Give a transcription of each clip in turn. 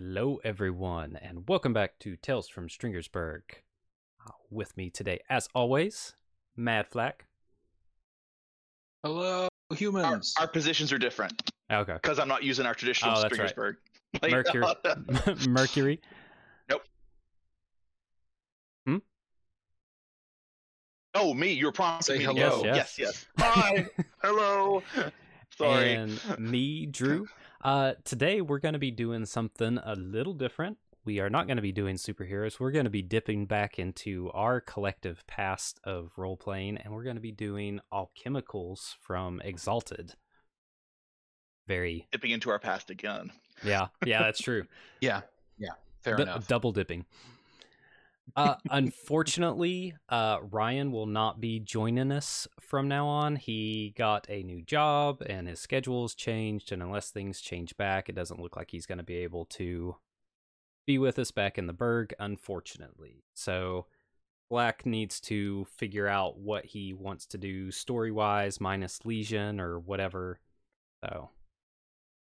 Hello, everyone, and welcome back to Tales from Stringersburg. Uh, with me today, as always, Mad Flack. Hello, humans. our positions are different Okay. because I'm not using our traditional Oh, that's right. Stringersburg. Like, Mercury. Mercury. Nope. Hmm? Oh, me, You're prompting Say me. hello. go. Yes, yes, yes. Hi, hello. Sorry. And me, Drew. Uh, today we're going to be doing something a little different. We are not going to be doing superheroes. We're going to be dipping back into our collective past of role playing, and we're going to be doing alchemicals from Exalted. Very, Dipping into our past again. yeah, yeah, that's true. yeah, yeah, fair D- enough. double dipping. Uh, unfortunately, uh, Ryan will not be joining us from now on. He got a new job and his schedule's changed, and unless things change back, it doesn't look like he's going to be able to be with us back in the Berg, unfortunately. So, Black needs to figure out what he wants to do story wise, minus Legion or whatever. So,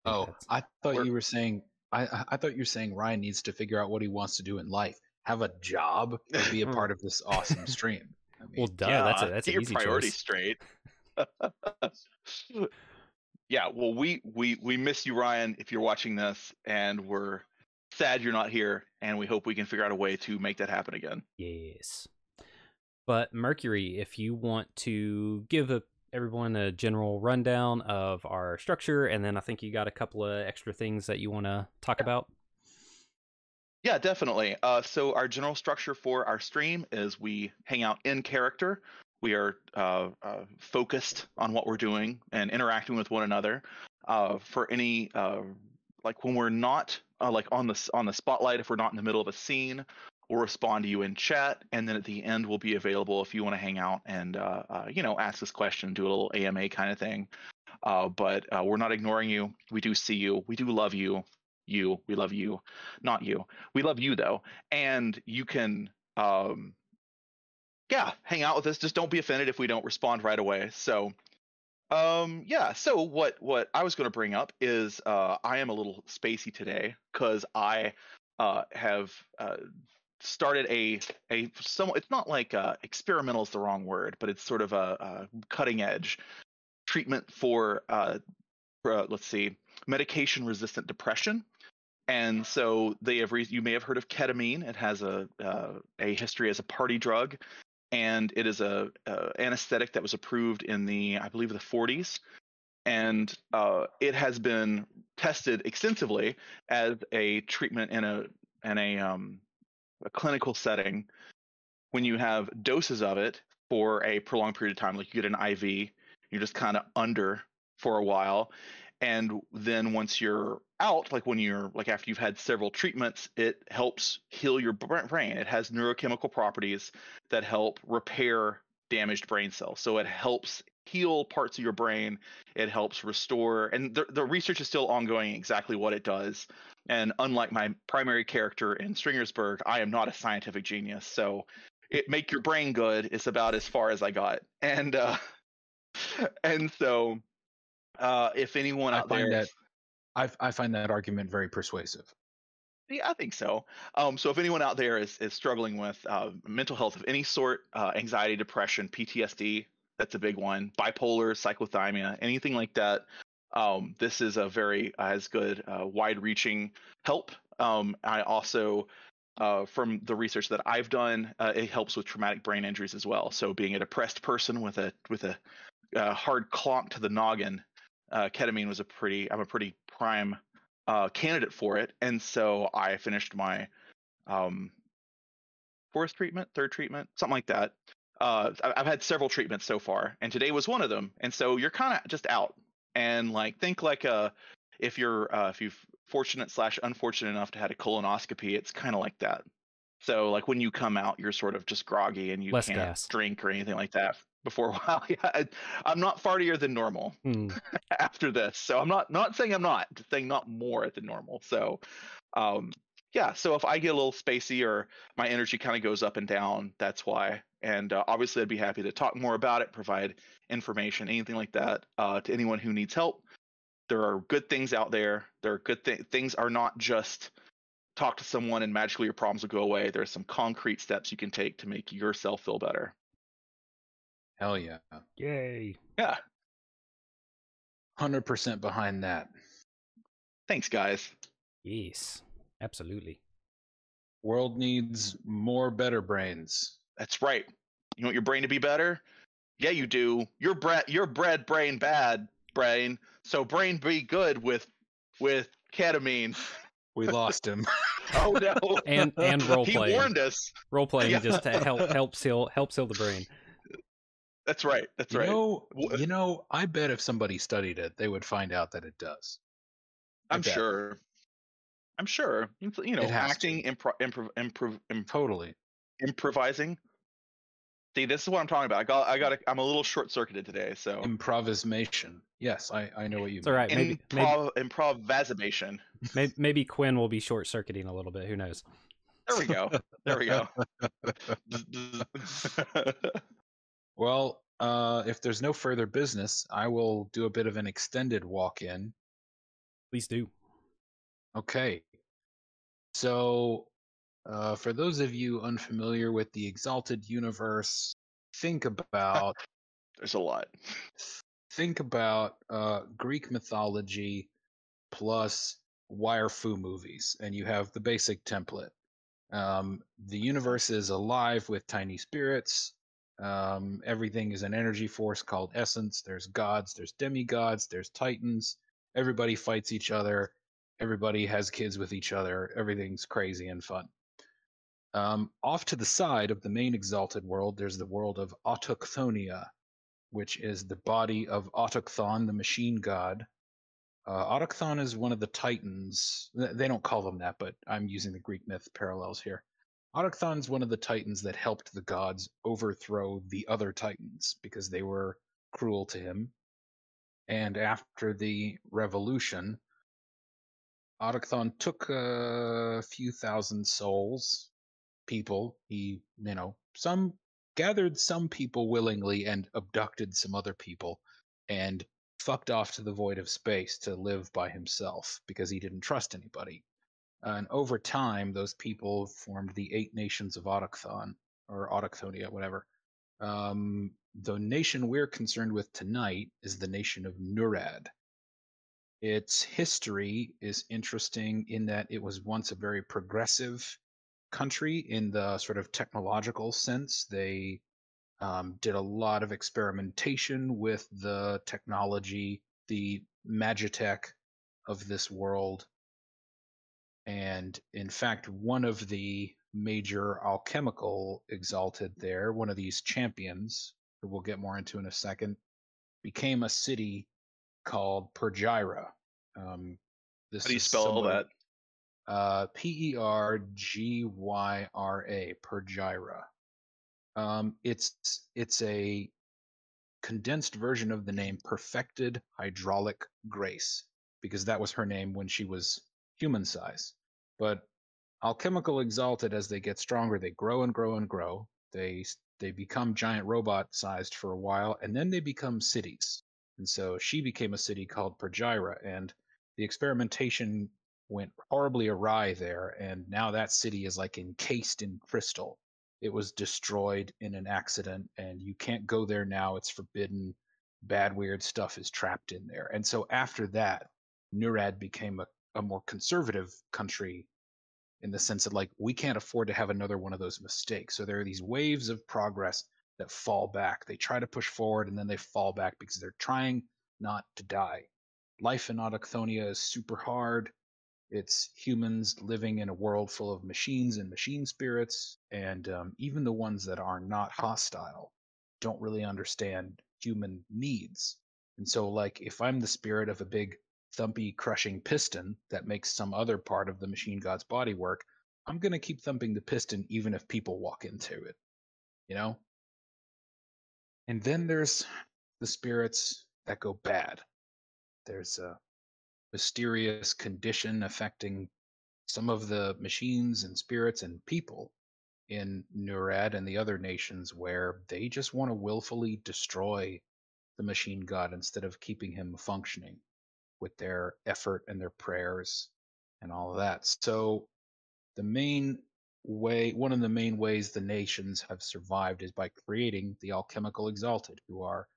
I oh, I thought you were saying. I I- I thought you were saying Ryan needs to figure out what he wants to do in life. Have a job and be a hmm. part of this awesome stream. I mean, well, duh, that's a Yeah, that's get an your easy priorities choice. straight. yeah, well, we we we miss you, Ryan. If you're watching this, and we're sad you're not here, and we hope we can figure out a way to make that happen again. Yes. But Mercury, if you want to give a, everyone a general rundown of our structure, and then I think you got a couple of extra things that you want to talk about. Yeah, definitely. Uh, so our general structure for our stream is we hang out in character. We are uh, uh, focused on what we're doing and interacting with one another. Uh, for any uh, like when we're not uh, like on the on the spotlight, if we're not in the middle of a scene, we'll respond to you in chat, and then at the end we'll be available if you want to hang out and you know ask us question, do a little AMA kind of thing. But we're not ignoring you. We do see you. We do love you. You. We love you. Not you we love you though and you can um yeah hang out with us just don't be offended if we don't respond right away so um yeah so what what i was going to bring up is uh i am a little spacey today because i uh have uh started a a some it's not like uh experimental is the wrong word but it's sort of a, a cutting edge treatment for uh, uh let's see medication resistant depression. And so they have re- you may have heard of ketamine. It has a uh, a history as a party drug. And it is a, uh anesthetic that was approved in the i believe the 40s and uh, it has been tested extensively as a treatment in a in a um, a clinical setting. When you have doses of it for a prolonged period of time like you get an iv you're just kind of under for a while and then once you're out like when you're like after you've had several treatments it helps heal your brain. It has neurochemical properties that help repair damaged brain cells. So it helps heal parts of your brain. It helps restore and the, the research is still ongoing exactly what it does. And unlike my primary character in stringersburg i am not a scientific genius. So it make your brain good is about as far as i got. And uh and so uh if anyone I out find there that I I find that argument very persuasive. Yeah, I think so. Um, so if anyone out there is, is struggling with uh, mental health of any sort, uh, anxiety, depression, PTSD, that's a big one, bipolar, cyclothymia, anything like that, um, this is a very uh, as good, uh, wide-reaching help. Um, I also, uh, from the research that I've done, uh, it helps with traumatic brain injuries as well. So being a depressed person with a with a uh, hard clonk to the noggin, uh, ketamine was a pretty, I'm a pretty prime uh, candidate for it, and so I finished my um, fourth treatment, third treatment, something like that. Uh, I've had several treatments so far, and today was one of them. And so you're kind of just out, and like think like uh if you're uh, if you've fortunate slash unfortunate enough to had a colonoscopy, it's kind of like that. So like when you come out, you're sort of just groggy and you Less can't gas. drink or anything like that before a while. Yeah, I- I'm not fartier than normal Hmm. after this. So I'm not not saying I'm not, just saying not more than normal. So um yeah, so if I get a little spacey or my energy kind of goes up and down, that's why. And uh, obviously I'd be happy to talk more about it, provide information, anything like that uh, to anyone who needs help. There are good things out there. There are good thi- things are not just talk to someone and magically your problems will go away. There's some concrete steps you can take to make yourself feel better. Hell yeah. Yay. Yeah. 100% behind that. Thanks, guys. Yes. Absolutely. World needs more better brains. That's right. You want your brain to be better? Yeah, you do. Your bred, your bred brain bad brain. So brain be good with with ketamine. We lost him. Oh no! And and role he playing. warned us. Role playing Yeah. just to help helps heal helps heal the brain. That's right. That's you right. know, uh you know, I bet if somebody studied it, they would find out that it does. I I'm bet. sure. I'm sure. You you know, It has to. acting, improv, improv, improv, improv, Totally. improvising. See, this is what I'm talking about. I got, I got, a, I'm a little short circuited today. So Improvisation. Yes, I, I know what you It's all mean. right. Maybe maybe improv, improvisation. maybe, maybe Quinn will be short circuiting a little bit. Who knows? There we go. There we go. Well, uh, if there's no further business, I will do a bit of an extended walk in. Please do. Okay. So, uh, for those of you unfamiliar with the Exalted Universe, think about There's a lot. think about uh, Greek mythology plus wire fu movies, and you have the basic template. Um, the universe is alive with tiny spirits. Um, everything is an energy force called essence. There's gods, there's demigods, there's titans. Everybody fights each other. Everybody has kids with each other. Everything's crazy and fun. Um, off to the side of the main exalted world, there's the world of Autochthonia, which is the body of Autochthon, the machine god. Uh, Autochthon is one of the titans. They don't call them that, but I'm using the Greek myth parallels here. Autochthon is one of the titans that helped the gods overthrow the other titans because they were cruel to him. And after the revolution, Autochthon took a few thousand souls, people. He, you know, some gathered some people willingly and abducted some other people and fucked off to the void of space to live by himself because he didn't trust anybody. And over time, those people formed the eight nations of Autochthon or Autochthonia, whatever. Um, the nation we're concerned with tonight is the nation of Nurad. Its history is interesting in that it was once a very progressive country in the sort of technological sense. They um, did a lot of experimentation with the technology, the magitech of this world. And in fact, one of the major alchemical exalted there, one of these champions, who we'll get more into in a second, became a city called Pergyra. Um, this How do you spell that? uh, P E R G Y R A, Pergyra. Um, it's it's a condensed version of the name Perfected Hydraulic Grace because that was her name when she was human size. But alchemical exalted as they get stronger, they grow and grow and grow. They they become giant robot sized for a while, and then they become cities. And so she became a city called Pergyra, and the experimentation went horribly awry there, and now that city is like encased in crystal. It was destroyed in an accident, and you can't go there now. It's forbidden. Bad, weird stuff is trapped in there. And so after that, Nurad became a, a more conservative country in the sense that, like, we can't afford to have another one of those mistakes. So there are these waves of progress that fall back. They try to push forward, and then they fall back because they're trying not to die. Life in Autochthonia is super hard. It's humans living in a world full of machines and machine spirits, and um, even the ones that are not hostile don't really understand human needs. And so, like, if I'm the spirit of a big, thumpy, crushing piston that makes some other part of the machine god's body work, I'm going to keep thumping the piston even if people walk into it. You know? And then there's the spirits that go bad. There's a mysterious condition affecting some of the machines and spirits and people in Nurad and the other nations where they just want to willfully destroy the machine god instead of keeping him functioning with their effort and their prayers and all of that. So the main way, one of the main ways the nations have survived is by creating the alchemical exalted, who are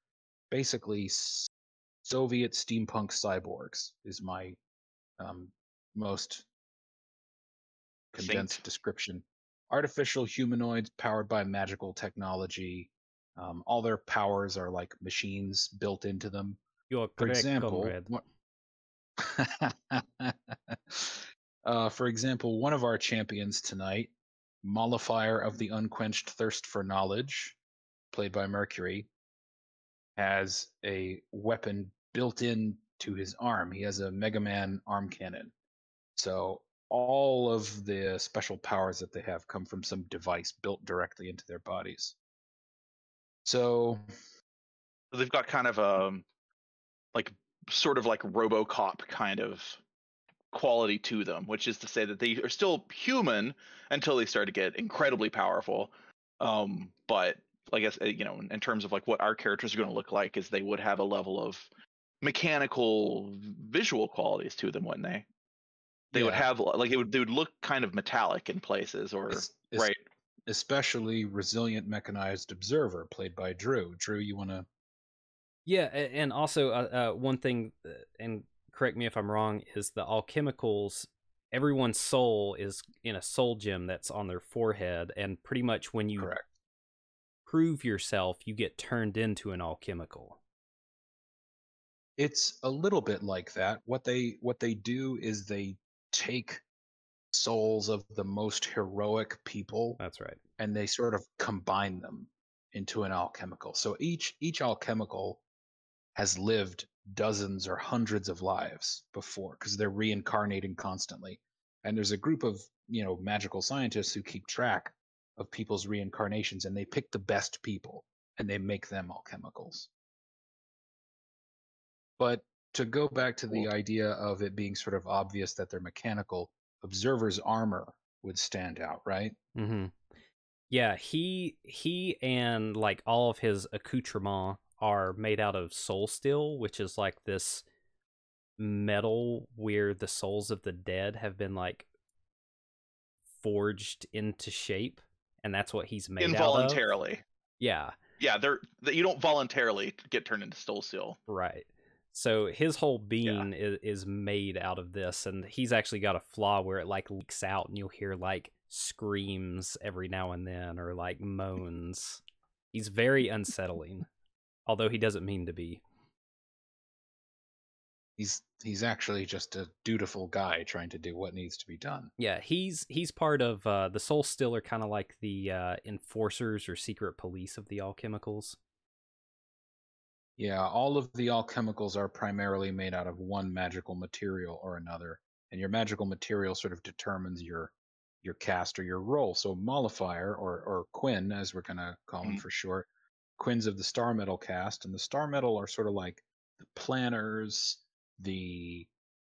basically Soviet steampunk cyborgs. Is my um, most condensed description. Artificial humanoids powered by magical technology. Um, all their powers are like machines built into them. You are For correct, example, comrade. uh, for example, one of our champions tonight, Mollifier of the Unquenched Thirst for Knowledge, played by Mercury, has a weapon built in to his arm. He has a Mega Man arm cannon. So all of the special powers that they have come from some device built directly into their bodies. So So they've got kind of a like sort of like RoboCop kind of quality to them, which is to say that they are still human until they start to get incredibly powerful. Um, but I guess uh, you know, in, terms of like what our characters are going to look like, is they would have a level of mechanical visual qualities to them, wouldn't they? They would have like it would they would look kind of metallic in places, or es- es- right. especially resilient mechanized observer played by Drew. Drew, you want to? Yeah, and also uh, uh, one thing, uh, and correct me if I'm wrong, is the alchemicals. Everyone's soul is in a soul gem that's on their forehead, and pretty much when you Correct. prove yourself, you get turned into an alchemical. It's a little bit like that. What they what they do is they take souls of the most heroic people That's right. and they sort of combine them into an alchemical. So each each alchemical has lived dozens or hundreds of lives before because they're reincarnating constantly. And there's a group of, you know, magical scientists who keep track of people's reincarnations and they pick the best people and they make them alchemicals. But to go back to the idea of it being sort of obvious that they're mechanical, observer's armor would stand out, right? Mm-hmm. Yeah, he he and like all of his accoutrements are made out of soul steel, which is like this metal where the souls of the dead have been like forged into shape, and that's what he's made out of. involuntarily. Yeah, Yeah, they're that you don't voluntarily get turned into soul steel. right. So his whole being is, is made out of this, and he's actually got a flaw where it like leaks out, and you'll hear like screams every now and then, or like moans. He's very mm-hmm. unsettling, although he doesn't mean to be. He's he's actually just a dutiful guy trying to do what needs to be done. Yeah, he's he's part of uh, the Soul Steel are kind of like the uh, enforcers or secret police of the alchemicals. Yeah, all of the alchemicals are primarily made out of one magical material or another, and your magical material sort of determines your your cast or your role. So Mollifier or or Quinn, as we're gonna call him Mhm. for short, Quinn's of the Star Metal cast, and the Star Metal are sort of like the planners, the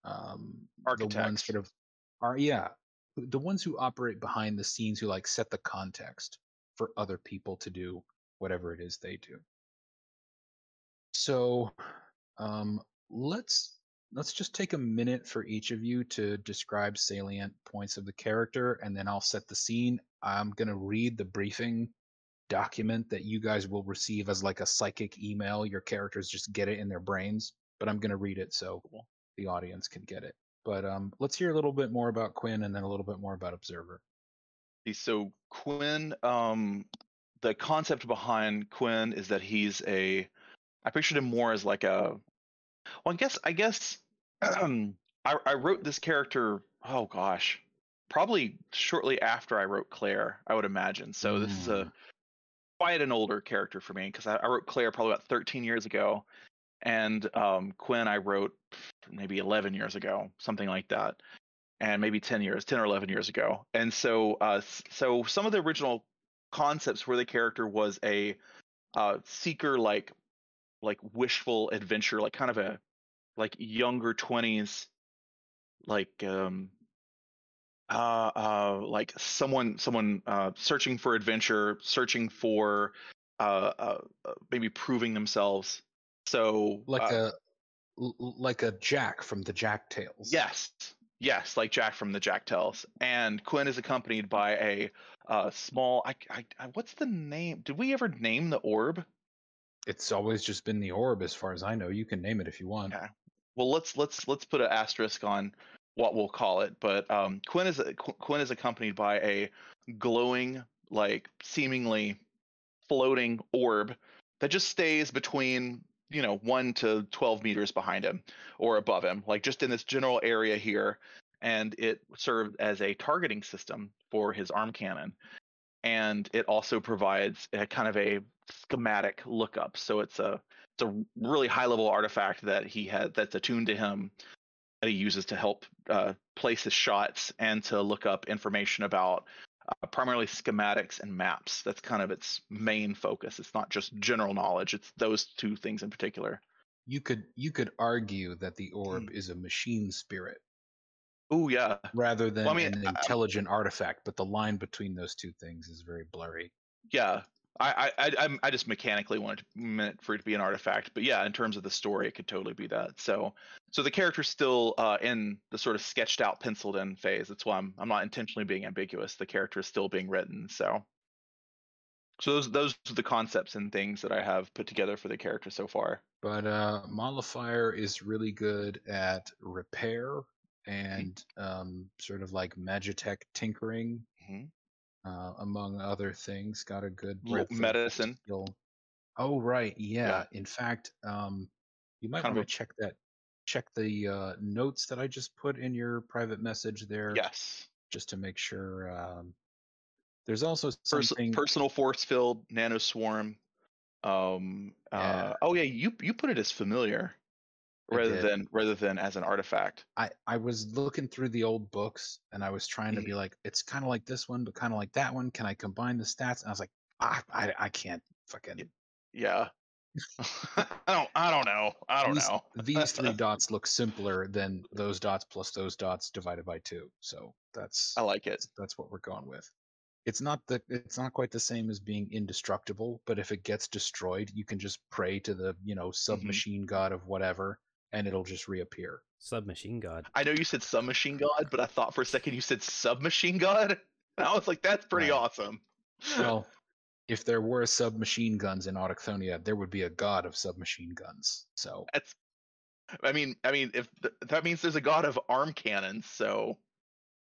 um the ones Architects. sort of are yeah the ones who operate behind the scenes who like set the context for other people to do whatever it is they do so um let's let's just take a minute for each of you to describe salient points of the character and then i'll set the scene i'm going to read the briefing document that you guys will receive as like a psychic email your characters just get it in their brains but i'm going to read it so the audience can get it but um let's hear a little bit more about quinn and then a little bit more about observer So Quinn, um, the concept behind Quinn is that he's a. I pictured him more as like a. Well, I guess I guess I, I wrote this character. Oh gosh, probably shortly after I wrote Claire, I would imagine. So this is a quite an older character for me because I, I wrote Claire probably about 13 years ago, and um, Quinn I wrote maybe 11 years ago, something like that, and maybe 10 years, 10 or 11 years ago. And so, uh, so some of the original concepts where the character was a uh, seeker, like like wishful adventure, like kind of a like younger 20s, like um uh, uh, like someone someone uh, searching for adventure, searching for uh, uh, uh, maybe proving themselves. So like a like a jack from the jack tales yes, Yes, like Jack from the Jack Tales. And Quinn is accompanied by a uh, small. I, I, I, what's the name? Did we ever name the orb? It's always just been the orb, as far as I know. You can name it if you want. Yeah. Well, let's let's let's put an asterisk on what we'll call it. But um, Quinn is Qu- Quinn is accompanied by a glowing, like seemingly floating orb that just stays between you know one to twelve meters behind him or above him, like just in this general area here. And it served as a targeting system for his arm cannon, and it also provides a kind of a schematic lookup. So it's a it's a really high level artifact that he had that's attuned to him that he uses to help uh, place his shots and to look up information about uh, primarily schematics and maps. That's kind of its main focus. It's not just general knowledge. It's those two things in particular. You could you could argue that the orb is a machine spirit Oh yeah, rather than Well, I mean, an I- intelligent artifact, but the line between those two things is very blurry. yeah. I I I, I'm- just mechanically wanted to, meant for it to be an artifact, but yeah, in terms of the story, it could totally be that. So so the character's still uh, in the sort of sketched out, penciled in phase. That's why I'm I'm not intentionally being ambiguous. The character is still being written. So so those those are the concepts and things that I have put together for the character so far. But uh, Mollifier is really good at repair and um, sort of like Magitech tinkering, Mhm. Uh, among other things. Got a good breadth medicine. skill. Oh right, yeah. Yeah. In fact, um, you might want to check that. Check the uh, notes that I just put in your private message there, Yes. just to make sure. Um, there's also Pers- personal force field, nano swarm. Um. Uh, Oh yeah, you you put it as familiar rather than rather than as an artifact. I I was looking through the old books and I was trying to be mm-hmm. like, it's kind of like this one, but kind of like that one. Can I combine the stats? And I was like, I I, I can't fucking. Yeah. I don't. I don't know. I don't these, know. these three dots look simpler than those dots plus those dots divided by two. So that's I like it. that's, that's what we're going with. It's not the it's not quite the same as being indestructible, but if it gets destroyed, you can just pray to the you know mm-hmm. submachine god of whatever, and it'll just reappear. Submachine God. I know you said submachine god, but I thought for a second you said submachine god. And I was like, that's pretty Right. awesome. Well, if there were submachine guns in Autochthonia, there would be a god of submachine guns. So That's. I mean, I mean, if th- that means there's a god of arm cannons, so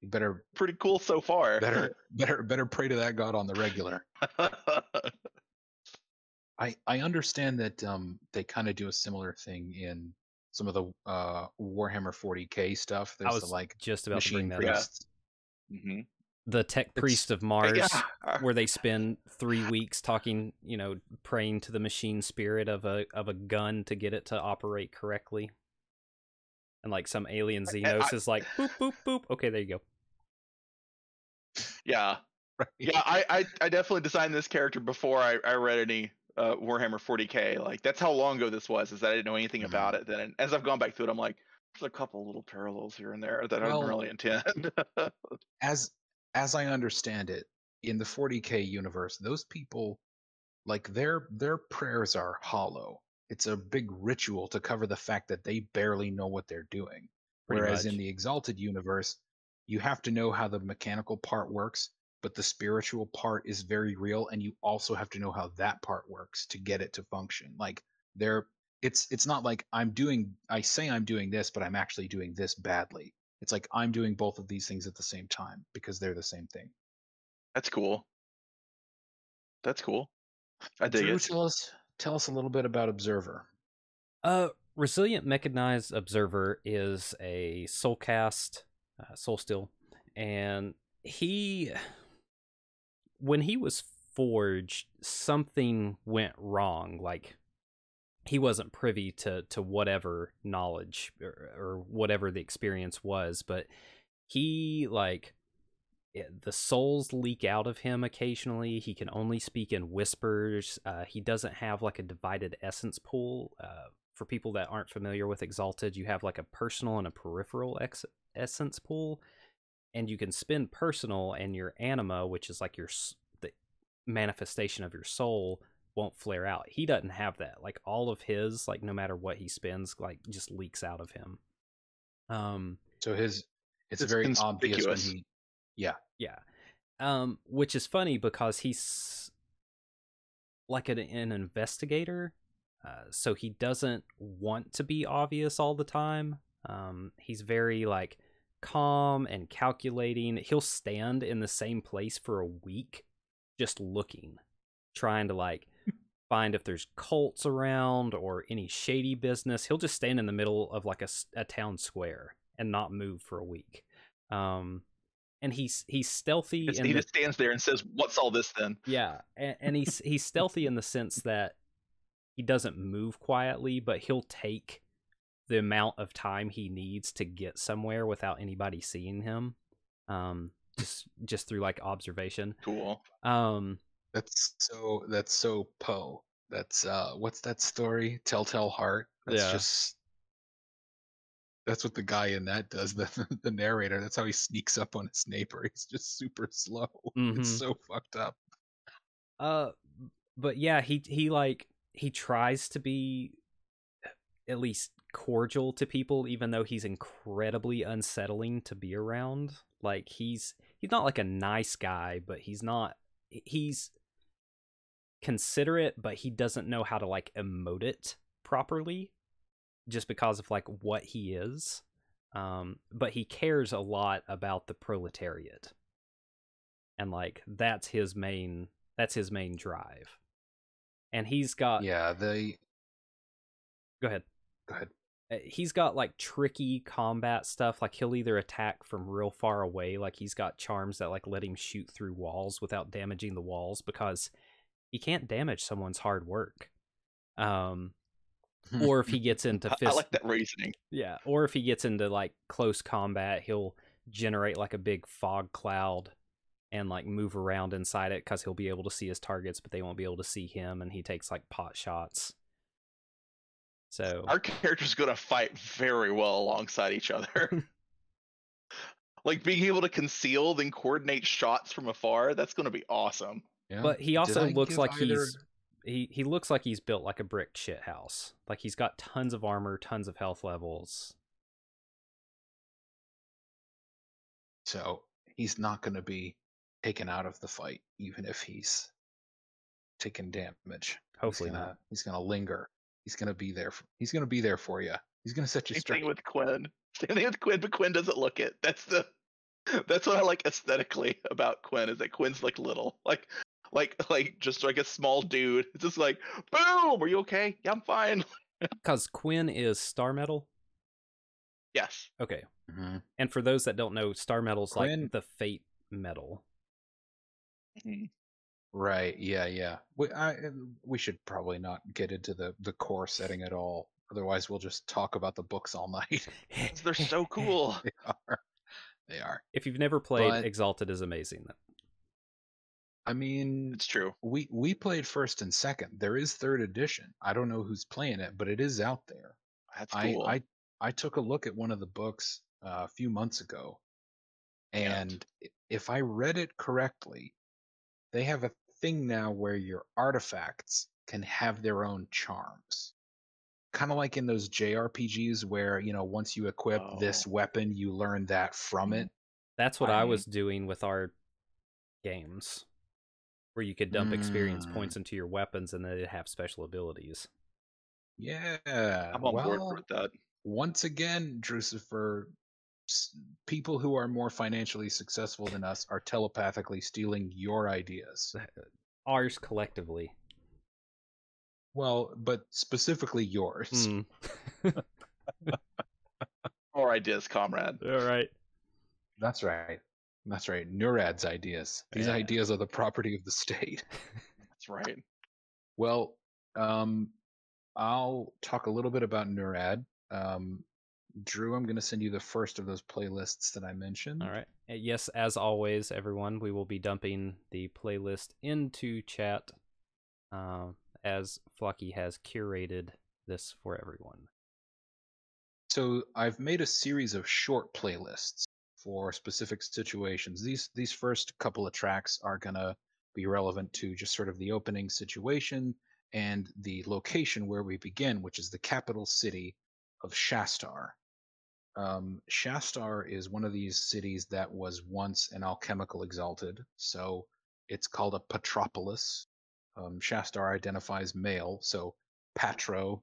you better pretty cool so far. better better better pray to that god on the regular. I I understand that um they kind of do a similar thing in some of the uh Warhammer 40k stuff. I There's was the like just about to bring that up. priests. hmm The Tech It's- Priest of Mars, Yeah. where they spend three weeks talking, you know, praying to the machine spirit of a of a gun to get it to operate correctly. And like some alien Xenos is like boop boop boop. Okay, there you go. Yeah. Right. Yeah, I, I I definitely designed this character before I, I read any uh, Warhammer 40k. Like that's how long ago this was. Is that I didn't know anything Mhm. about it. Then as I've gone back through it, I'm like, there's a couple little parallels here and there that I Well- didn't really intend. as as I understand it, in the 40k universe, those people like their their prayers are hollow. It's a big ritual to cover the fact that they barely know what they're doing. Pretty Whereas much. in the exalted universe, you have to know how the mechanical part works, but the spiritual part is very real and you also have to know how that part works to get it to function. Like they're it's it's not like I'm doing I say I'm doing this, but I'm actually doing this badly. It's like I'm doing both of these things at the same time because they're the same thing. That's cool. That's cool. I dig Drew, it. tell us tell us a little bit about Observer. Uh, Resilient Mechanized Observer is a soulcast, uh, soul steel, and he, when he was forged, something went wrong. Like he wasn't privy to to whatever knowledge or, or whatever the experience was, but he like the souls leak out of him occasionally. He can only speak in whispers. Uh, he doesn't have like a divided essence pool. Uh, for people that aren't familiar with Exalted, you have like a personal and a peripheral ex- essence pool, and you can spend personal, and your anima, which is like your the manifestation of your soul, won't flare out. He doesn't have that. Like all of his, like no matter what he spends, like just leaks out of him. Um, So his It's, It's very obvious when he. Yeah. Yeah. Um, which is funny because he's like an, an investigator, uh, so he doesn't want to be obvious all the time. Um, he's very like calm and calculating. He'll stand in the same place for a week just looking, trying to like find if there's cults around or any shady business. He'll just stand in the middle of like a town square and not move for a week. Um, and he's he's stealthy he the, just stands there and says, "What's all this then?" yeah, and, and he's he's stealthy in the sense that he doesn't move quietly, but he'll take the amount of time he needs to get somewhere without anybody seeing him. Um, just just through like observation. Cool. Um, That's so. That's so Poe. That's uh. What's that story? Telltale Heart. That's Yeah. just. That's what the guy in that does. The the narrator. That's how he sneaks up on his neighbor. He's just super slow. Mhm. It's so fucked up. Uh, but yeah, he he like he tries to be at least cordial to people, even though he's incredibly unsettling to be around. Like he's he's not like a nice guy, but he's not he's considerate, but he doesn't know how to like emote it properly, just because of like what he is. Um, but he cares a lot about the proletariat, and like that's his main that's his main drive. And he's got yeah. They. go ahead. Go ahead. Uh, He's got like tricky combat stuff. Like he'll either attack from real far away, like he's got charms that like let him shoot through walls without damaging the walls because he can't damage someone's hard work. Um, or if he gets into I, I like that reasoning. yeah, or if he gets into like close combat, he'll generate like a big fog cloud and like move around inside it because he'll be able to see his targets, but they won't be able to see him, and he takes like pot shots. So Our character's gonna fight very well alongside each other. like being able to conceal then coordinate shots from afar. That's gonna be awesome. Yeah. But he also looks like either- he's he he looks like he's built like a brick shit house. Like he's got tons of armor, tons of health levels. So he's not going to be taken out of the fight, even if he's taking damage. Hopefully he's gonna, not. He's going to linger. He's going to be there. For, he's going to be there for you. He's going to set you Same straight. thing with Quinn. Same thing with Quinn, but Quinn doesn't look it. That's the that's what I like aesthetically about Quinn is that Quinn's like little. Like like like just like a small dude. It's just like, boom, are you okay? Yeah, I'm fine. Because Quinn is star metal. Yes. Okay. Mhm. And for those that don't know, star metal's Quinn- like the fate metal. Right. Yeah. Yeah. We, I, we should probably not get into the, the core setting at all. Otherwise, we'll just talk about the books all night. They're so cool. they are. They are. If you've never played, But- Exalted is amazing. I mean, It's true. we we played first and second. There is third edition. I don't know who's playing it, but it is out there. That's I, cool. I I took a look at one of the books uh, a few months ago, and i- if I read it correctly, they have a thing now where your artifacts can have their own charms. Kind of like in those JRPGs where, you know, once you equip this Oh. weapon, you learn that from it. That's what I, I- was doing with our games, where you could dump experience Mm. points into your weapons and then it'd have special abilities. Yeah. I'm on well, board with that. once again, Drucifer, s- people who are more financially successful than us are telepathically stealing your ideas. Ours collectively. Well, but specifically yours. Mm. More ideas, comrade. All right. That's right. That's right. Nurad's ideas. These Yeah. ideas are the property of the state. That's right. Well, um, I'll talk a little bit about Nurad. Um, Drew, I'm going to send you the first of those playlists that I mentioned. All right. Uh, Yes, as always, everyone, we will be dumping the playlist into chat uh, as Flocky has curated this for everyone. So I've made a series of short playlists for specific situations. These these first couple of tracks are gonna be relevant to just sort of the opening situation and the location where we begin, which is the capital city of Shastar. Um, Shastar is one of these cities that was once an alchemical exalted, so it's called a patropolis. Um, Shastar identifies male, so patro,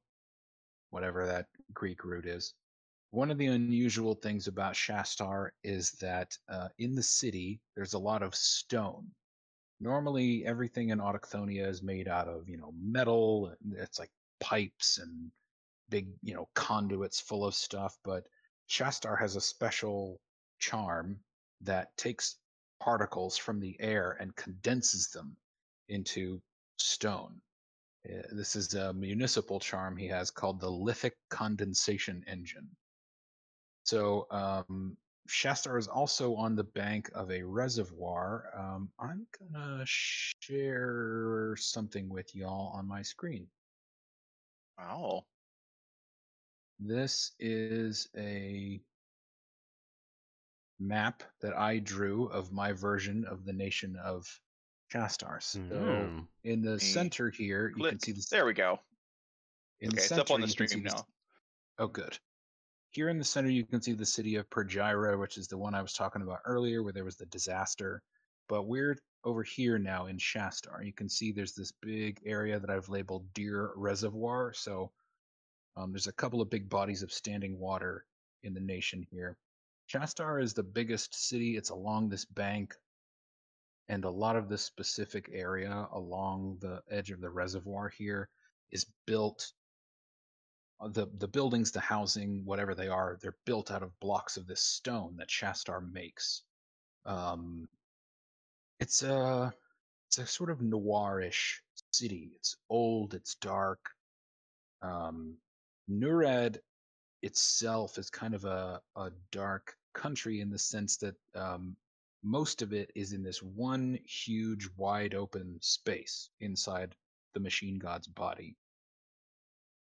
whatever that Greek root is. One of the unusual things about Shastar is that uh, in the city there's a lot of stone. Normally, everything in Autochthonia is made out of you know metal. It's like pipes and big you know conduits full of stuff, but Shastar has a special charm that takes particles from the air and condenses them into stone. Uh, This is a municipal charm he has called the lithic condensation engine. So um, Shastar is also on the bank of a reservoir. Um, I'm gonna share something with y'all on my screen. Wow. This is a map that I drew of my version of the nation of Shastar. So Mhm. in the center here, you can see the There we go. in Okay, the it's up on the you can see stream the now. Oh, good. Here in the center, you can see the city of Pergyra, which is the one I was talking about earlier, where there was the disaster. But we're over here now in Shastar. You can see there's this big area that I've labeled Deer Reservoir. So um, there's a couple of big bodies of standing water in the nation here. Shastar is the biggest city. It's along this bank, and a lot of this specific area along the edge of the reservoir here is built uh, the the buildings, the housing, whatever they are, they're built out of blocks of this stone that Shastar makes. Um, it's a it's a sort of noirish city. It's old, it's dark. Um, Nurad itself is kind of a, a dark country in the sense that um, most of it is in this one huge, wide open space inside the machine god's body.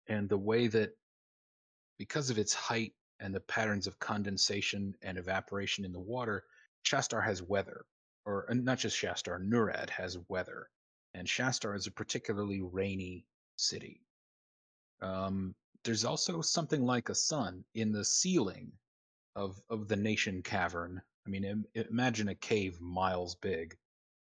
And the way that, because of its height and the patterns of condensation and evaporation in the water, Shastar has weather. Or not just Shastar, Nurad has weather. And Shastar is a particularly rainy city. Um, there's also something like a sun in the ceiling of of the nation cavern. I mean, im- imagine a cave miles big.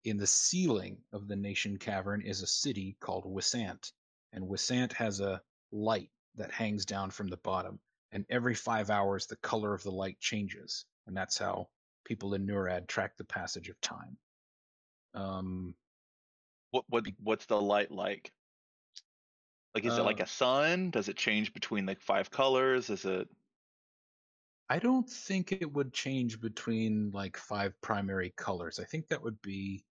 In the ceiling of the nation cavern is a city called Wisant, and Wisant has a light that hangs down from the bottom. And every five hours, the color of the light changes, and that's how people in Nurad track the passage of time. Um, What what what's the light like? Like is it like Uh, a sun? Does it change between like five colors? Is it I don't think it would change between like five primary colors. I think that would be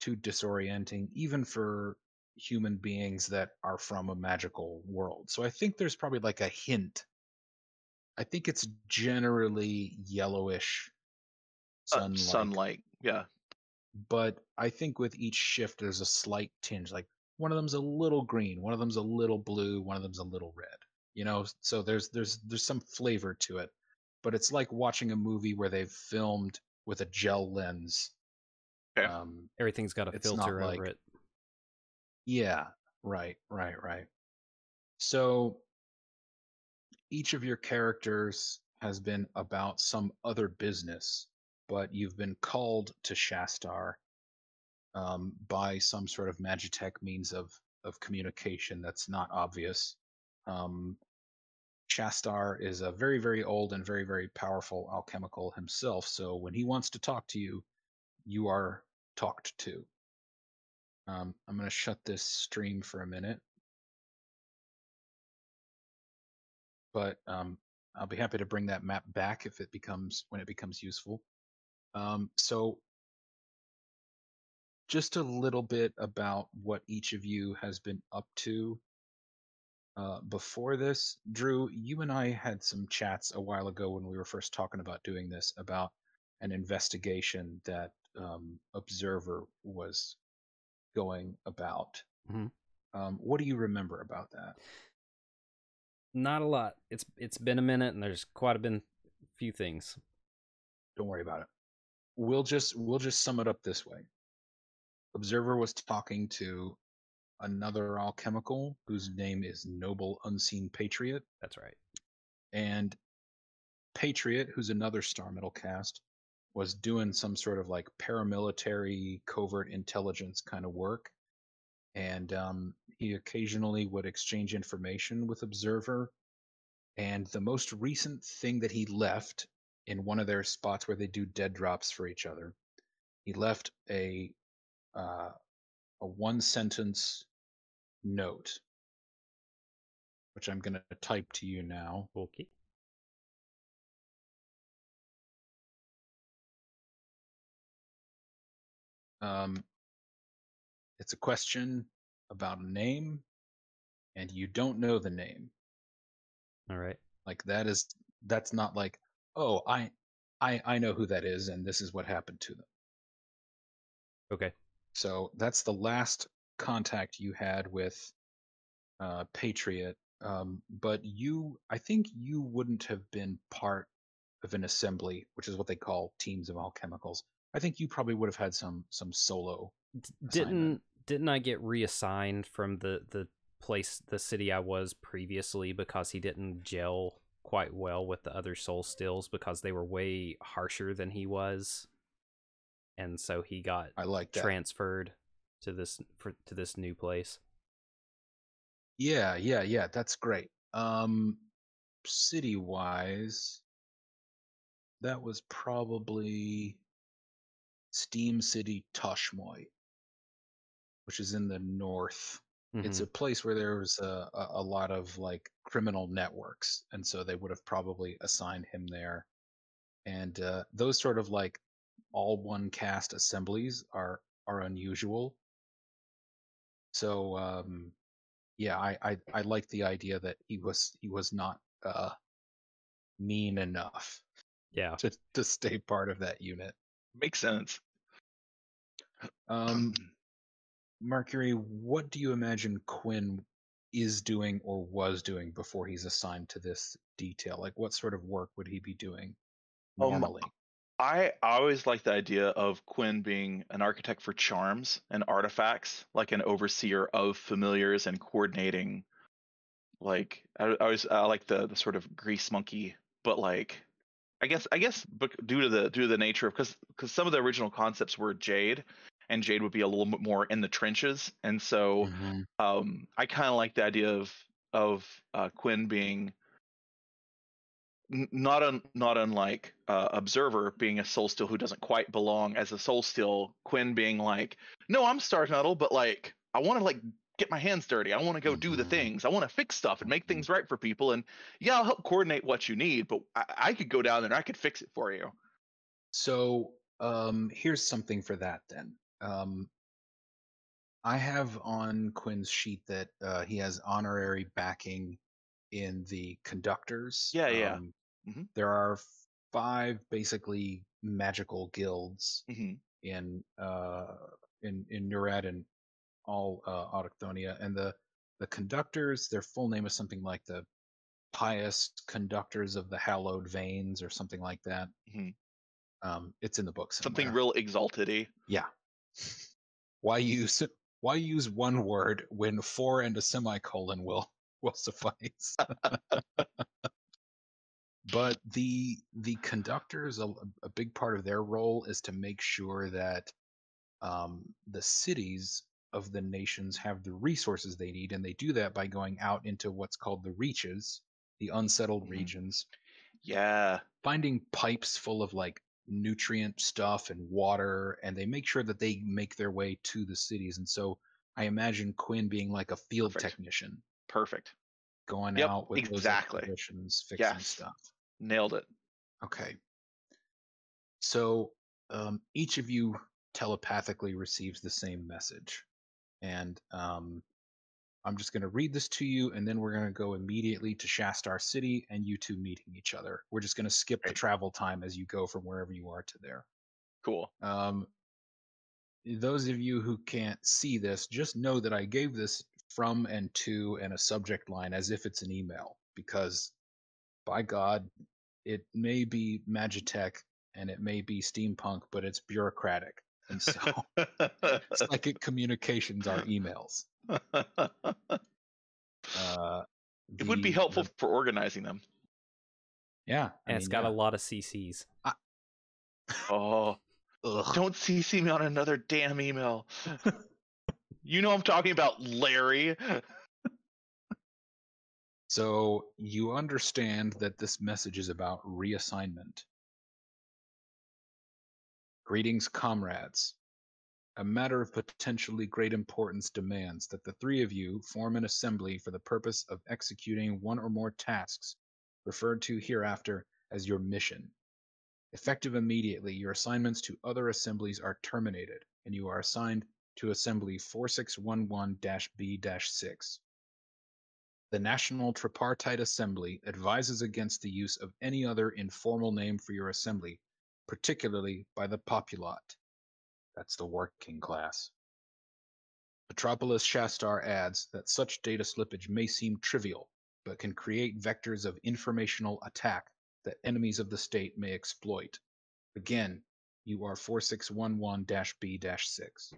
too disorienting, even for human beings that are from a magical world. So I think there's probably like a hint. I think it's generally yellowish uh, sunlight, sunlight? Yeah. but I think with each shift there's a slight tinge. Like one of them's a little green, one of them's a little blue, one of them's a little red. You know, so there's there's there's some flavor to it. But it's like watching a movie where they've filmed with a gel lens. Okay. Um, Everything's got a It's not filter over like- it. Yeah, right, right, right. So each of your characters has been about some other business, but you've been called to Shastar um, by some sort of magitech means of of communication that's not obvious. Um, Shastar is a very, very old and very, very powerful alchemical himself. So when he wants to talk to you, you are talked to. Um, I'm going to shut this stream for a minute. But um, I'll be happy to bring that map back if it becomes when it becomes useful. Um, so just a little bit about what each of you has been up to uh, before this. Drew, you and I had some chats a while ago when we were first talking about doing this about an investigation that um, Observer was going about. Mhm. Um, what do you remember about that? Not a lot. It's it's been a minute, and there's quite a been few things. Don't worry about it. We'll just we'll just sum it up this way. Observer was talking to another alchemical whose name is Noble Unseen Patriot, That's right. and Patriot, who's another Star Metal caste, was doing some sort of like paramilitary covert intelligence kind of work. And um, he occasionally would exchange information with Observer. And the most recent thing that he left in one of their spots where they do dead drops for each other, he left a uh, a one sentence note, which I'm going to type to you now. Okay. Um, it's a question about a name, and you don't know the name. All right. Like that is that's not like, oh, I I I know who that is, and this is what happened to them. Okay. So that's the last contact you had with uh, Patriot. Um, but you, I think you wouldn't have been part of an assembly, which is what they call teams of alchemicals. I think you probably would have had some some solo. D- didn't didn't I get reassigned from the the place the city I was previously because he didn't gel quite well with the other soul steels because they were way harsher than he was. And so he got I like that. transferred to this for, to this new place. Yeah, yeah, yeah. That's great. Um, city wise, that was probably Steam City Toshmoy, which is in the north. It's Mhm. a place where there was a, a, a lot of like criminal networks, and so they would have probably assigned him there. And uh, those sort of like all one caste assemblies are are unusual. So um, yeah, I, I I like the idea that he was he was not uh, mean enough yeah. to to stay part of that unit. Makes sense. Um, Mercury, what do you imagine Quinn is doing or was doing before he's assigned to this detail? Like, what sort of work would he be doing Um, normally? I I always like the idea of Quinn being an architect for charms and artifacts, like an overseer of familiars and coordinating. Like I, I always I like the the sort of grease monkey, but like I guess I guess due to the due to the nature of because because some of the original concepts were Jade, and Jade would be a little bit more in the trenches, and so Mhm. um, I kind of like the idea of of uh, Quinn being not un, not unlike uh, Observer being a soul steel who doesn't quite belong as a soul steel. Quinn being like, no, I'm Star Metal, but like I want to like get my hands dirty. I want to go do the Mhm. things. I want to fix stuff and make things right for people. And yeah, I'll help coordinate what you need, but I, I could go down there and I could fix it for you. So, um, here's something for that then. Um, I have on Quinn's sheet that uh, he has honorary backing in the conductors. Yeah, yeah. Um, Mhm. There are five basically magical guilds hmm in uh, in in Nurad and all uh, Autochthonia, and the the conductors. Their full name is something like the pious conductors of the hallowed veins, or something like that. Mhm. Um, it's in the books. Something real exalted-y. Yeah. Why use why use one word when four and a semicolon will will suffice? but the the conductors a, a big part of their role is to make sure that um, the cities of the nations have the resources they need and they do that by going out into what's called the reaches the unsettled Mhm. regions Yeah. finding pipes full of like nutrient stuff and water and they make sure that they make their way to the cities and so i imagine quinn being like a field Perfect. technician Perfect. going Yep, out with exactly. those expeditions fixing Yes. stuff Nailed it. okay so um, each of you telepathically receives the same message and um, i'm just going to read this to you and then we're going to go immediately to shastar city and you two meeting each other we're just going to skip the travel time as you go from wherever you are to there Cool. um, those of you who can't see this, just know that I gave this from and to and a subject line as if it's an email because, by God, it may be Magitech and it may be steampunk, but it's bureaucratic. And so it's psychic communications are emails. Uh, it would be helpful the- for organizing them. Yeah. I and it's mean, got yeah. a lot of CCs. Oh, Ugh. don't CC me on another damn email. you know I'm talking about, Larry. So you understand that this message is about reassignment. Greetings, comrades. A matter of potentially great importance demands that the three of you form an assembly for the purpose of executing one or more tasks referred to hereafter as your mission. Effective immediately, your assignments to other assemblies are terminated, and you are assigned to Assembly 4611 B 6. The National Tripartite Assembly advises against the use of any other informal name for your assembly, particularly by the populot. That's the working class. Metropolis Shastar adds that such data slippage may seem trivial, but can create vectors of informational attack that enemies of the state may exploit. Again, you are 4611 B 6.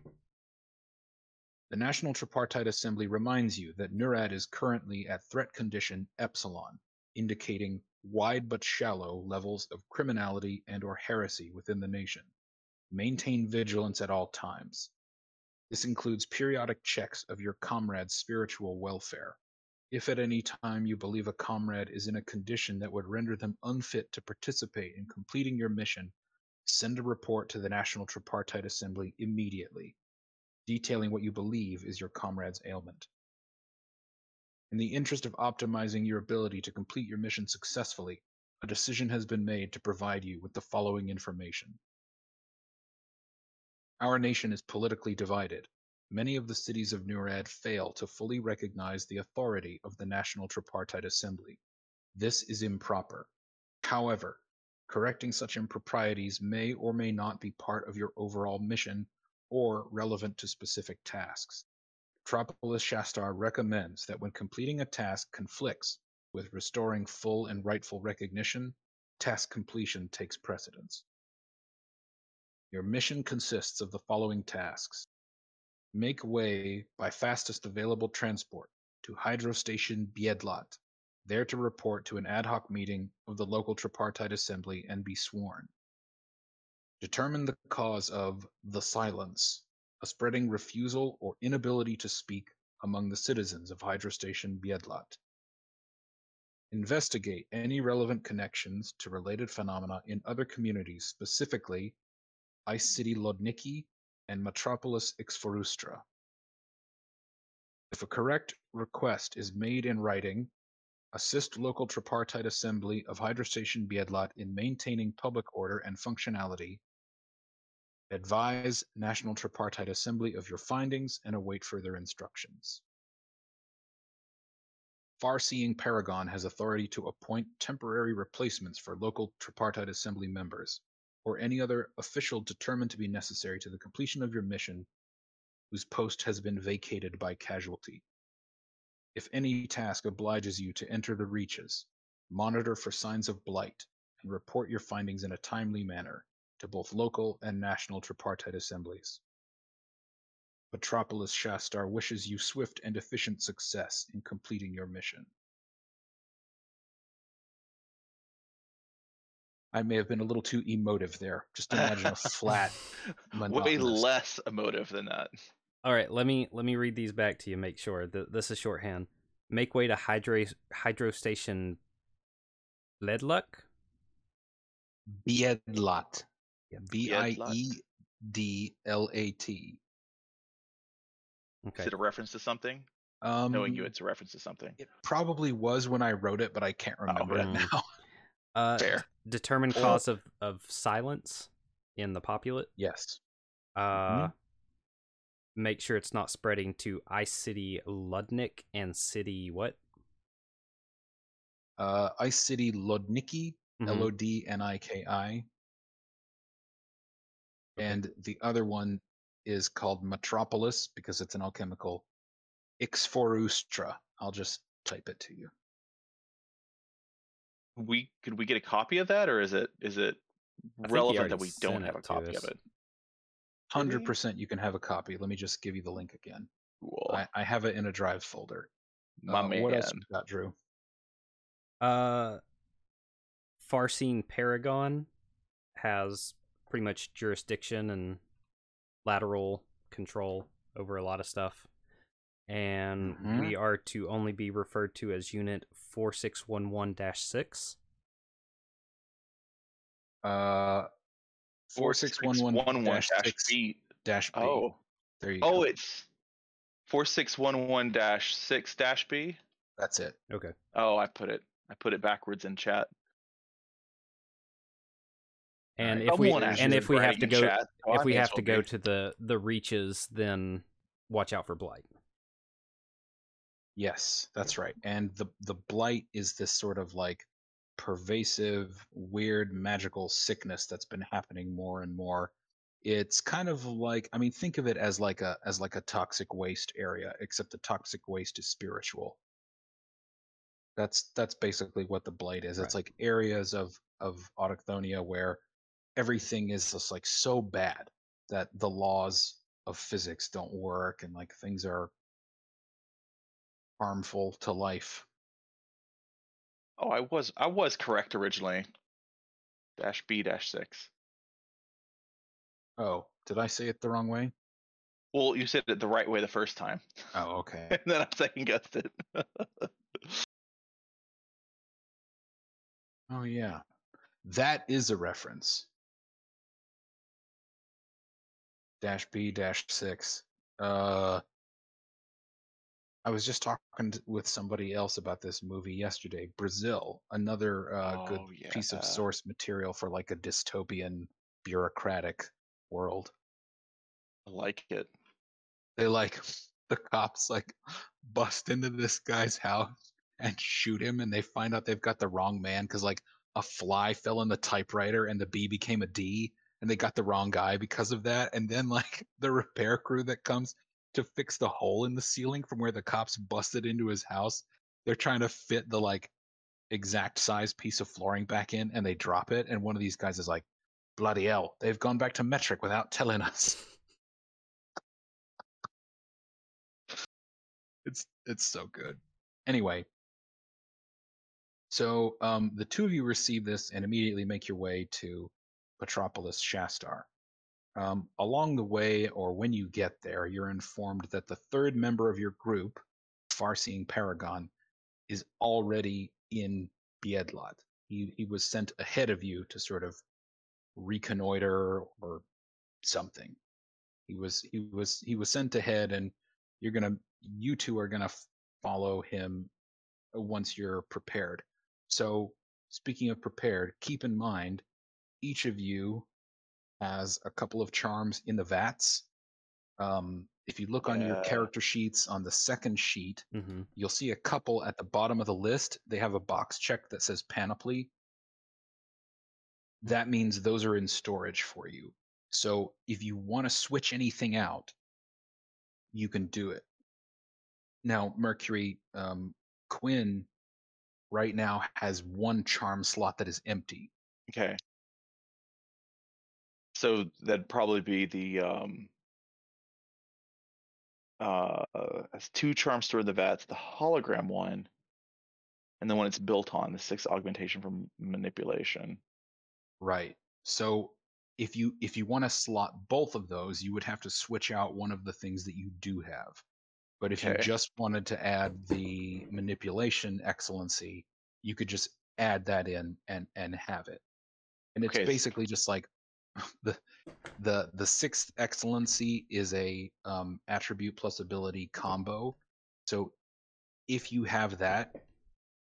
The National Tripartite Assembly reminds you that NURAD is currently at threat condition Epsilon, indicating wide but shallow levels of criminality and or heresy within the nation. Maintain vigilance at all times. This includes periodic checks of your comrade's spiritual welfare. If at any time you believe a comrade is in a condition that would render them unfit to participate in completing your mission, send a report to the National Tripartite Assembly immediately detailing what you believe is your comrade's ailment. In the interest of optimizing your ability to complete your mission successfully, a decision has been made to provide you with the following information. Our nation is politically divided. Many of the cities of Nurad fail to fully recognize the authority of the National Tripartite Assembly. This is improper. However, correcting such improprieties may or may not be part of your overall mission or relevant to specific tasks. Metropolis Shastar recommends that when completing a task conflicts with restoring full and rightful recognition, task completion takes precedence. Your mission consists of the following tasks. Make way by fastest available transport to Hydro Station Biedlat, there to report to an ad hoc meeting of the local tripartite assembly and be sworn. Determine the cause of the silence, a spreading refusal or inability to speak among the citizens of Hydro Station Biedlat. Investigate any relevant connections to related phenomena in other communities, specifically Ice City Lodniki and Metropolis Ixforustra. If a correct request is made in writing, assist local tripartite assembly of Hydro Station Biedlat in maintaining public order and functionality, advise National Tripartite Assembly of your findings, and await further instructions. Far-seeing Paragon has authority to appoint temporary replacements for local tripartite assembly members, or any other official determined to be necessary to the completion of your mission whose post has been vacated by casualty. If any task obliges you to enter the reaches, monitor for signs of blight and report your findings in a timely manner to both local and national tripartite assemblies. Metropolis Shastar wishes you swift and efficient success in completing your mission. I may have been a little too emotive there. Just imagine a flat, Way less emotive than that. All right, let me let me read these back to you. Make sure that this is shorthand. Make way to hydro hydro station. Ledluck. Biedlat. B I E D L A T. Okay. Is it a reference to something? Um, Knowing you, it's a reference to something. It probably was when I wrote it, but I can't remember it Mm. now. Uh, Fair. determine Or- cause of of silence in the populate. yes. Uh, make sure it's not spreading to Ice City, Ludnik, and City what? Uh, Ice City Lodniki, Mhm. L O D N I K I. And the other one is called Metropolis because it's an alchemical. Ixforustra. I'll just type it to you. We could we get a copy of that, or is it is it I think he relevant that we don't have a copy of it? Hundred percent, you can have a copy. Let me just give you the link again. Cool. I, I have it in a drive folder. My Uh, man. What else you got, Drew? Uh, Farseeing Paragon has pretty much jurisdiction and lateral control over a lot of stuff. And Mhm. we are to only be referred to as Unit 4611 6. Uh, four six one one dash dash six B. dash B. Oh, there you oh, go. it's four six one one dash six dash B. That's it. Okay. Oh, I put it. I put it backwards in chat. And if we Someone and if we have to go chat, so I if we have to go be. to the the reaches, then watch out for blight. Yes, that's right. And the the blight is this sort of like pervasive, weird, magical sickness that's been happening more and more. It's kind of like I mean, think of it as like a as like a toxic waste area, except the toxic waste is spiritual. That's that's basically what the blight is. It's like areas of of Autochthonia where everything is just like so bad that the laws of physics don't work and like things are harmful to life. Oh, I was I was correct originally. Dash B dash six. Oh, did I say it the wrong way? Well, you said it the right way the first time, Oh, okay. and then I second guessed it. oh, yeah. That is a reference. Dash B dash six. Uh, I was just talking to, with somebody else about this movie yesterday. Brazil, another uh, good Oh, piece of source material for like a dystopian, bureaucratic world. I like it. they like the cops like bust into this guy's house and shoot him and they find out they've got the wrong man because like a fly fell in the typewriter and the b became a d and they got the wrong guy because of that and then like the repair crew that comes to fix the hole in the ceiling from where the cops busted into his house they're trying to fit the like exact size piece of flooring back in and they drop it and one of these guys is like bloody hell they've gone back to metric without telling us it's it's so good. Anyway, so um, the two of you receive this and immediately make your way to Metropolis Shastar. Um, along the way, or when you get there, you're informed that the third member of your group, Farseeing Paragon, is already in Biedlat. He he was sent ahead of you to sort of reconnoiter or something. He was he was he was sent ahead, and you're gonna you two are gonna follow him uh, once you're prepared. So speaking of prepared, keep in mind each of you has a couple of charms in the vats. Um, if you look on your character sheets on the second sheet, hmm you'll see a couple at the bottom of the list. They have a box check that says panoply. That means those are in storage for you. So if you want to switch anything out, you can do it. Now, Mercury, um, Quinn right now has one charm slot that is empty. Okay. So that'd probably be the um uh two charms in the vats, the hologram one, and then when it's built on, the sixth augmentation from manipulation. Right. So if you if you want to slot both of those, you would have to switch out one of the things that you do have. But if you just wanted to add the manipulation excellency, you could just add that in and and have it. And it's Okay, basically just like the the the sixth excellency is a um, attribute plus ability combo. So if you have that,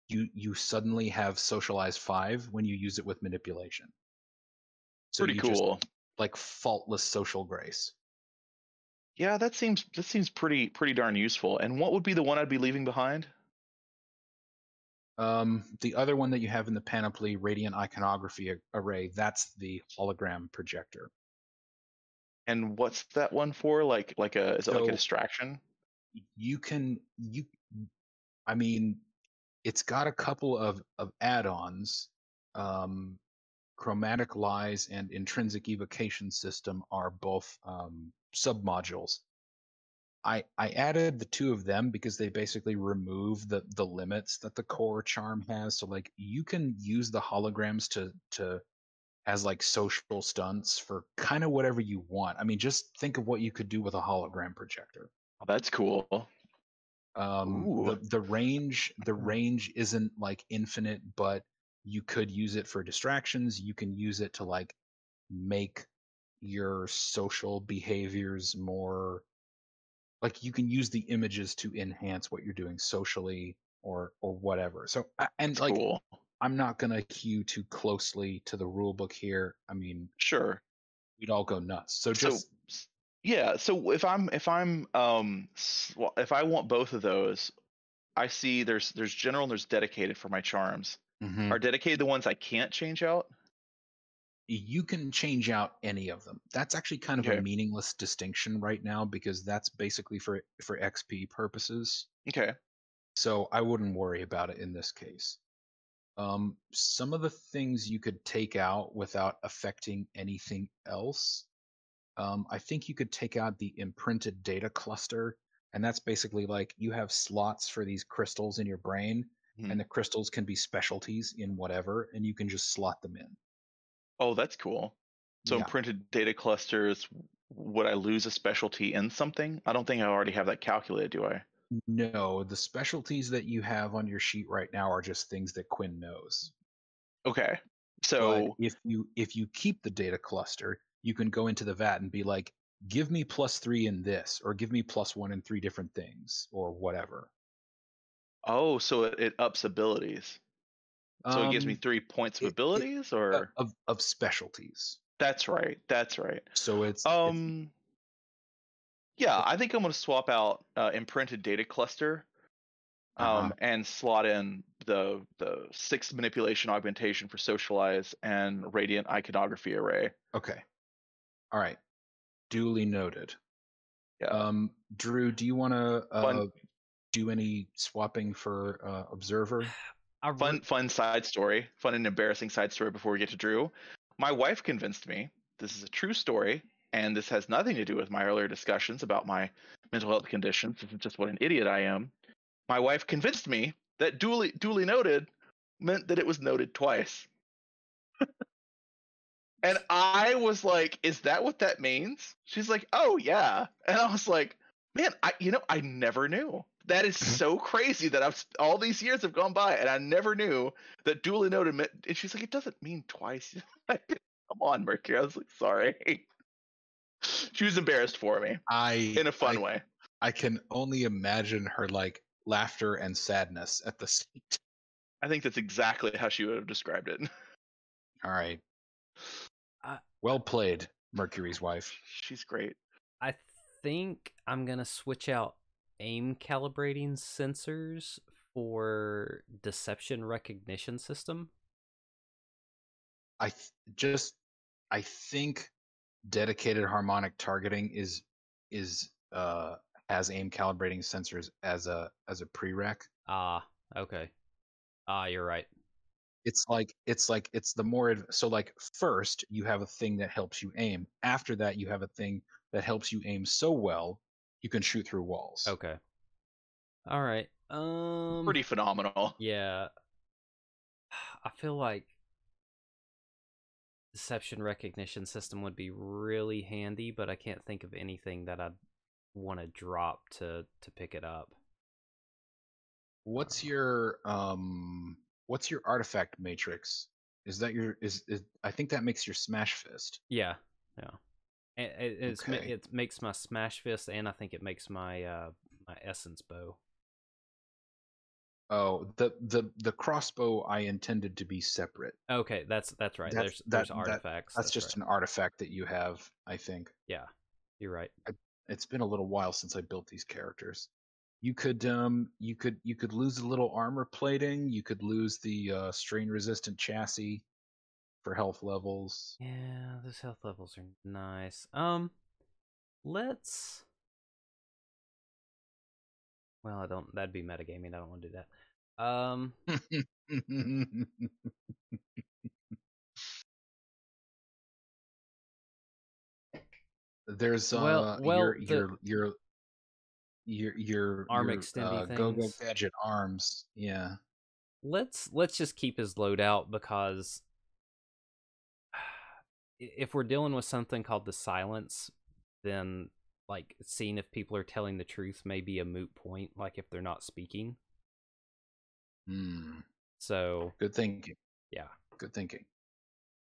you you suddenly have socialize five when you use it with manipulation. So Pretty you just, cool. like faultless social grace. Yeah, that seems that seems pretty pretty darn useful. And what would be the one I'd be leaving behind? Um, the other one that you have in the panoply, radiant iconography array, that's the hologram projector. And what's that one for? Like like a is it like a distraction? You can you, I mean, it's got a couple of of add-ons. Um, chromatic lies and intrinsic evocation system are both um, submodules. I I added the two of them because they basically remove the the limits that the core charm has. So like you can use the holograms to to as like social stunts for kind of whatever you want. I mean, just think of what you could do with a hologram projector. Oh, that's cool. Um, the the range the range isn't like infinite, but you could use it for distractions. You can use it to like make your social behaviors more like you can use the images to enhance what you're doing socially or or whatever. So and like cool. I'm not gonna hew too closely to the rule book here. I mean, Sure. we'd all go nuts. So So just s- yeah, so if I'm if I'm um if I want both of those, I see there's there's general and there's dedicated for my charms. Mhm. Are dedicated the ones I can't change out? You can change out any of them. That's actually kind of Okay. a meaningless distinction right now because that's basically for for XP purposes. Okay. So I wouldn't worry about it in this case. Um, some of the things you could take out without affecting anything else. Um, I think you could take out the imprinted data cluster, and that's basically like you have slots for these crystals in your brain, Mhm. and the crystals can be specialties in whatever, and you can just slot them in. Oh, that's cool. So Yeah. imprinted data clusters, would I lose a specialty in something? I don't think I already have that calculated, do I? No, the specialties that you have on your sheet right now are just things that Quinn knows. Okay. But So if you if you keep the data cluster, you can go into the vat and be like, give me plus three in this, or give me plus one in three different things, or whatever. oh, so it, it ups abilities. So it gives me Um, three points of it- it- abilities, uh, or of of specialties. that's right. That's right. So it's it's- Um. Yeah, I think I'm going to swap out uh, imprinted data cluster, um, Uh-huh. and slot in the the sixth manipulation augmentation for socialize and radiant iconography array. okay. All right. Duly noted. Yeah. Um, Drew, do you want to uh, do any swapping for uh, observer? I re- fun fun side story fun and embarrassing side story before we get to drew. My wife convinced me this is a true story and this has nothing to do with my earlier discussions about my mental health conditions. This is just what an idiot i am. My wife convinced me that duly duly noted meant that it was noted twice. And i was like is that what that means? She's like oh yeah. And i was like man i you know i never knew that is mm-hmm. so crazy that i've all these years have gone by and i never knew that duly noted meant and she's like it doesn't mean twice come on mercury i was like sorry she was embarrassed for me I in a fun I, way I can only imagine her like laughter and sadness at the same time. i think that's exactly how she would have described it All right. I- well played, Mercury's wife. she's great I think I'm gonna switch out aim calibrating sensors for deception recognition system. I th- just I think dedicated harmonic targeting is is uh has aim calibrating sensors as a as a prereq. Ah, okay. Ah, you're right. It's like it's like it's the more adv- so like first you have a thing that helps you aim. After that you have a thing that helps you aim so well you can shoot through walls. Okay. All right. Um. pretty phenomenal Yeah. I feel like deception recognition system would be really handy, but I can't think of anything that I'd want to drop to to pick it up. What's your um what's your artifact matrix? Is that your is, is I think that makes your smash fist. Yeah, yeah. It, it, Okay. it makes my smash fist, and I think it makes my uh my essence bow. Oh, the the the crossbow I intended to be separate. Okay, that's that's right. That's- there's that- there's that- artifacts. That's, just right. an artifact that you have, I think. yeah. You're right. It's been a little while since I built these characters. You could um you could you could lose a little armor plating, you could lose the uh strain resistant chassis for health levels. Yeah, those health levels are nice. Um, let's. Well, I don't. That'd be metagaming. I don't want to do that. Um, There's uh Well- well, your the- your your your your Arm your, extendy uh, Go Go. Gadget arms. Yeah. let's let's just keep his load out because if we're dealing with something called the silence, then like seeing if people are telling the truth may be a moot point, like if they're not speaking. Hmm. So Good thinking. yeah, Good thinking.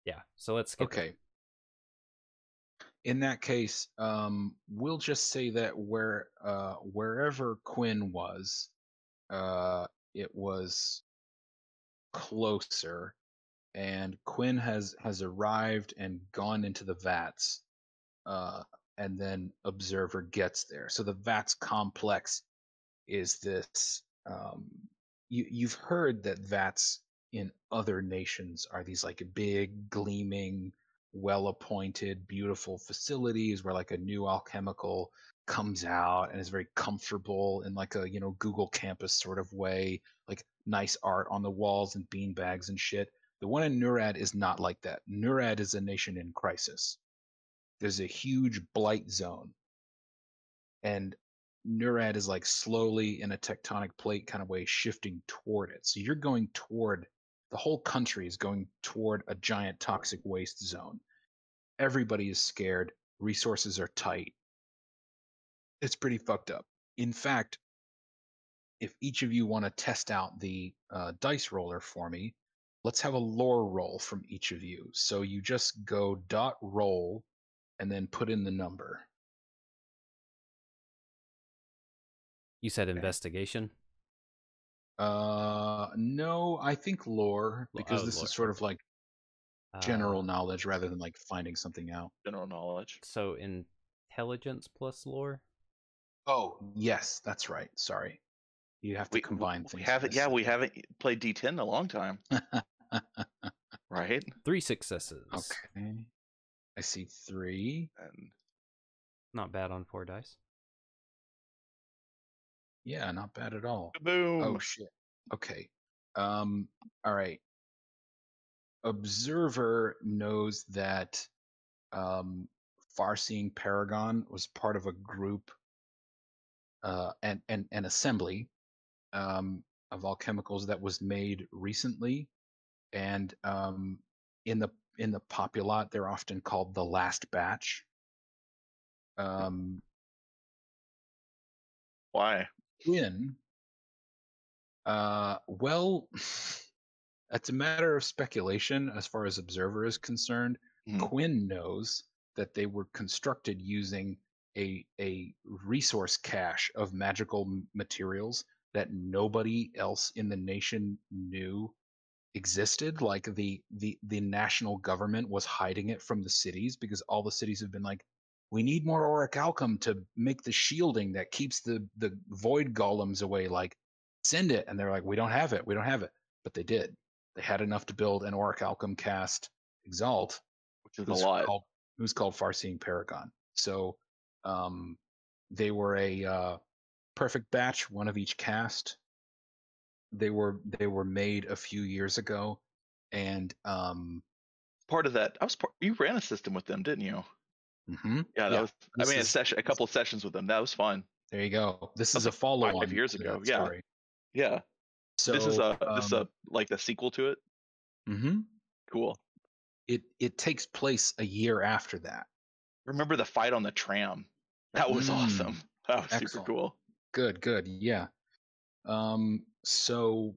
yeah. So let's skip it. Okay. In that case, um, we'll just say that where uh, wherever Quinn was, uh, it was closer, and Quinn has has arrived and gone into the vats, uh, and then Observer gets there. So the vats complex is this. Um, you you've heard that vats in other nations are these like big gleaming well appointed beautiful facilities where like a new alchemical comes out and is very comfortable in like a you know google campus sort of way like nice art on the walls and bean bags and shit the one in nurad is not like that nurad is a nation in crisis there's a huge blight zone and Nurad is like slowly in a tectonic plate kind of way shifting toward it. So you're going toward the whole country is going toward a giant toxic waste zone. Everybody is scared. Resources are tight. It's pretty fucked up. In fact, if each of you want to test out the uh, dice roller for me, let's have a lore roll from each of you. So you just go dot roll and then put in the number. You said Okay. investigation. Uh, no, I think lore because oh, this lore, is sort of like general Uh, knowledge rather than like finding something out. General knowledge. So intelligence plus lore. Oh, yes, that's right. Sorry, you have to We, combine we things. haven't. Yeah, we haven't played D10 in a long time, right? Three successes. okay, I see three. And Not bad on four dice. Yeah, not bad at all. boom. Oh shit. Okay. Um. All right. Observer knows that um, Farseeing Paragon was part of a group uh, and and an assembly um, of alchemicals that was made recently, and um, in the in the populot they're often called the last batch. Um, Why? Quinn, uh, well, that's a matter of speculation as far as Observer is concerned. Hmm. Quinn knows that they were constructed using a a resource cache of magical materials that nobody else in the nation knew existed like the the the national government was hiding it from the cities because all the cities have been like we need more orichalcum to make the shielding that keeps the the void golems away like send it and they're like we don't have it we don't have it but they did they had enough to build an orichalcum caste exalt Which is a lot. called who's called Farseeing Paragon. So um, they were a uh, perfect batch, one of each caste. They were they were made a few years ago, and um, Part of that. I was. Part, you ran a system with them, didn't you? mhm, Yeah, that Yeah, was. I this mean, a session, a couple sessions with them. That was fun. there you go. This is a Something follow on years ago, yeah. Story. Yeah. So this is a. this is um, a like a sequel to it. Mm-hmm. Cool. It it takes place a year after that. Remember the fight on the tram? That was Mm, awesome. That was excellent. super cool. Good, good. Yeah. Um, so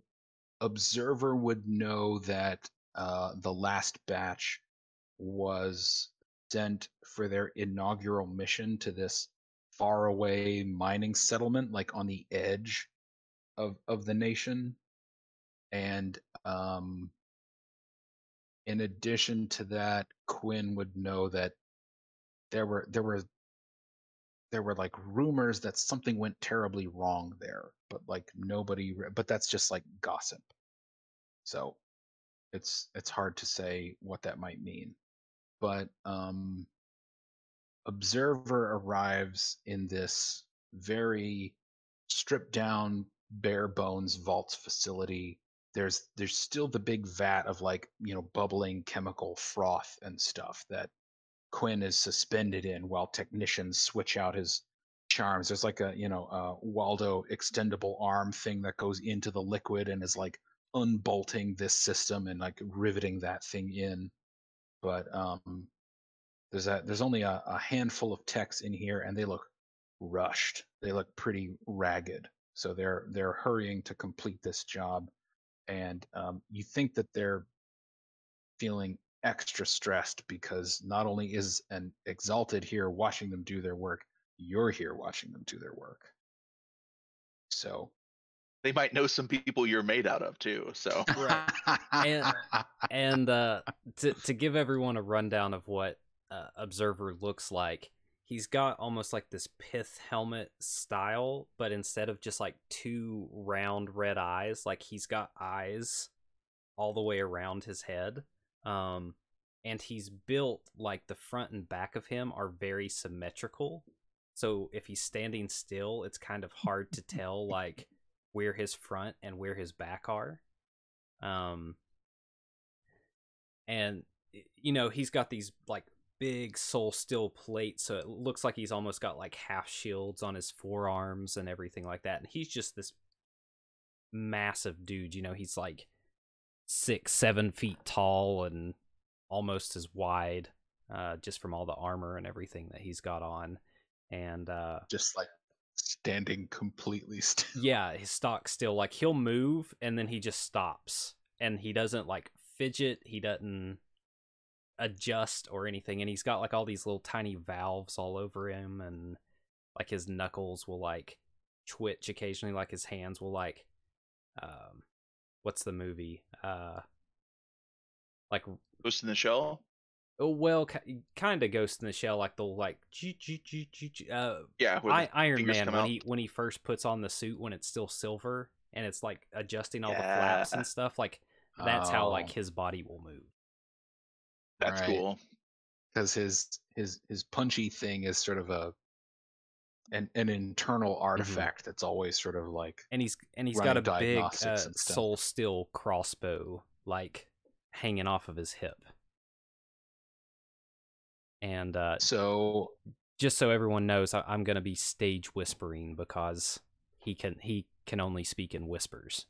Observer would know that uh, the last batch was sent for their inaugural mission to this faraway mining settlement, like on the edge of of the nation. And um, in addition to that, Quinn would know that there were there were there were like rumors that something went terribly wrong there, but like nobody. But that's just like gossip. So it's it's hard to say what that might mean. But um, Observer arrives in this very stripped down, bare bones vaults facility. There's there's still the big vat of like you know bubbling chemical froth and stuff that Quinn is suspended in while technicians switch out his charms. There's like a you know uh, Waldo extendable arm thing that goes into the liquid and is like unbolting this system and like riveting that thing in. But um, there's a there's only a, a handful of techs in here, and they look rushed. They look pretty ragged. So they're they're hurrying to complete this job, and um, you think that they're feeling extra stressed because not only is an exalted here watching them do their work, you're here watching them do their work. So They might know some people you're made out of too. So And- and uh, to to give everyone a rundown of what uh, Observer looks like, he's got almost like this pith helmet style, but instead of just like two round red eyes, like he's got eyes all the way around his head. Um, and he's built like the front and back of him are very symmetrical. So if he's standing still, it's kind of hard to tell like where his front and where his back are. Um, and you know he's got these like big soul steel plates so it looks like he's almost got like half shields on his forearms and everything like that and he's just this massive dude you know he's like six seven feet tall and almost as wide uh just from all the armor and everything that he's got on and uh just like standing completely still. yeah, his stock still like he'll move and then he just stops and he doesn't like fidget, he doesn't adjust or anything and he's got like all these little tiny valves all over him and like his knuckles will like twitch occasionally like his hands will like um what's the movie? Uh like Ghost in the Shell. Oh well kind of ghost in the shell like they'll like uh Yeah, I, Iron Man when out. he when he first puts on the suit when it's still silver and it's like adjusting all the flaps and stuff like that's how like Oh. his body will move. that's Right. cool. because his his his punchy thing is sort of a an an internal Mm-hmm. artifact that's always sort of like And he's and he's got a big uh, diagnostics and stuff. soul steel crossbow like hanging off of his hip. And uh, so just so everyone knows, I- I'm gonna be stage whispering because he can he can only speak in whispers.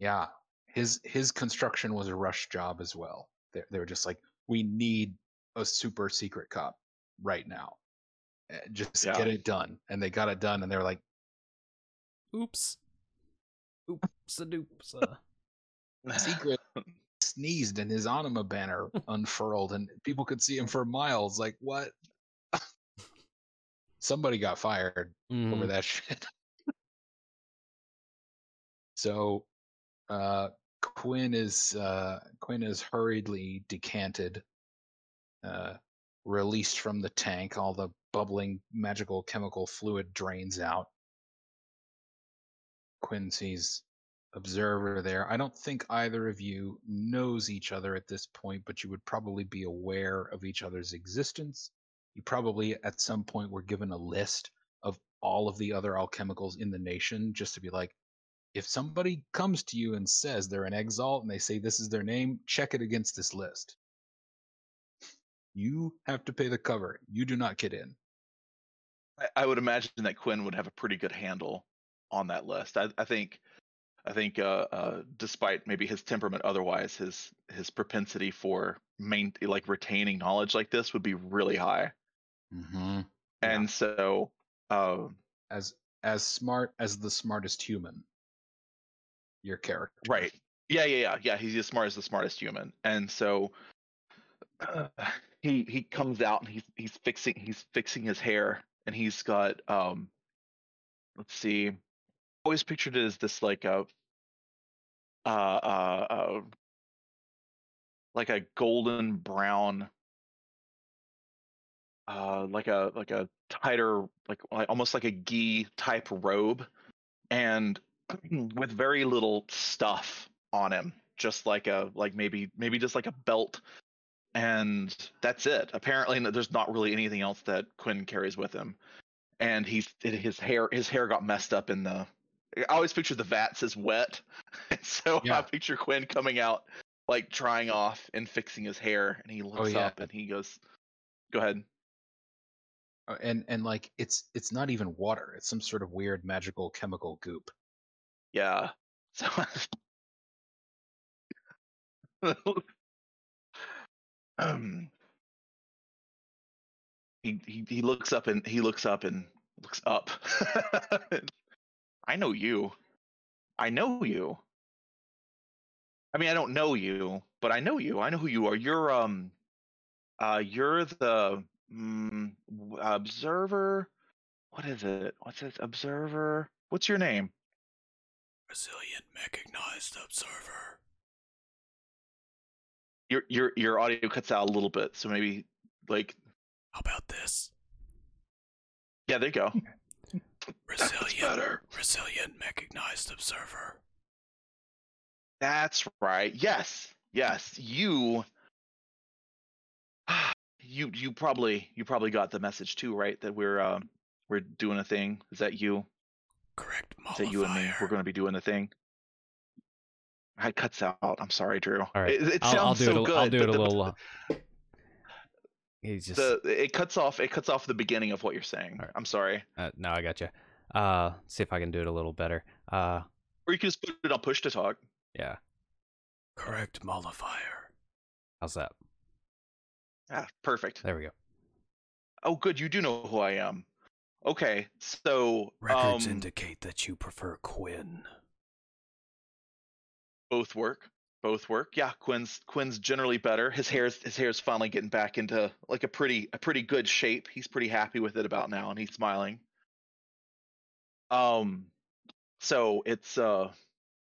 yeah his his construction was a rush job as well they, they were just like we need a super secret cop right now Uh, just Yeah. get it done and they got it done and they were like Oops. Oops a doops. Uh. secret sneezed and his anima banner unfurled and people could see him for miles like what? Somebody got fired over Mhm. that shit. So uh quinn is uh quinn is hurriedly decanted uh released from the tank all the bubbling magical chemical fluid drains out. Quinn sees observer there. I don't think either of you knows each other at this point but you would probably be aware of each other's existence. You probably at some point were given a list of all of the other alchemicals in the nation just to be like if somebody comes to you and says they're an exalt and they say this is their name check it against this list. You have to pay the cover. You do not get in. I, I would imagine that Quinn would have a pretty good handle on that list. I, I think, I think, uh, uh, despite maybe his temperament, otherwise his his propensity for main like retaining knowledge like this would be really high. mm-hmm. Yeah. And so, uh, as as smart as the smartest human your character right, yeah, yeah, yeah, yeah. He's as smart as the smartest human, and so uh, he he comes out and he's he's fixing he's fixing his hair, and he's got um, let's see, always pictured it as this like a uh uh, uh like a golden brown uh like a like a tighter like, like almost like a gi type robe and with very little stuff on him just like a like maybe maybe just like a belt and that's it. Apparently there's not really anything else that quinn carries with him and he's his hair his hair got messed up in the i always picture the vats as wet so i picture quinn coming out like drying off and fixing his hair and he looks yeah. up and he goes go ahead Uh, and and like it's it's not even water. It's some sort of weird magical chemical goop. Yeah. So um he, he he looks up and he looks up and looks up. I know you. I know you. I mean, I don't know you, but I know you. I know who you are. You're um uh you're the mm, observer. What is it? What's it? Observer. What's your name? Resilient mechanized observer. Your your your audio cuts out a little bit, so maybe like How about this? yeah, there you go. Resilient, better. resilient mechanized observer. That's right. Yes. Yes. You you you probably you probably got the message too, right? That we're um we're doing a thing. Is that you? Correct Is that you and me? We're going to be doing a thing. It cuts out. I'm sorry, Drew. All right. It, it I'll, sounds I'll do so it. A, good. I'll do it a the- little. He's just. the it cuts off it cuts off the beginning of what you're saying. All right. I'm sorry. Uh, no, I got you. Uh, see if I can do it a little better. Uh, Or you can just put it on push to talk. yeah. Correct mollifier. How's that? Ah, perfect. There we go. Oh, good. You do know who I am. Okay, so Records um, indicate that you prefer Quinn. both work. Both work. Yeah, Quinn's Quinn's generally better. His hair's his hair's finally getting back into like a pretty a pretty good shape. He's pretty happy with it about now, and he's smiling. Um, so it's uh,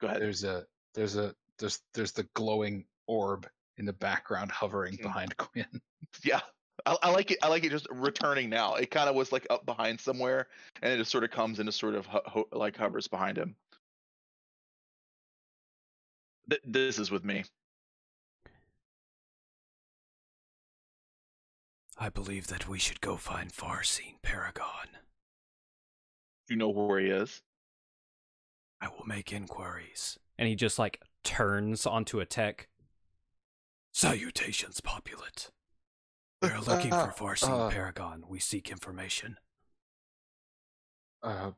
go ahead. There's a there's a there's there's the glowing orb in the background hovering Mhm. behind Quinn. Yeah, I, I like it. I like it just returning now. It kind of was like up behind somewhere, and it just sort of comes and just sort of ho- ho- like hovers behind him. Th- this is with me. I believe that we should go find Farseen Paragon. You know where he is. I will make inquiries. And he just like turns onto a tech. Salutations, populate. We are looking for Farseen uh, Paragon. We seek information. Uh,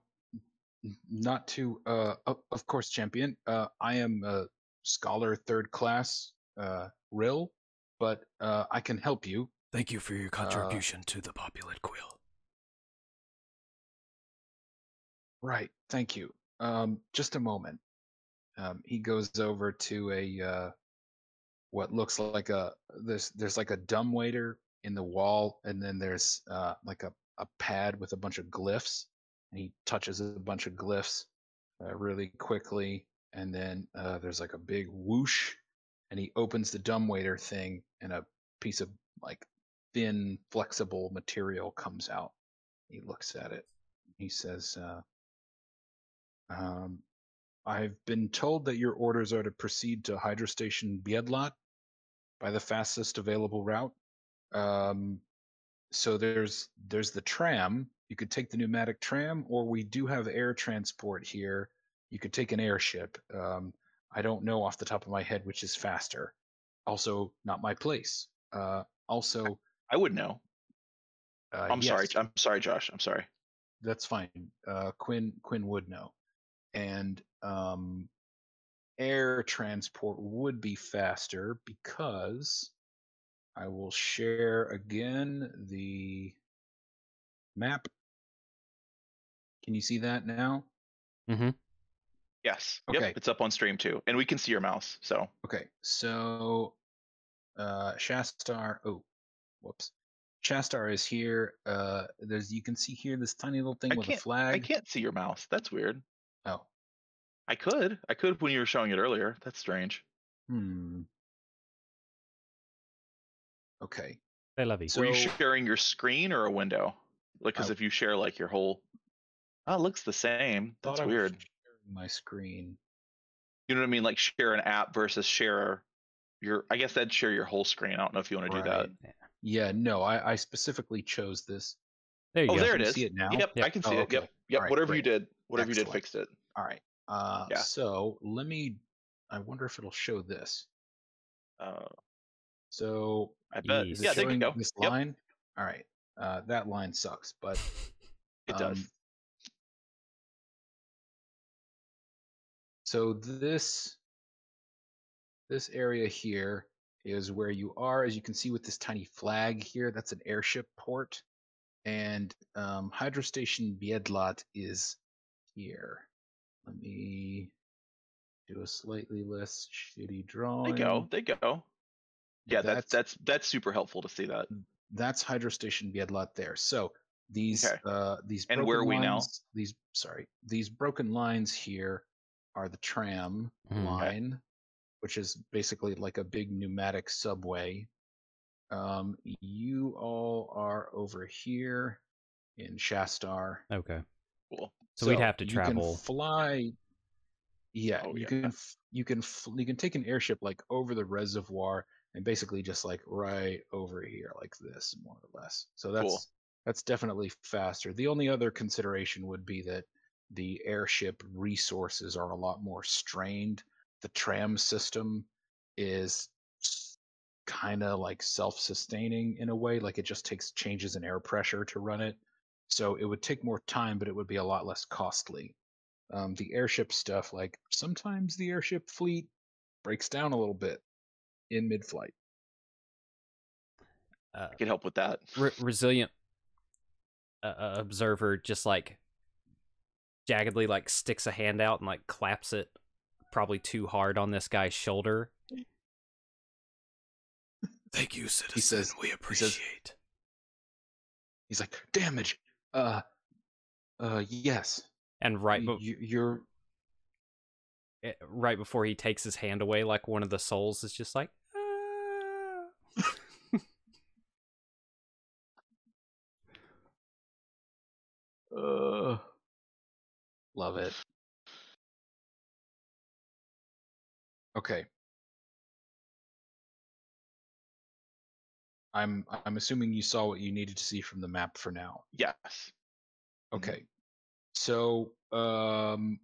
not to uh, of, course, champion. Uh, I am a scholar third class, uh, Rill, but uh, I can help you. Thank you for your contribution to the populate quill. Right. Thank you. Um, just a moment. Um, he goes over to a uh, what looks like a there's there's like a dumb waiter in the wall, and then there's uh, like a, a pad with a bunch of glyphs, and he touches a bunch of glyphs uh, really quickly, and then uh, there's like a big whoosh, and he opens the dumbwaiter thing, and a piece of like thin flexible material comes out. He looks at it. He says. Uh, um, I've been told that your orders are to proceed to Hydro Station Biedlat by the fastest available route. Um, so there's there's the tram. You could take the pneumatic tram, or we do have air transport here. You could take an airship. Um, I don't know off the top of my head which is faster. Also, not my place. Uh, also, I would know. uh, I'm sorry. I'm sorry, Josh. I'm sorry. that's fine. Uh, Quinn Quinn would know, and um, air transport would be faster because I will share again the map. Can you see that now? Yes. Okay. Yep. It's up on stream too, and we can see your mouse. So Okay, so uh, Shastar. Oh, whoops. Shastar is here. Uh, there's you can see here this tiny little thing I with a flag. I can't see your mouse. That's weird. Oh, I could. I could when you were showing it earlier. That's strange. hmm. Okay. I love you. So Were you sharing your screen or a window? Like, because I- if you share like your whole, oh, it looks the same. That's I was weird. Sharing my screen. You know what I mean? Like share an app versus share your. I guess that'd share your whole screen. I don't know if you want to do that. Yeah, no, I, I specifically chose this. There you Oh, go. there Can it see it now? Yep, Yep. I can see Oh, it. Yep, okay. yep. Alright, whatever you did, whatever you did, fixed it. All right. Uh, Yeah. So let me. I wonder if it'll show this. Uh, So I bet. Is Yeah, there you go. This Yep. line. All right. uh, that line sucks. But It does. So this this area here is where you are. As you can see with this tiny flag here, that's an airship port, and um, Hydro Station Biedlat is here. Let me do a slightly less shitty drawing. They go. They go. Yeah, that's that's that's super helpful to see that. that's Hydrostation Biedlat there. So these Okay. uh these And where are we now? These sorry, these broken lines here are the tram Mhm. line, which is basically like a big pneumatic subway. Um, you all are over here in Shastar. Okay. Cool. So, we'd have to you travel. Can fly. Yeah, Oh, you yeah. can you can f- you can take an airship like over the reservoir and basically just like right over here like this more or less. So that's Cool. that's definitely faster. The only other consideration would be that the airship resources are a lot more strained. The tram system is kind of like self-sustaining in a way like it just takes changes in air pressure to run it so it would take more time but it would be a lot less costly um, the airship stuff like sometimes the airship fleet breaks down a little bit in mid-flight Uh, I could help with that. re- resilient uh, uh, observer just like jaggedly like sticks a hand out and like claps it probably too hard on this guy's shoulder. Thank you, citizen. He says- we says- appreciate. he's like damage uh uh yes and right, y- be- you, you're eh, right before he takes his hand away, like one of the souls is just like, "Ah." uh love it okay i'm i'm assuming you saw what you needed to see from the map for now Yes. Okay. So um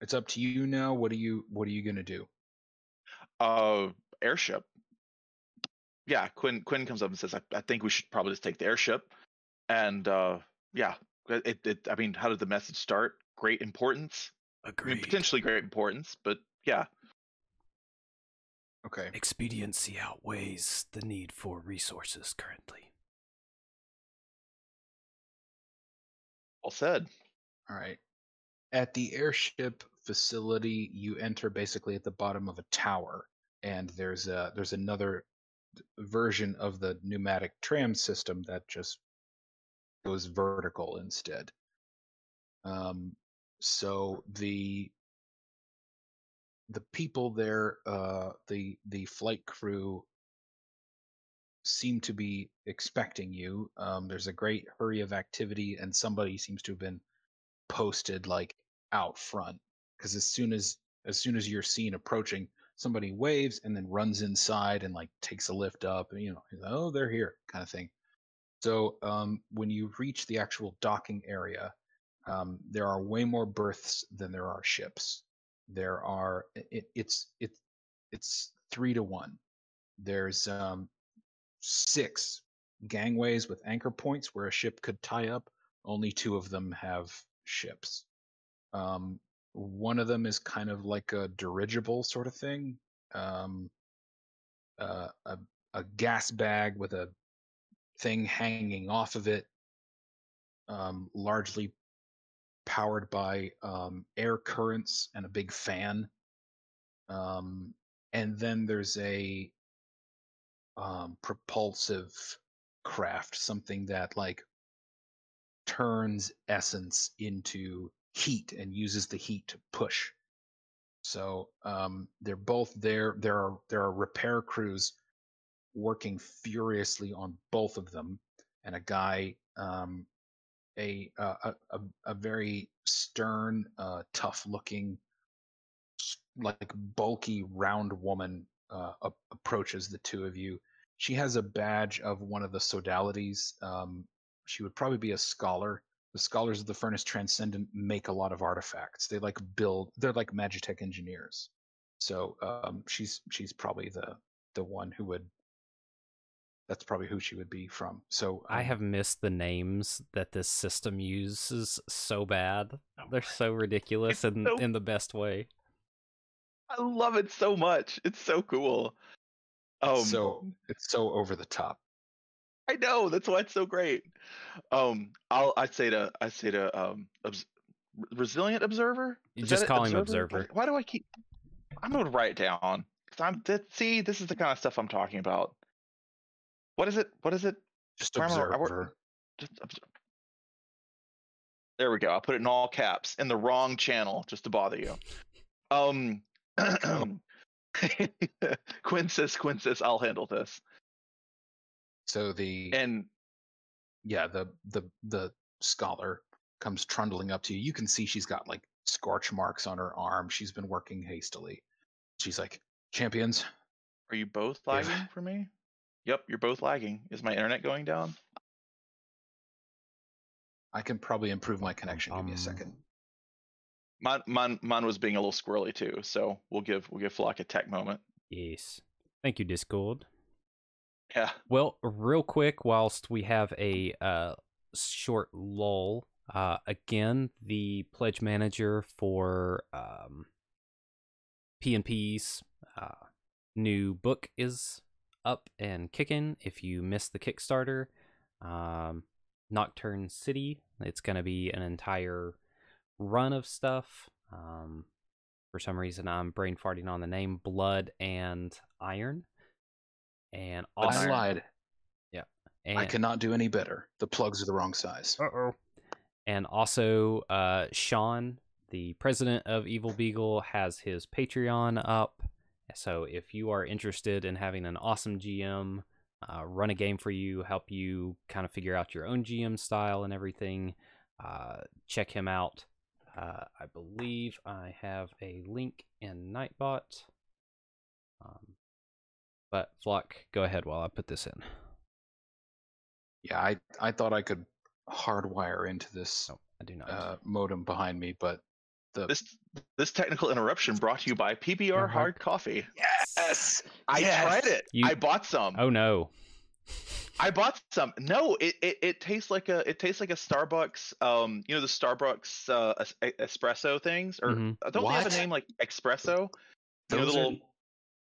it's up to you now. What are you what are you gonna do? Uh, airship. Yeah, Quinn. Quinn comes up and says, "I, I think we should probably just take the airship." And uh, yeah, it, it. I mean, how did the message start? Great importance. I mean, potentially great importance, but yeah, Okay. Expediency outweighs the need for resources currently. all said. All right. At the airship facility, you enter basically at the bottom of a tower and there's a there's another version of the pneumatic tram system that just goes vertical instead. Um so the the people there uh the the flight crew seem to be expecting you. Um, there's a great hurry of activity, and somebody seems to have been posted like out front because as soon as as soon as you're seen approaching, somebody waves and then runs inside and like takes a lift up, and you know, oh, they're here, kind of thing. So um, when you reach the actual docking area, um, there are way more berths than there are ships. There are it, it's it's it's three to one. There's um, six gangways with anchor points where a ship could tie up. Only two of them have ships. Um, one of them is kind of like a dirigible sort of thing. Um, uh, a, a gas bag with a thing hanging off of it, um, largely powered by um, air currents and a big fan. Um, and then there's a um, propulsive craft, something that like turns essence into heat and uses the heat to push. So um, they're both there. There are there are repair crews working furiously on both of them, and a guy, um, a, uh, a a a very stern, uh, tough-looking, like bulky, round woman uh, a- approaches the two of you. She has a badge of one of the sodalities. Um, she would probably be a scholar. The scholars of the Furnace Transcendent make a lot of artifacts. They like build. They're like Magitech engineers. So um, she's she's probably the the one who would that's probably who she would be from. So I um, have missed the names that this system uses so bad. They're so ridiculous It's in so- in the best way. I love it so much. It's so cool. Um, so it's so over the top. I know that's why it's so great. Um, I'll I'd say to I say to um obs- resilient observer. Is just call him Why- observer. Why, do I keep? I'm gonna write it down because I'm that, see this is the kind of stuff I'm talking about. What is it? What is it? Just Why am I- I observer. Just. There we go. I put it in all caps in the wrong channel just to bother you. Um, Quincis, Quincis, I'll handle this. So the And yeah, the the the scholar comes trundling up to you. You can see she's got like scorch marks on her arm. She's been working hastily. She's like, "Champions, are you both lagging for me? Yep, you're both lagging. Is my internet going down? I can probably improve my connection. Give me a Um, second. Mine, mine, mine was being a little squirrely too. So we'll give we'll give Flock a tech moment. Yes. Thank you, Discord. Yeah. Well, real quick, whilst we have a uh, short lull, uh, again, the pledge manager for um, PNP's uh, new book is up and kicking. If you missed the Kickstarter, um, Nocturne City, it's going to be an entire run of stuff. Um, for some reason, I'm brain farting on the name Blood and Iron. And I also, lied. and, I cannot do any better. The plugs are the wrong size. Uh-oh. And also, uh, Sean, the president of Evil Beagle, has his Patreon up. So if you are interested in having an awesome GM uh, run a game for you, help you kind of figure out your own GM style and everything, uh, check him out. Uh, I believe I have a link in Nightbot. Um, but Flock, go ahead while I put this in. Yeah, I I thought I could hardwire into this No, I do not. uh, modem behind me, but the This this technical interruption brought to you by PBR Uh-huh. Hard Coffee. yes, I tried it. You- I bought some. oh no. I bought some. No, it, it it tastes like a it tastes like a Starbucks. Um, you know the Starbucks uh, es- espresso things, or Mhm. uh, don't they have a name like espresso? You know, those the are little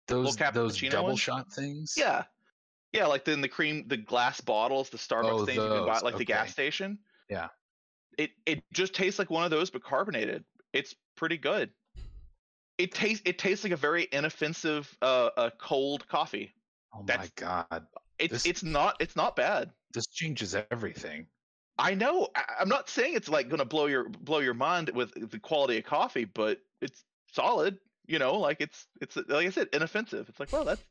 those little those double ones? shot things. yeah, yeah, like then the cream, the glass bottles, the Starbucks Oh, things you can buy those, at like the gas station. Yeah. It it just tastes like one of those, but carbonated. It's pretty good. It tastes it tastes like a very inoffensive uh, a cold coffee. Oh my god, It's This- it's not it's not bad. this changes everything. I know. I- I'm not saying it's like gonna blow your blow your mind with the quality of coffee, but it's solid. You know, like it's it's like I said, inoffensive. It's like, well, that's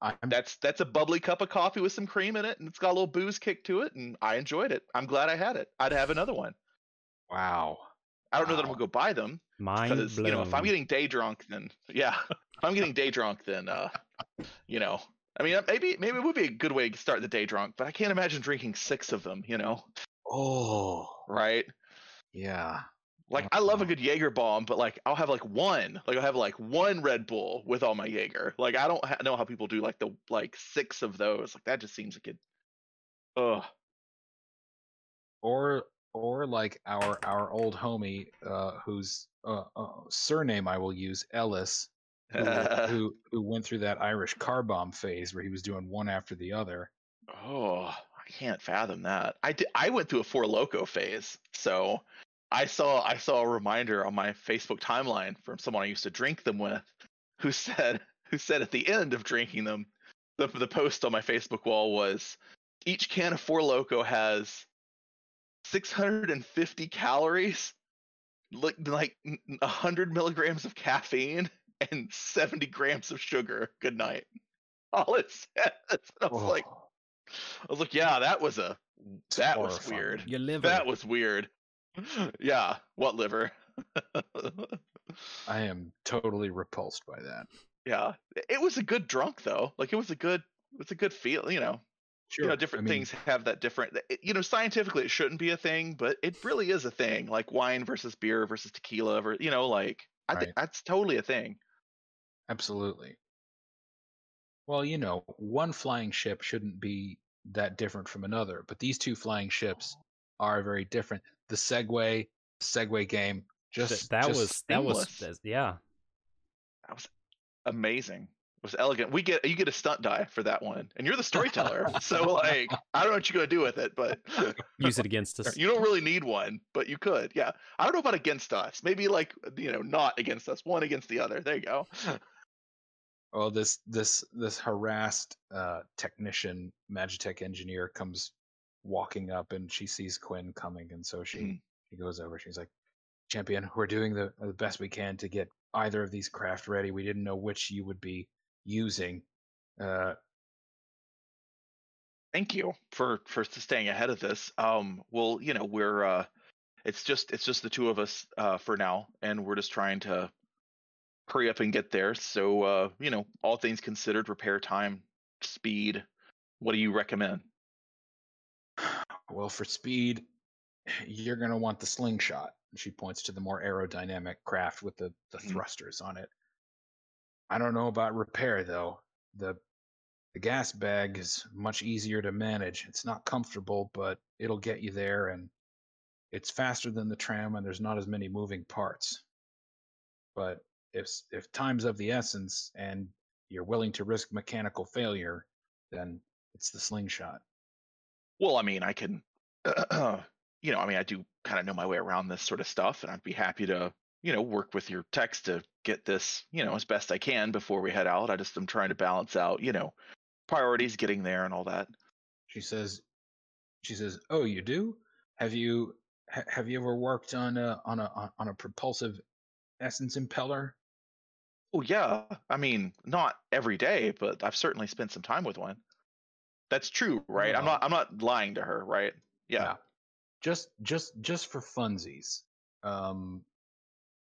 I'm that's that's a bubbly cup of coffee with some cream in it, and it's got a little booze kick to it, and I enjoyed it. I'm glad I had it. I'd have another one. wow. I don't know that I'm gonna go buy them Mind because blown. you know if I'm getting day drunk, then yeah, if I'm getting day drunk, then uh, you know, I mean, maybe maybe it would be a good way to start the day drunk, but I can't imagine drinking six of them. You know, Oh right? yeah. Like I love a good Jaeger bomb, but like I'll have like one, like I'll have like one Red Bull with all my Jaeger. Like I don't ha- know how people do like the like six of those. Like that just seems like it. Ugh. Or or like our our old homie, uh, whose uh, uh, surname I will use, Ellis, who, who who went through that Irish car bomb phase where he was doing one after the other. oh, I can't fathom that. I did. I went through a Four Loko phase, so I saw I saw a reminder on my Facebook timeline from someone I used to drink them with, who said who said at the end of drinking them, the the post on my Facebook wall was, each can of Four Loko has 650 calories, like like 100 milligrams of caffeine and 70 grams of sugar. Good night. All it says. I was like, Oh, I was like, yeah, that was a it's that was horrifying. weird. Your liver. That was weird. Yeah, what liver? I am totally repulsed by that. yeah, it was a good drunk though. Like it was a good, it was a good feel. You know, Sure. you know, different I mean, things have that different. You know, scientifically it shouldn't be a thing, but it really is a thing. Like wine versus beer versus tequila, or you know, like I think Right. that's totally a thing. Absolutely. Well, you know, one flying ship shouldn't be that different from another, but these two flying ships are very different. The segue, segue game, just that just was that was yeah. That was amazing. It was elegant. We get you get a stunt die for that one, and you're the storyteller. so like, I don't know what you're gonna do with it, but Use it against us. you don't really need one, but you could. Yeah, I don't know about against us. Maybe like you know, not against us. One against the other. There you go. oh this this this harassed uh technician Magitech engineer comes walking up and she sees Quinn coming and so she Mhm. she goes over she's like champion we're doing the the best we can to get either of these craft ready we didn't know which you would be using uh Thank you for for staying ahead of this. Um, well, you know, we're uh, it's just it's just the two of us uh for now, and we're just trying to hurry up and get there. So uh, you know, all things considered, repair time, speed. What do you recommend? well for speed you're going to want the slingshot she points to the more aerodynamic craft with the the Mhm. thrusters on it i don't know about repair though. The the gas bag is much easier to manage. It's not comfortable but it'll get you there and it's faster than the tram and there's not as many moving parts. But if if time's of the essence and you're willing to risk mechanical failure then it's the slingshot. Well, I mean, I can, you know, I mean, I do kind of know my way around this sort of stuff, and I'd be happy to, you know, work with your techs to get this, you know, as best I can before we head out. I just am trying to balance out, you know, priorities, getting there, and all that. She says, she says, "Oh, you do? Have you ha- have you ever worked on a on a on- a propulsive essence impeller?" Oh yeah, I mean, not every day, but I've certainly spent some time with one. That's true, right? I'm not. I'm not lying to her, right? Yeah. Just just just for funsies. Um,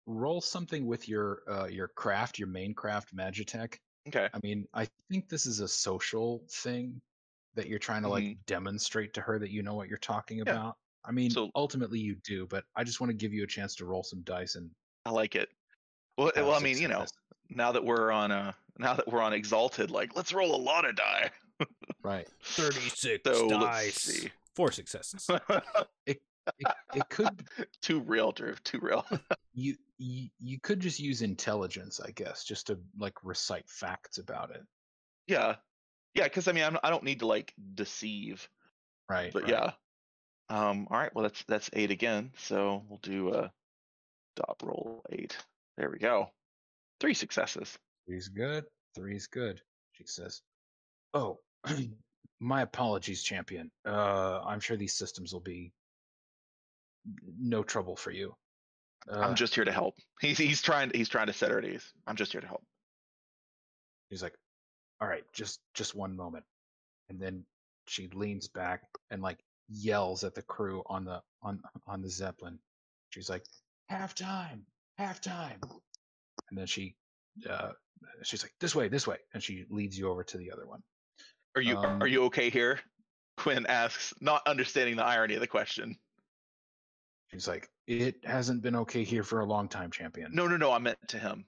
roll something with your uh your craft, your main craft, Magitech. Okay. I mean, I think this is a social thing that you're trying to like demonstrate to her that you know what you're talking Mm-hmm. Yeah. about. I mean, So- ultimately you do, but I just want to give you a chance to roll some dice and I like it. Well, well, I mean, you know, now that we're on uh now that we're on exalted, like let's roll a lot of die. right. 36 So, let's dice. see. Four successes. It, it could too real, Drew. Too real. you, you you could just use intelligence, I guess, just to like recite facts about it. yeah, yeah. Because I mean, I'm, I don't need to like deceive, Right. but right. yeah. Um. All right. Well, that's that's eight again. So we'll do a dot roll eight. There we go. Three successes. Three's good. Three's good. She says, "Oh, my apologies, champion. Uh, I'm sure these systems will be no trouble for you. Uh, I'm just here to help. He's he's trying he's trying to set her at ease. I'm just here to help. He's like, "All right, just just one moment," and then she leans back and like yells at the crew on the on on the zeppelin. She's like, "Halftime, halftime," and then she uh, she's like, "This way, this way," and she leads you over to the other one. Are you Um, are you okay here? Quinn asks, not understanding the irony of the question. She's like, "It hasn't been okay here for a long time, champion." No, no, no. I meant to him.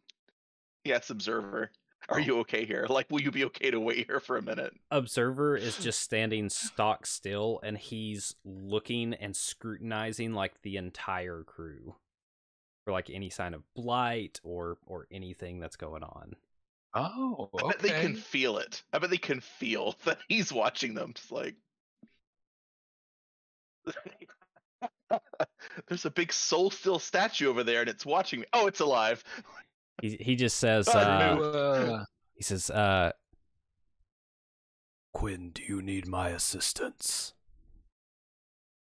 Yes, observer. Are Oh. you okay here? Like, will you be okay to wait here for a minute? Observer is just standing stock still and he's looking and scrutinizing like the entire crew for like any sign of blight or or anything that's going on. Oh, I bet they can feel it. I bet they can feel that he's watching them. Just like there's a big soul steel statue over there, and it's watching me. Oh, it's alive. He he just says Oh, uh, no. Uh, he says uh Quinn, do you need my assistance?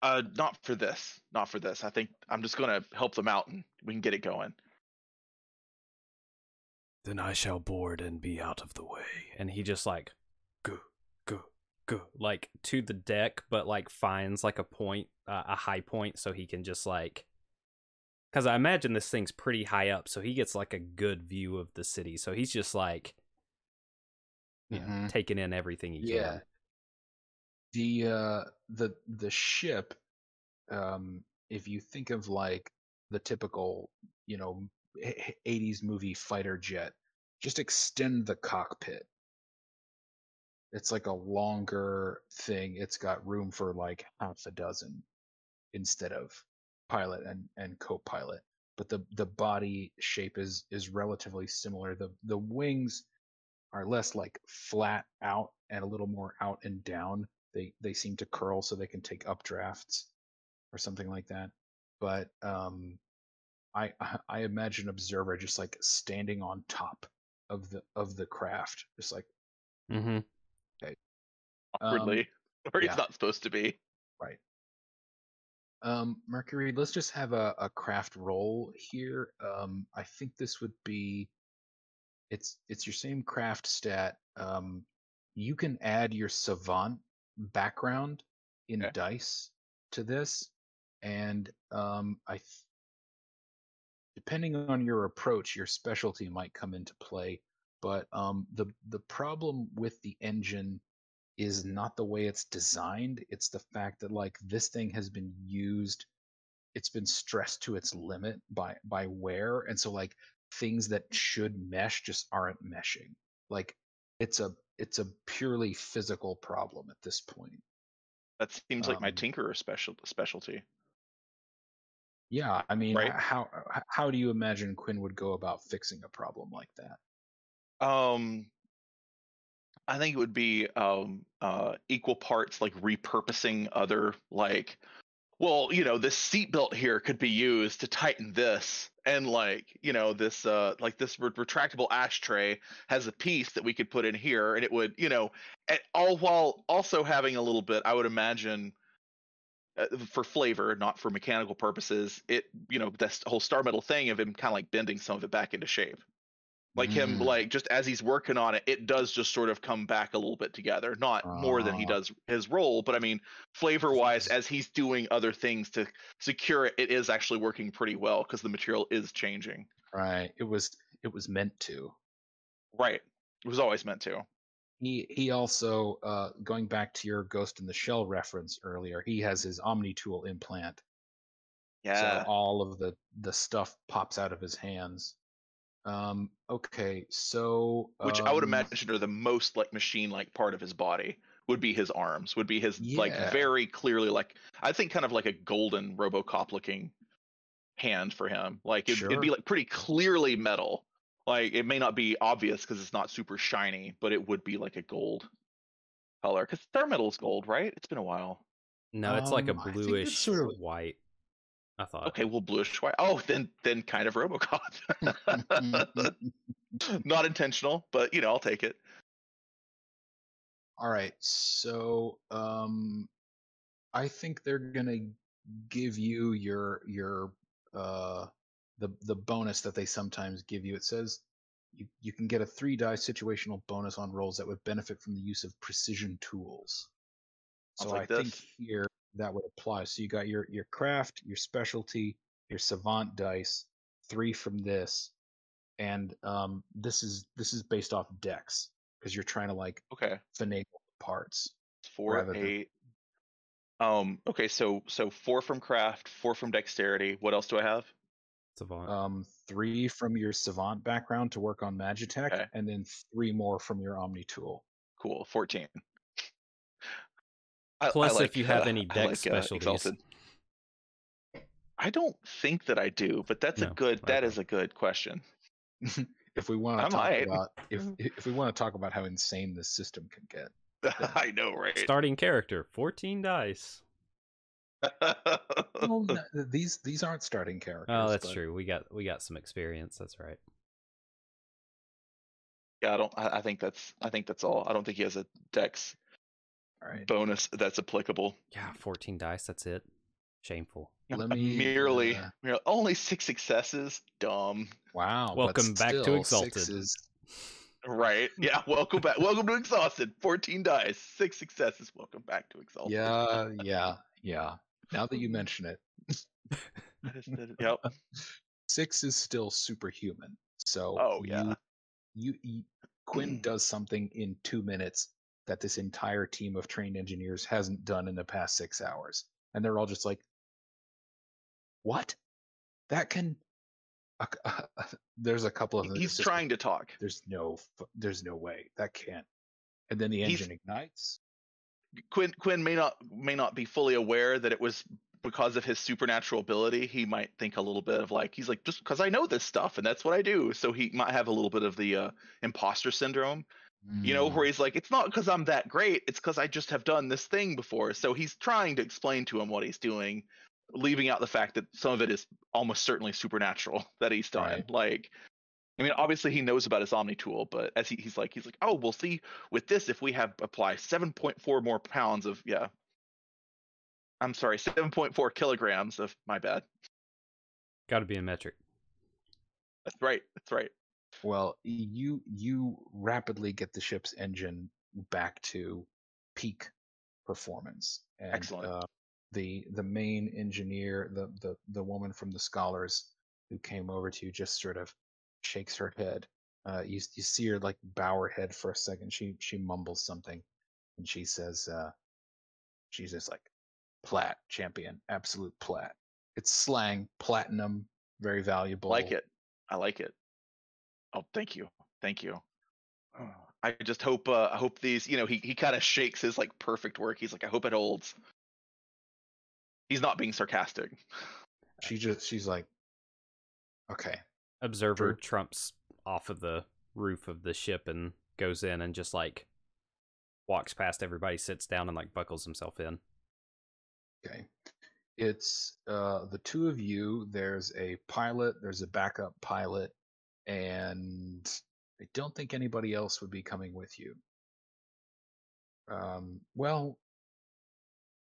Uh, not for this. Not for this. I think I'm just gonna help them out, and we can get it going. Then I shall board and be out of the way. And he just like go go go like to the deck, but like finds like a point, uh, a high point, so he can just like. Because I imagine this thing's pretty high up, so he gets like a good view of the city. So he's just like, you know, Mhm. taking in everything he yeah. can. The uh the the ship um if you think of like the typical, you know, 80s movie fighter jet, just extend the cockpit it's like a longer thing. It's got room for like half a dozen instead of pilot and and co-pilot. But the the body shape is is relatively similar. The the wings are less like flat out and a little more out and down. They they seem to curl so they can take updrafts or something like that. But um, I I imagine observer just like standing on top of the of the craft, just like Mm-hmm. Awkwardly, um, where he's yeah. not supposed to be. right. Um, Mercury, let's just have a, a craft roll here. Um, I think this would be it's it's your same craft stat. Um, you can add your savant background in Okay. dice to this, and um, I th- depending on your approach, your specialty might come into play. But um, the the problem with the engine is not the way it's designed. It's the fact that like this thing has been used, it's been stressed to its limit by by wear, and so like things that should mesh just aren't meshing. Like it's a it's a purely physical problem at this point. That seems like my Um, tinkerer special specialty. Yeah, I mean, Right. how how do you imagine Quinn would go about fixing a problem like that? Um, I think it would be um uh equal parts like repurposing other like, well, you know, this seatbelt here could be used to tighten this, and like, you know, this uh like this re- retractable ashtray has a piece that we could put in here, and it would, you know, all while also having a little bit, I would imagine. Uh, for flavor, not for mechanical purposes, it you know this whole star metal thing of him kind of like bending some of it back into shape like him Mm. like just as he's working on it it does just sort of come back a little bit together not more than he Ah. does his role but i mean flavor wise as he's doing other things to secure it it is actually working pretty well because the material is changing Right. It was it was meant to. right it was always meant to He he also uh going back to your Ghost in the Shell reference earlier, he has his Omni tool implant. yeah So all of the the stuff pops out of his hands. Um okay, so which i would um, imagine are the most like machine like part of his body would be his arms would be his like very clearly like i think kind of like a golden robocop looking hand for him. Like it'd, it'd be like pretty clearly metal. Like it may not be obvious because it's not super shiny but it would be like a gold color because star is gold right? It's been a while. No, it's like a Um, I think it's bluish sort of- white. I thought. okay well bluish white oh then then kind of robocop not intentional but you know i'll take it All right, so um, I think they're gonna give you your your uh the the bonus that they sometimes give you. It says you you can get a three die situational bonus on rolls that would benefit from the use of precision tools. So like I think here that would apply. So you got your your craft, your specialty, your savant dice, three from this, and um this is this is based off dex because you're trying to like okay finagle parts. four rather than- eight um okay so so four from craft four from dexterity what else do i have Savant. Um, three from your savant background to work on Magitech, Okay. and then three more from your Omni tool. cool 14 I- I Plus, like, if you have uh, any I dex like, uh, specialties. Exalted. i don't think that i do but that's a No, good That okay. is a good question if we want I to talk might. about if if we want to talk about how insane this system can get. i know right Starting character, 14 dice. Well, n- these these aren't starting characters. Oh, that's but- true. We got we got some experience. That's right. yeah i don't I, I think that's i think that's all i don't think he has a dex All right. bonus that's applicable Yeah, 14 dice. That's it. Shameful. Let me, merely, uh, merely only six successes dumb Wow. Welcome back to Exalted. six is- Right. Yeah. Welcome back. Welcome to Exhausted. 14 dice. Six successes. Welcome back to Exhausted. yeah, yeah, yeah. Now that you mention it, That is- that is- yep. six is still superhuman. So Oh, yeah. you, you, you Quinn does something in two minutes that this entire team of trained engineers hasn't done in the past six hours, and they're all just like, "What? That can?" a c- there's a couple of them. He's just trying to talk. There's no, there's no way that can't. And then the He's- engine ignites. Quinn Quinn may not may not be fully aware that it was because of his supernatural ability. He might think a little bit of like he's like just because I know this stuff and that's what I do. So he might have a little bit of the uh, imposter syndrome, you know, Mm, where he's like, it's not because I'm that great. It's because I just have done this thing before. So he's trying to explain to him what he's doing, leaving out the fact that some of it is almost certainly supernatural that he's done. Right. Like. I mean, obviously he knows about his Omni tool, but as he, he's like, he's like, oh, we'll see with this if we have apply 7.4 more pounds of yeah i'm sorry 7.4 kilograms of my bad Got to be in metric. that's right that's right Well, you you rapidly get the ship's engine back to peak performance. And, Excellent. Uh, the the main engineer, the the the woman from the scholars who came over to you, just sort of shakes her head. Uh, you you see her like bow her head for a second. She she mumbles something, and she says, uh, she's just like, "Plat champion, absolute plat." It's slang, platinum, very valuable. like it i like it oh thank you thank you Oh, i just hope uh i hope these you know he, he kind of shakes his like perfect work he's like i hope it holds he's not being sarcastic She just she's like, okay, Observer True. trumps off of the roof of the ship and goes in and just like walks past everybody, sits down and like buckles himself in. okay. It's uh the two of you. There's a pilot. There's a backup pilot, and I don't think anybody else would be coming with you. Um, well,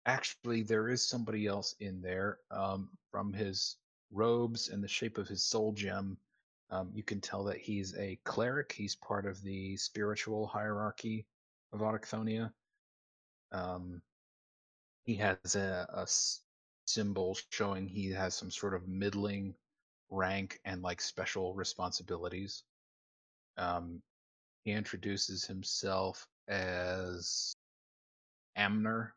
actually, there is somebody else in there. Um, from his robes and the shape of his soul gem, um, you can tell that he's a cleric. He's part of the spiritual hierarchy of Autochthonia. Um, he has a symbol showing he has some sort of middling rank and like special responsibilities. Um, he introduces himself as Amner.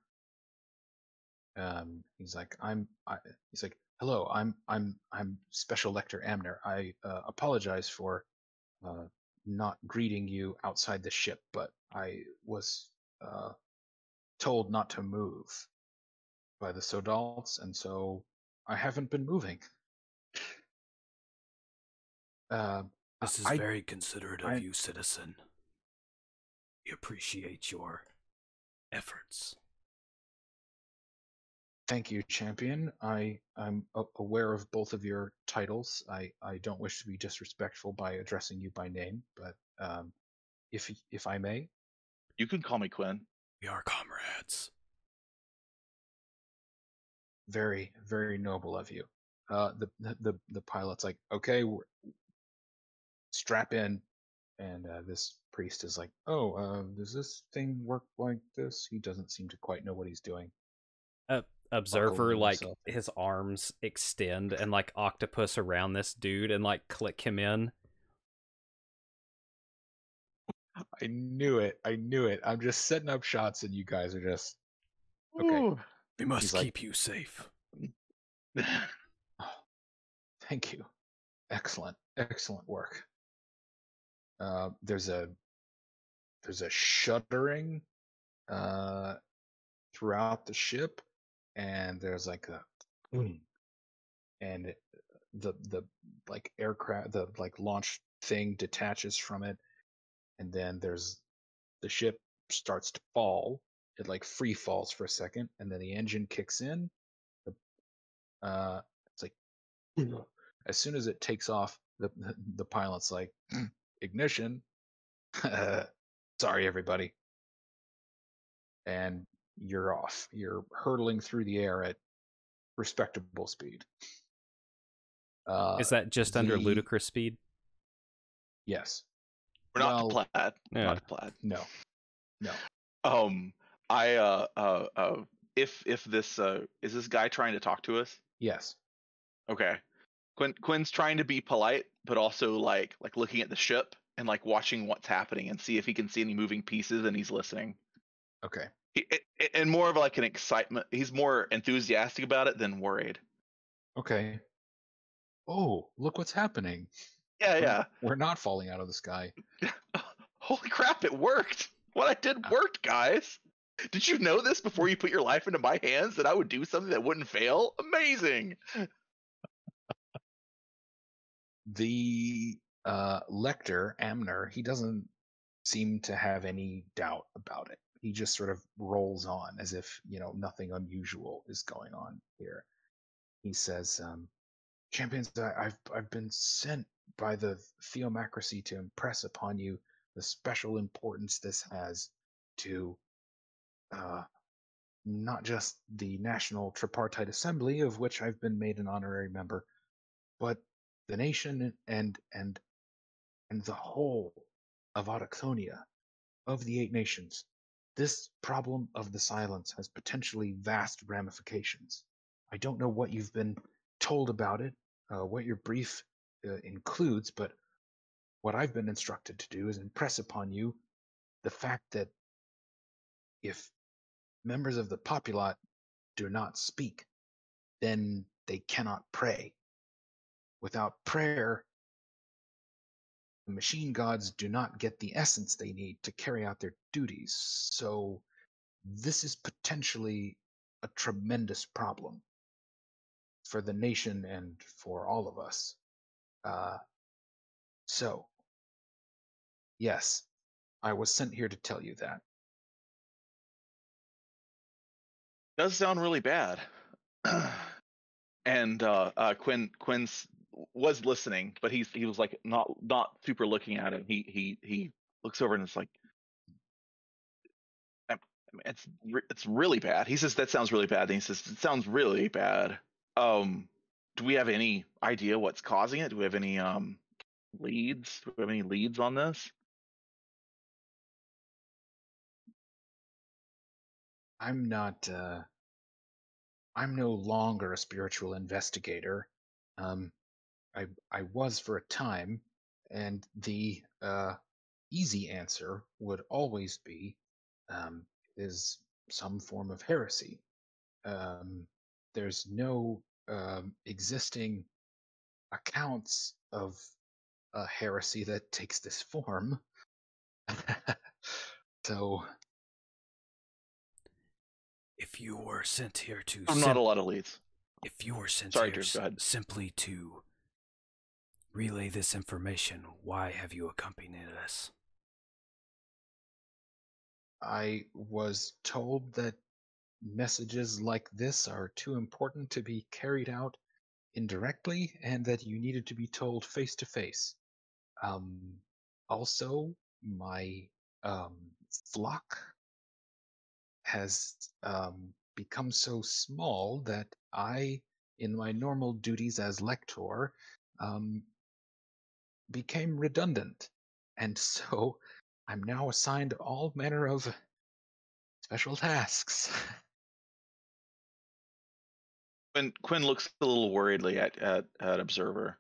Um, he's like, I'm. I, he's like, hello, I'm. I'm. I'm Special Lector Amner. I uh, apologize for uh, not greeting you outside the ship, but I was uh, told not to move by the Sodals, and so I haven't been moving. Uh, This is I- very considerate of I- you, citizen. We appreciate your efforts. Thank you, champion. I I'm aware of both of your titles. I I don't wish to be disrespectful by addressing you by name, but um, if if I may, you can call me quinn We are comrades. very very noble of you. Uh, the the the, the pilot's like, okay, we're, strap in, and uh, this priest is like, oh, uh, does this thing work like this? He doesn't seem to quite know what he's doing. Observer, like himself. his arms extend and like octopus around this dude and like click him in. I knew it. I knew it. I'm just setting up shots, and you guys are just Okay. Ooh. We must He's like- keep you safe. Thank you. Excellent, excellent work. Uh, there's a there's a shuddering uh, throughout the ship, and there's like a boom, and the the like aircraft the like launch thing detaches from it, and then there's the ship starts to fall. It like free falls for a second, and then the engine kicks in. Uh, it's like as soon as it takes off, the, the pilot's like ignition. Sorry, everybody. And you're off. You're hurtling through the air at respectable speed. Uh, Is that just under ludicrous speed? yes? we're not Well, to plaid Yeah. not to plaid No. No. um i uh uh uh if if this uh is this guy trying to talk to us Yes. Okay. Quinn Quinn's trying to be polite, but also like like looking at the ship and like watching what's happening and see if he can see any moving pieces and he's listening. Okay. He, it, it- and more of like an excitement. He's more enthusiastic about it than worried. Okay. Oh, look what's happening. Yeah, We're- yeah. We're not falling out of the sky. Holy crap! It worked. what I did uh, worked, guys. Did you know this before you put your life into my hands that I would do something that wouldn't fail? Amazing. The uh, lector Amner, he doesn't seem to have any doubt about it. He just sort of rolls on as if you know nothing unusual is going on here. He says, um, "Champions, I, I've I've been sent by the Theomacracy to impress upon you the special importance this has to uh, not just the National Tripartite Assembly, of which I've been made an honorary member, but the nation and and and the whole of Autochthonia, of the eight nations. This problem of the silence has potentially vast ramifications. I don't know what you've been told about it, uh, what your brief uh, includes, but what I've been instructed to do is impress upon you the fact that if members of the populat do not speak, then they cannot pray. Without prayer, the machine gods do not get the essence they need to carry out their duties. So, this is potentially a tremendous problem for the nation and for all of us. Uh, so, yes, I was sent here to tell you that. Does sound really bad. and uh, uh, Quinn Quinn's was listening, but he's he was like not not super looking at it. He he he looks over and it's like, it's it's really bad. He says that sounds really bad. And he says it sounds really bad. Um, do we have any idea what's causing it? Do we have any um leads? Do we have any leads on this? I'm not. Uh, I'm no longer a spiritual investigator. Um, I I was for a time, and the uh, easy answer would always be um, is some form of heresy. Um, there's no um, existing accounts of a heresy that takes this form. so, If you were sent here to I'm not a lot of leads. if you were sent Sorry, here Drew, go ahead. simply to relay this information, why have you accompanied us? I was told that messages like this are too important to be carried out indirectly and that you needed to be told face to face. Also, my um, flock has um, become so small that I, in my normal duties as lector, um, became redundant. And so I'm now assigned all manner of special tasks. Quinn Quinn looks a little worriedly at at, at Observer,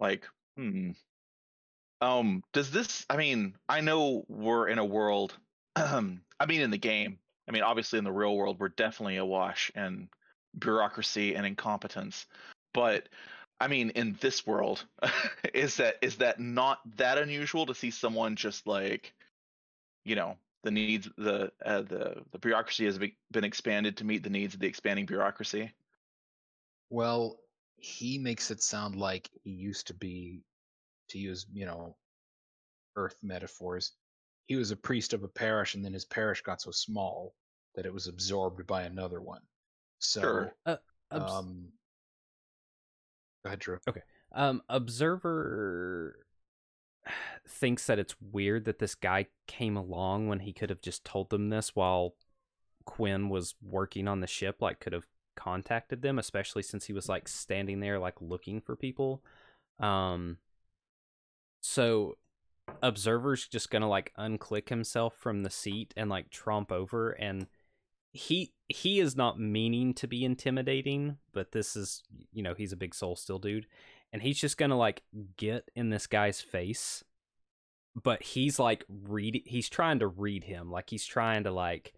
like, hmm. Um, does this? I mean, I know we're in a world. I mean, in the game. I mean, obviously, in the real world, we're definitely awash in bureaucracy and incompetence. But I mean, in this world, is that is that not that unusual to see someone just like, you know, the needs the uh, the the bureaucracy has been expanded to meet the needs of the expanding bureaucracy. well, he makes it sound like he used to be, to use, you know, earth metaphors, he was a priest of a parish and then his parish got so small that it was absorbed by another one. So, Sure. Uh, Obs- um, go ahead, Drew. Um, Observer thinks that it's weird that this guy came along when he could have just told them this while Quinn was working on the ship, like could have contacted them, especially since he was like standing there like looking for people. Um so Observer's just gonna like unclick himself from the seat and like tromp over and he he is not meaning to be intimidating, but this is you know, he's a big soul steel dude and he's just gonna like get in this guy's face but he's like read he's trying to read him like he's trying to like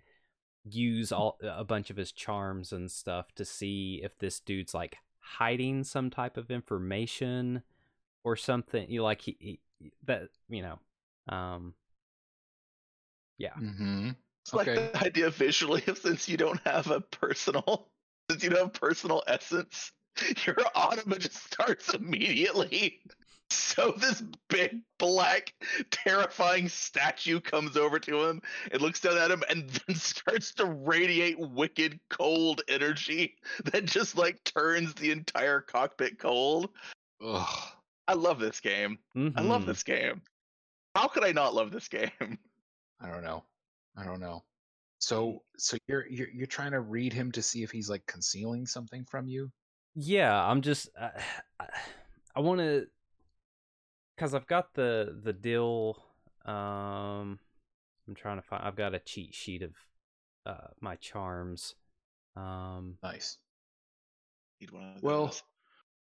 use all a bunch of his charms and stuff to see if this dude's like hiding some type of information or something you like he, he that you know um Yeah. Mm-hmm. It's like Okay. the idea visually of since you don't have a personal, since you don't have personal essence, your anima just starts immediately. So this big black terrifying statue comes over to him and looks down at him and then starts to radiate wicked cold energy that just like turns the entire cockpit cold. Ugh. I love this game. I love Mhm. this game. How could I not love this game? I don't know. I don't know. So so you're you're you're trying to read him to see if he's like concealing something from you? Yeah, I'm just uh, I, I want to cuz I've got the the deal um I'm trying to find I've got a cheat sheet of uh my charms. Um Nice. Need one of Well,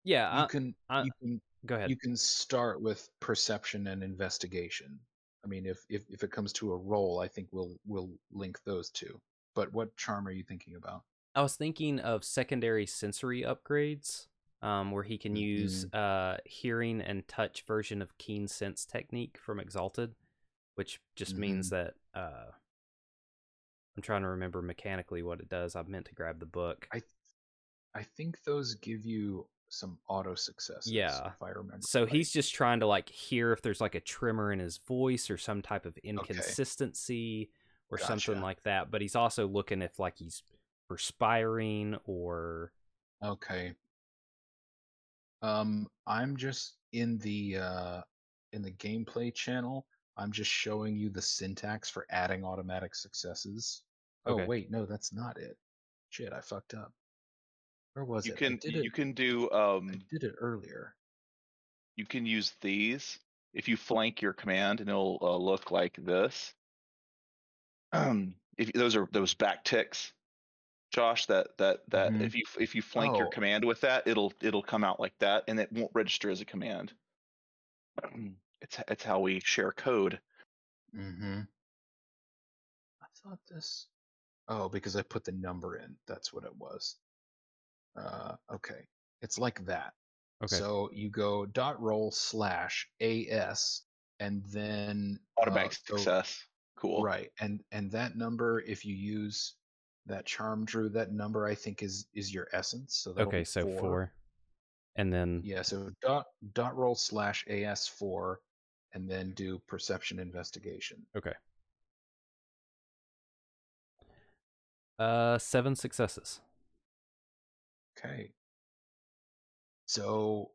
yeah, You I, can I- you can go ahead. you can start with perception and investigation. I mean, if if if it comes to a role, I think we'll we'll link those two. But what charm are you thinking about? I was thinking of secondary sensory upgrades, um, where he can use uh, hearing and touch version of keen sense technique from Exalted, which just means that uh, I'm trying to remember mechanically what it does. I meant to grab the book. I I think those give you some auto successes. Yeah. if I remember. So right. he's just trying to like hear if there's like a tremor in his voice or some type of inconsistency or something like that. But he's also looking if like he's perspiring or Okay. Um, I'm just in the uh in the gameplay channel. I'm just showing you the syntax for adding automatic successes. Okay. Oh wait, no, that's not it. Shit, I fucked up. Where was you it? I can you it. can do I um did it earlier. you can use these if you flank your command and it'll uh, look like this um if those are those back ticks josh that that that Mhm. if you if you flank your Oh. command with that it'll it'll come out like that and it won't register as a command it's it's how we share code Mm-hmm. I thought this. Oh, because I put the number in. That's what it was. Uh, okay. It's like that. okay. So you go dot roll slash as and then uh, automatic go- success cool Right. And and that number, if you use that charm drew, that number I think is is your essence. So okay, so four. And then Yeah. So dot dot roll slash as four, and then do perception investigation. okay. Uh seven successes. Okay. So,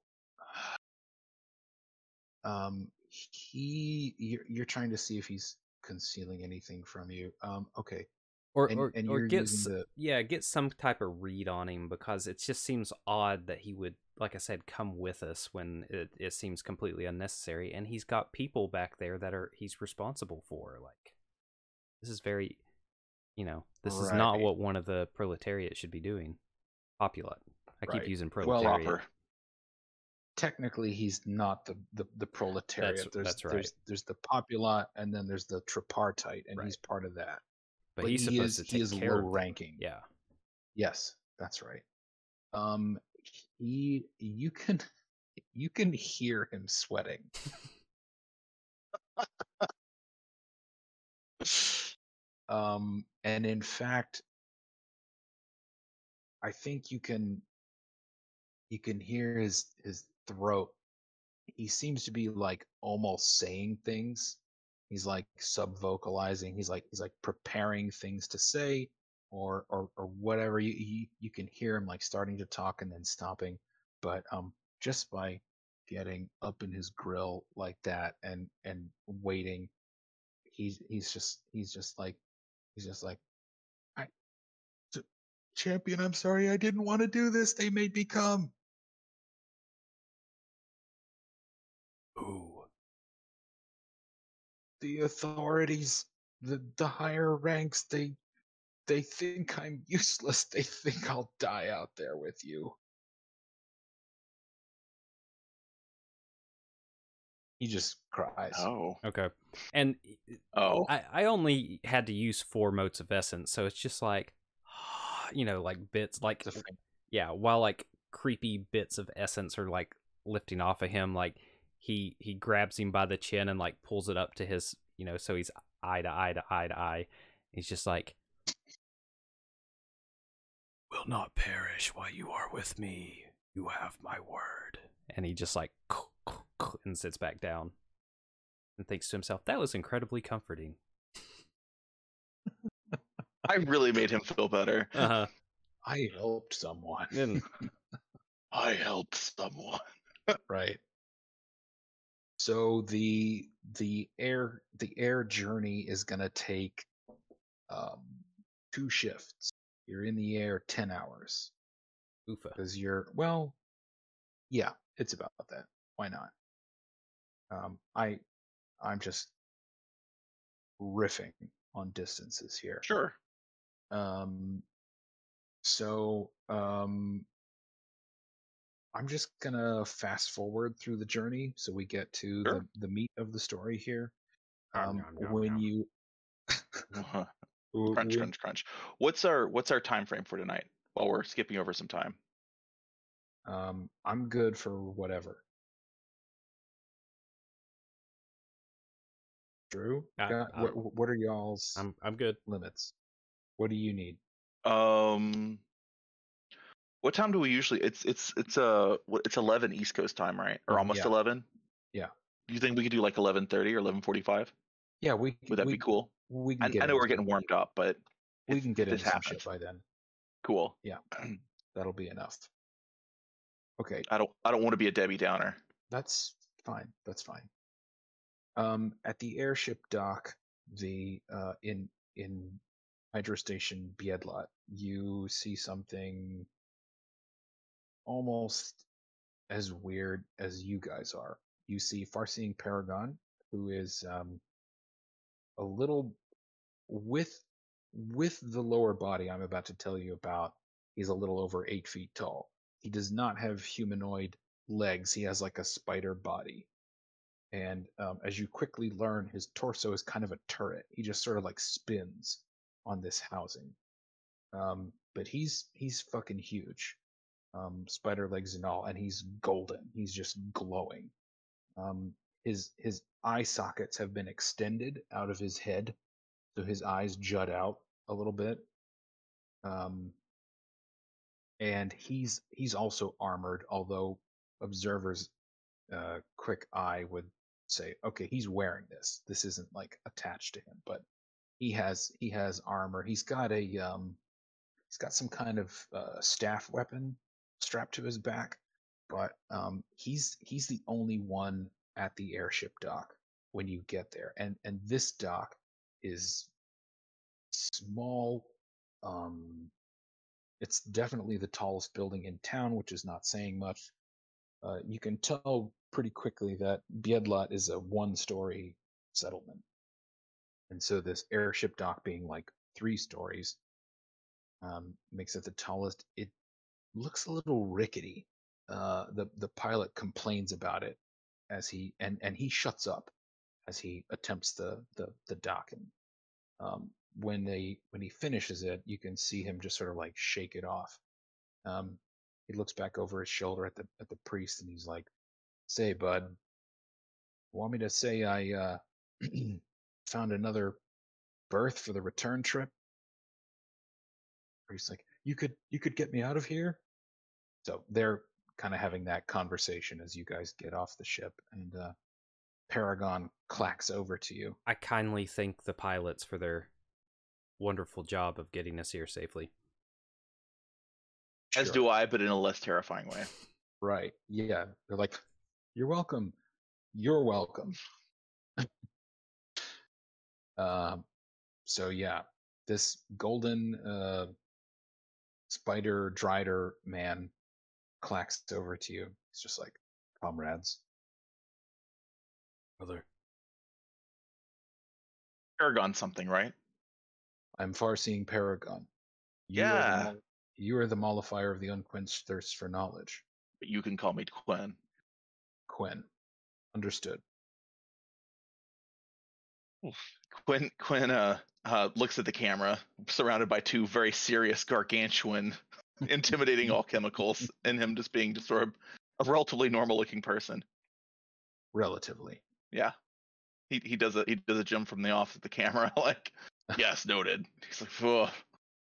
um, he you're you're trying to see if he's concealing anything from you. Um, okay. Or And- or, and or you're get the- yeah, get some type of read on him because it just seems odd that he would like I said come with us when it, it seems completely unnecessary and he's got people back there that are he's responsible for like this is very you know, this is not what one of the proletariat should be doing. Populat. I keep Right. using Well, proletariat. proper Technically, he's not the the, the proletariat. there's that's right. there's there's the populat, and then there's the tripartite, and Right. he's part of that. but, he's he supposed is to he take is care low of ranking. Yeah. Yes, that's right. Um, he you can you can hear him sweating. um, and in fact, I think you can you can hear his his throat. He seems to be like almost saying things. He's like sub vocalizing. He's like he's like preparing things to say or or or whatever. You, you you can hear him like starting to talk and then stopping. But um, just by getting up in his grill like that and and waiting, he's he's just he's just like he's just like I "Ch- champion. I'm sorry, I didn't want to do this. They made me come. Ooh. the authorities the the higher ranks they they think i'm useless they think i'll die out there with you he just cries oh Okay. And oh I, I only had to use four motes of essence, so it's just like you know, like bits like It's yeah, while like creepy bits of essence are like lifting off of him, like he he grabs him by the chin and like pulls it up to his you know, so he's eye to eye to eye to eye. He's just like, "Will not perish while you are with me. You have my word." And he just like and sits back down and thinks to himself, "That was incredibly comforting." I really made him feel better. Uh-huh. I helped someone. And I helped someone. right. So the the air the air journey is gonna take um, two shifts. You're in the air ten hours Oofa. because you're well, yeah, it's about that. Why not? Um, I I'm just riffing on distances here. Sure. Um, so um, I'm just gonna fast forward through the journey so we get to Sure. the, the meat of the story here. Um, nom, nom, when nom. you crunch, crunch, crunch. What's our what's our time frame for tonight? While we're skipping over some time. um, I'm good for whatever. Drew, I- got- I'm- what, what are y'all's I'm I'm good. limits? What do you need? Um, what time do we usually? It's it's it's uh it's eleven East Coast time, right? Or almost yeah. eleven. Yeah. Do you think we could do like eleven thirty or eleven forty five? Yeah, we Would that we, be cool? We can I, get I know we're getting warmed up, but We if- can get this happens. by then. Cool. Yeah, that'll be enough. Okay, I don't I don't want to be a Debbie Downer. That's fine. That's fine. Um, at the airship dock, the uh, in in Hydro Station Biedlat, you see something almost as weird as you guys are. You see Farseeing Paragon, who is um, a little with with the lower body I'm about to tell you about. He's a little over eight feet tall. He does not have humanoid legs. He has like a spider body. And um, as you quickly learn, his torso is kind of a turret. He just sort of like spins on this housing. Um, but he's he's fucking huge, um, spider legs and all, and he's golden. He's just glowing. Um, his his eye sockets have been extended out of his head, so his eyes jut out a little bit. Um, and he's he's also armored, although observers uh, quick eye would say, okay, he's wearing this. This isn't like attached to him, but he has he has armor. He's got a um, he's got some kind of uh, staff weapon strapped to his back, but um, he's he's the only one at the airship dock when you get there, and and this dock is small. Um, it's definitely the tallest building in town, which is not saying much. Uh, you can tell pretty quickly that Biedlat is a one-story settlement, and so this airship dock being like three stories um, makes it the tallest. It looks a little rickety. Uh, the the pilot complains about it as he and and he shuts up as he attempts the the the docking. Um, when they when he finishes it, you can see him just sort of like shake it off. Um, he looks back over his shoulder at the at the priest and he's like, "Say, bud, want me to say I uh, found another berth for the return trip?" Priest's like, "You could you could get me out of here." So they're kind of having that conversation as you guys get off the ship, and uh, Paragon clacks over to you. I kindly thank the pilots for their wonderful job of getting us here safely. As Sure. do I, but in a less terrifying way. Right. Yeah. They're like, you're welcome. You're welcome. Um, so yeah, this golden uh, spider drider man clacks over to you. He's just like, comrades. Brother. Paragon something, right? I'm far seeing Paragon. You Are Yeah. the, you are the mollifier of the unquenched thirst for knowledge. But you can call me Quinn. Quinn. Understood. Quinn Quinn uh, uh looks at the camera, surrounded by two very serious gargantuan, intimidating alchemicals, and him just being just sort of a relatively normal looking person. Relatively. Yeah. he he does a he does a jump from the off of the camera like yes noted. He's like,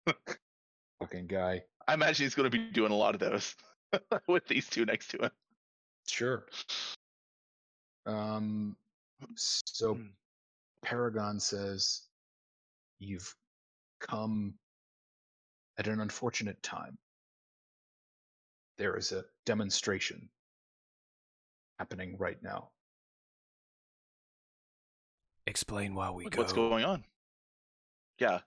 Ugh. Fucking guy. I imagine he's going to be doing a lot of those with these two next to him. Sure. Um. So Hmm. Paragon says, "You've come at an unfortunate time. There is a demonstration happening right now. Explain why we go. What's going on? Yeah,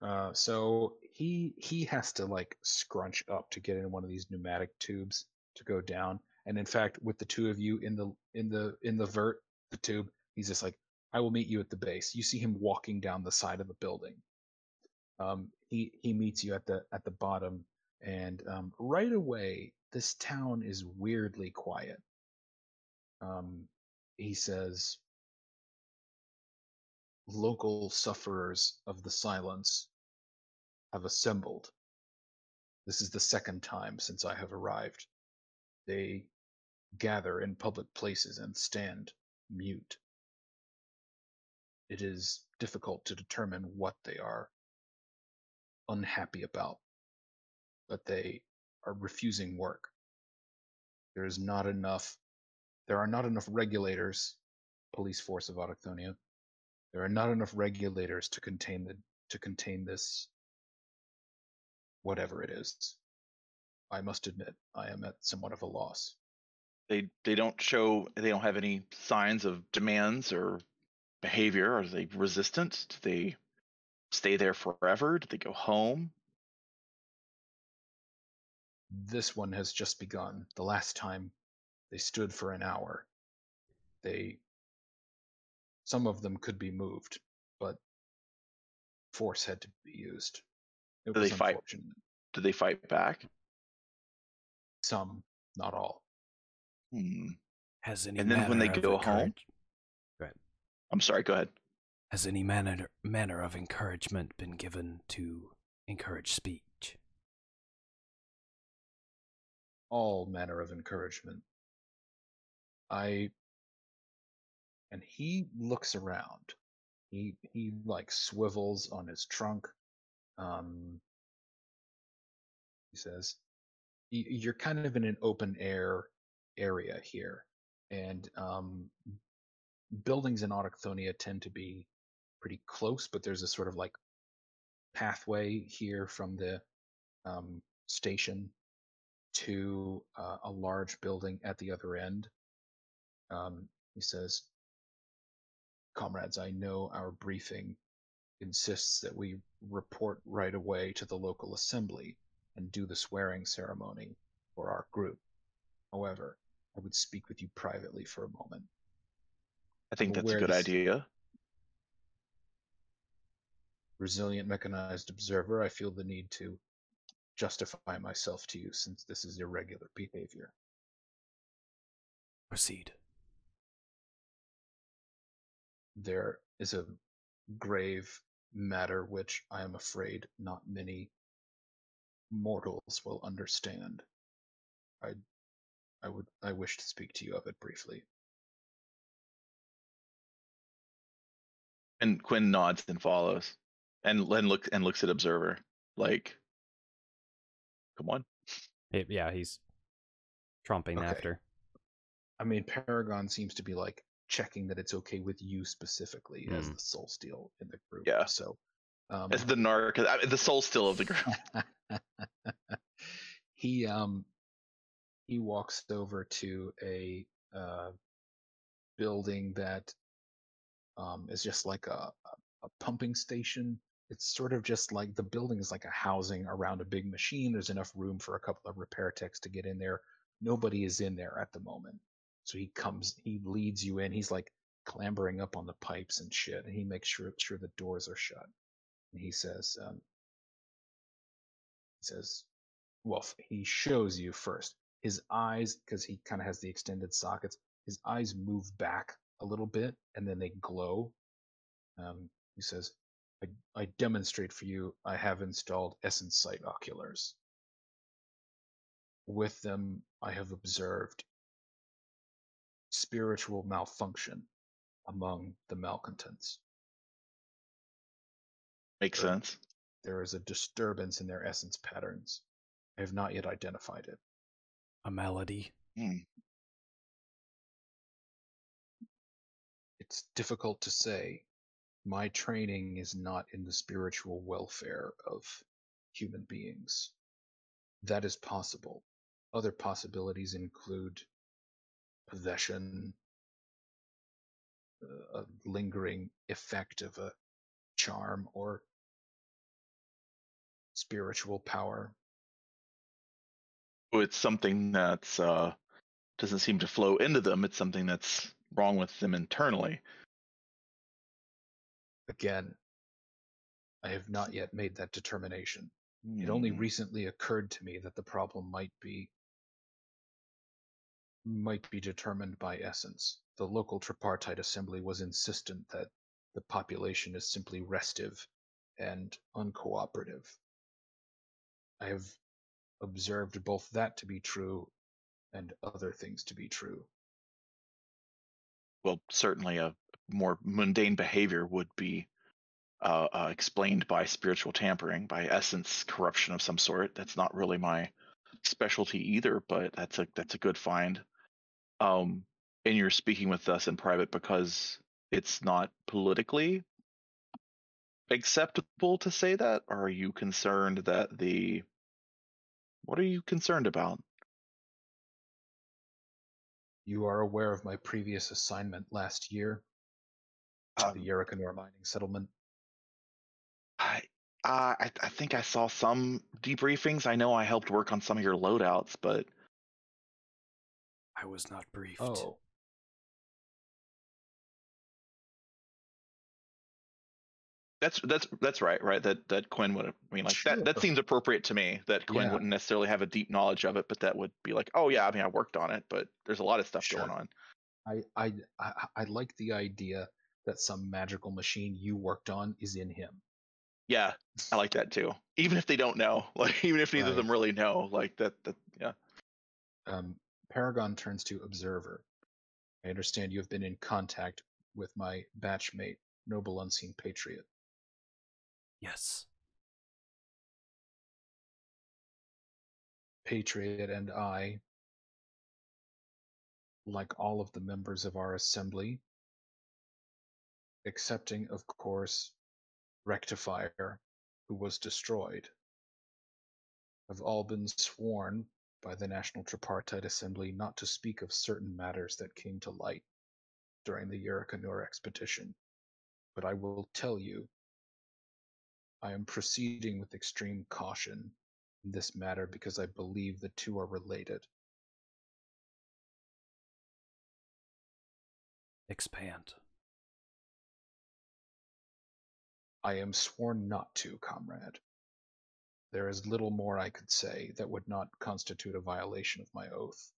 Uh, so he he has to like scrunch up to get in one of these pneumatic tubes to go down. And in fact, with the two of you in the in the in the vert, the tube, he's just like, "I will meet you at the base." You see him walking down the side of the building. Um, he he meets you at the at the bottom, and um, right away, this town is weirdly quiet. Um, he says, local sufferers of the silence have assembled. This is the second time since I have arrived. They gather in public places and stand mute. It is difficult to determine what they are unhappy about, but they are refusing work. There is not enough, there are not enough regulators, police force of Autochthonia, there are not enough regulators to contain the to contain this whatever it is. I must admit, I am at somewhat of a loss. they they don't show they don't have any signs of demands or behavior. Are they resistant? Do they stay there forever? Do they go home? This one has just begun. The last time they stood for an hour. They some of them could be moved, but force had to be used. It Do was they fight? unfortunate. Do they fight back? Some, not all. Hmm. Has any And then when they go home? Encourage- I'm sorry. Go ahead. Has any manner manner of encouragement been given to encourage speech? all manner of encouragement. I and he looks around. He he like swivels on his trunk. Um he says "Y- you're kind of in an open air area here and um buildings in Autochthonia tend to be pretty close but there's a sort of like pathway here from the um station to uh, a large building at the other end. Um, he says, Comrades, I know our briefing insists that we report right away to the local assembly and do the swearing ceremony for our group. However, I would speak with you privately for a moment. I think that's a good idea. Resilient mechanized observer, I feel the need to justify myself to you since this is irregular behavior. Proceed. there is a grave matter which I am afraid not many mortals will understand. I I would I wish to speak to you of it briefly. And Quinn nods and follows, and Len looks and looks at Observer like, "Come on." It- yeah, he's tromping Okay. after. I mean Paragon seems to be like checking that it's okay with you specifically as Hmm. the soul steel in the group. Yeah. So um As the narc, the soul steel of the group. he um he walks over to a uh building that um is just like a, a pumping station. It's sort of just like the building is like a housing around a big machine. There's enough room for a couple of repair techs to get in there. Nobody is in there at the moment. So he comes he leads you in. He's like clambering up on the pipes and shit and he makes sure sure the doors are shut. And he says um he says well he shows you first. His eyes because he kind of has the extended sockets his eyes move back a little bit and then they glow um, he says I, I demonstrate for you i have installed essence sight oculars with them i have observed spiritual malfunction among the malcontents. Makes Sure. sense. There is a disturbance in their essence patterns. I have not yet identified it. A malady. Hmm. It's difficult to say. My training is not in the spiritual welfare of human beings. That is possible. Other possibilities include possession, uh, a lingering effect of a charm or spiritual power. It's something that's uh doesn't seem to flow into them. It's something that's wrong with them internally. Again, I have not yet made that determination. It only Hmm. recently occurred to me that the problem might be might be determined by essence. The local tripartite assembly was insistent that the population is simply restive and uncooperative. I have observed both that to be true and other things to be true. Well, certainly a more mundane behavior would be uh, uh, explained by spiritual tampering, by essence corruption of some sort. That's not really my specialty either, but that's a that's a good find. Um, and you're speaking with us in private because it's not politically acceptable to say that, or are you concerned that the what are you concerned about? You are aware of my previous assignment last year to the Um, Yurikanor mining settlement. I, uh, I I think I saw some debriefings. I know I helped work on some of your loadouts, but I was not briefed. Oh, that's that's that's right, right? That that Quinn would. I mean, like that that seems appropriate to me. That Quinn Yeah. wouldn't necessarily have a deep knowledge of it, but that would be like, oh yeah, I mean, I worked on it, but there's a lot of stuff going on. I, I I like the idea that some magical machine you worked on is in him. Yeah, I like that too. Even if they don't know, like even if neither of them really know, like that. That yeah. Um, Paragon turns to Observer. I understand you have been in contact with my batchmate, Noble Unseen Patriot. Yes. Patriot and I, like all of the members of our assembly, excepting, of course, Rectifier, who was destroyed, have all been sworn by the National Tripartite Assembly not to speak of certain matters that came to light during the Yurikanur expedition. But I will tell you, I am proceeding with extreme caution in this matter because I believe the two are related. Expand. I am sworn not to, comrade. There is little more I could say that would not constitute a violation of my oath.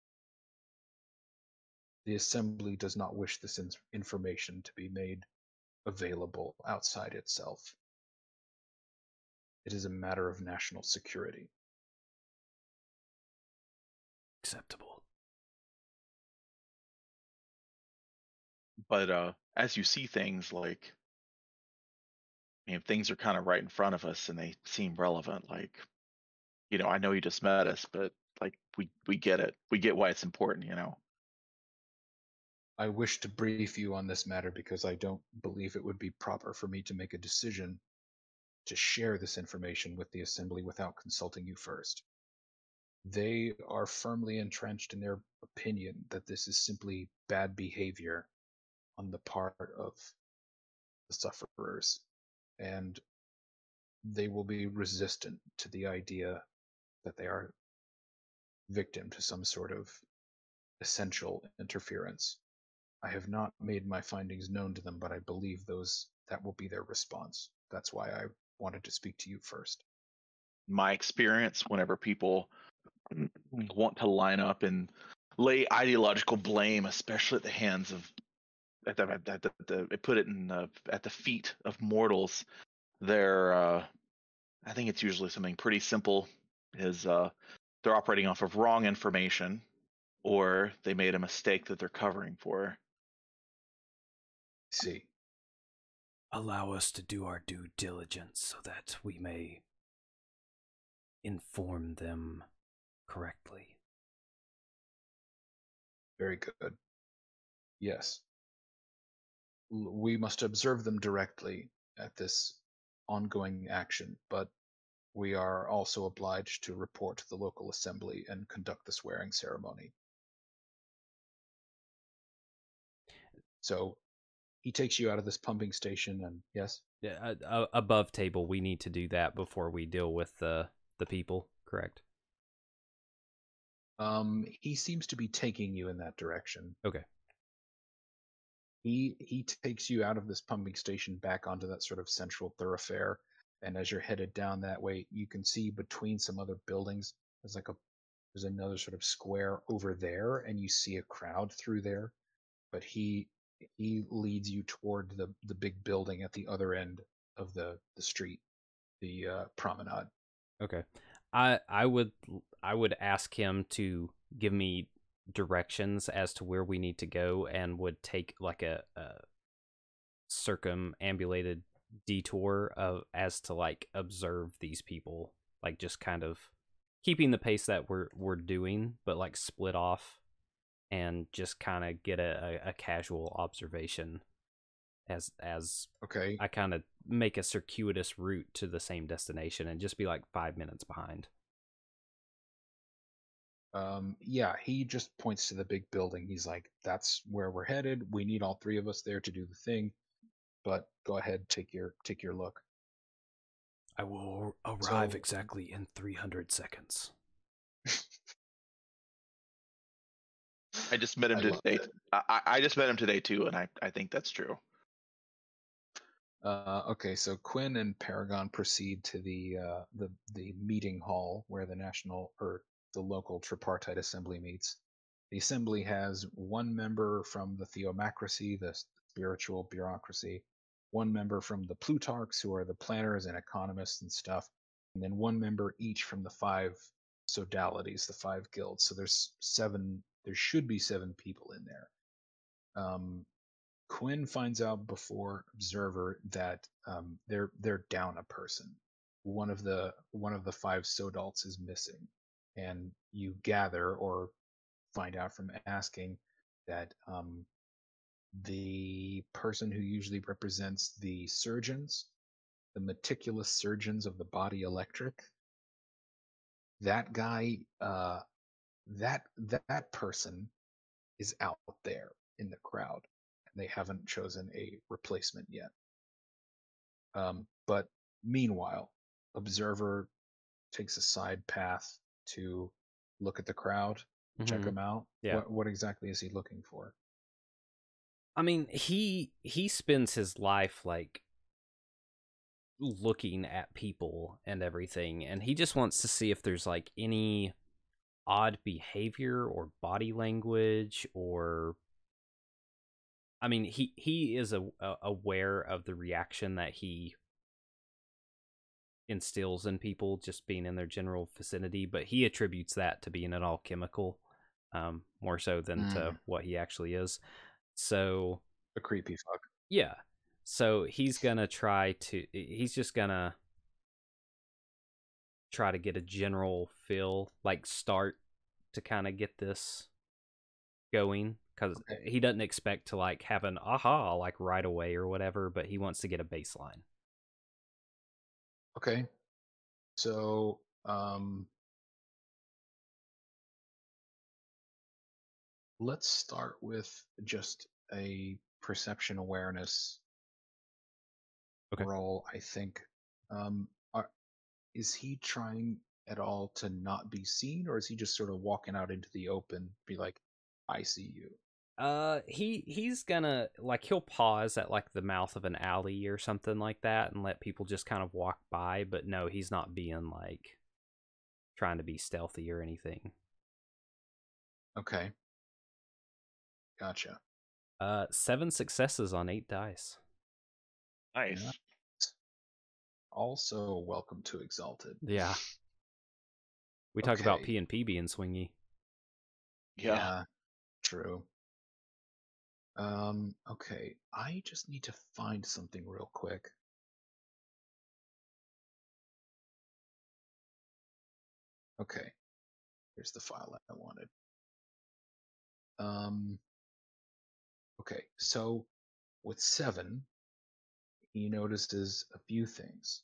The Assembly does not wish this information to be made available outside itself. It is a matter of national security. Acceptable. But uh, as you see things, like, I mean, things are kind of right in front of us, and they seem relevant. Like, you know, I know you just met us, but like, we we get it. We get why it's important. You know. I wish to brief you on this matter because I don't believe it would be proper for me to make a decision to share this information with the Assembly without consulting you first. They are firmly entrenched in their opinion that this is simply bad behavior on the part of the sufferers, and they will be resistant to the idea that they are victim to some sort of essential interference. I have not made my findings known to them, but I believe those that will be their response. That's why I wanted to speak to you first. my experience whenever people want to line up and lay ideological blame, especially at the hands of at the, at the, at the, put it in the, at the feet of mortals. They're uh, I think it's usually something pretty simple. Is uh, they're operating off of wrong information, or they made a mistake that they're covering for. see. Allow us to do our due diligence so that we may inform them correctly. Very good. Yes. We must observe them directly at this ongoing action, but we are also obliged to report to the local assembly and conduct the swearing ceremony. So he takes you out of this pumping station, and yes, Yeah, uh, above table, we need to do that before we deal with the the people. Correct. um, he seems to be taking you in that direction. Okay. He he takes you out of this pumping station back onto that sort of central thoroughfare, and as you're headed down that way, you can see between some other buildings, there's like a there's another sort of square over there, and you see a crowd through there. But he he leads you toward the the big building at the other end of the the street, the uh, promenade. Okay. I I would I would ask him to give me directions as to where we need to go and would take like a, a circumambulated detour of as to like observe these people like just kind of keeping the pace that we're we're doing but like split off and just kind of get a, a, a casual observation as as Okay. I kind of make a circuitous route to the same destination and just be like five minutes behind. Um, yeah, he just points to the big building. He's like, "That's where we're headed. We need all three of us there to do the thing." But go ahead, take your take your look. I will arrive So- exactly in 300 seconds. I just met him I today. I, I just met him today too, and I, I think that's true. Uh, okay, so Quinn and Paragon proceed to the uh, the the meeting hall where the national or the local tripartite assembly meets. The assembly has one member from the Theomacracy, the spiritual bureaucracy, one member from the Plutarchs, who are the planners and economists and stuff, and then one member each from the five sodalities, the five guilds. So there's seven. There should be seven people in there. Um, Quinn finds out before Observer that um, they're they're down a person. One of the one of the five Sodalts is missing, and you gather or find out from asking that um, the person who usually represents the surgeons, the meticulous surgeons of the body electric, that guy, uh, that that, person is out there in the crowd and they haven't chosen a replacement yet. Um, but meanwhile, Observer takes a side path to look at the crowd, check Mhm. them out. Yeah. What, what exactly is he looking for? I mean, he he spends his life like looking at people and everything and he just wants to see if there's like any odd behavior or body language or I mean, he he is a, a, aware of the reaction that he instills in people just being in their general vicinity, but he attributes that to being an alchemical, um, more so than to Mm. what he actually is. So A creepy fuck. yeah, so he's gonna try to. He's just gonna try to get a general feel, like start to kind of get this going because Okay. he doesn't expect to like have an aha like right away or whatever, but he wants to get a baseline. Okay. So, um, let's start with just a perception awareness Okay. roll, I think. Um, is he trying at all to not be seen, or is he just sort of walking out into the open, be like, I see you? Uh, he he's gonna like he'll pause at like the mouth of an alley or something like that and let people just kind of walk by. But no, he's not being like trying to be stealthy or anything. Okay. Gotcha. Uh, seven successes on eight dice. Nice. Yeah. Also, welcome to Exalted. Yeah. We talk about P and P being swingy. Yeah. True. Um, okay, I just need to find something real quick. Okay, here's the file I wanted. Um, okay, so with seven, he notices a few things.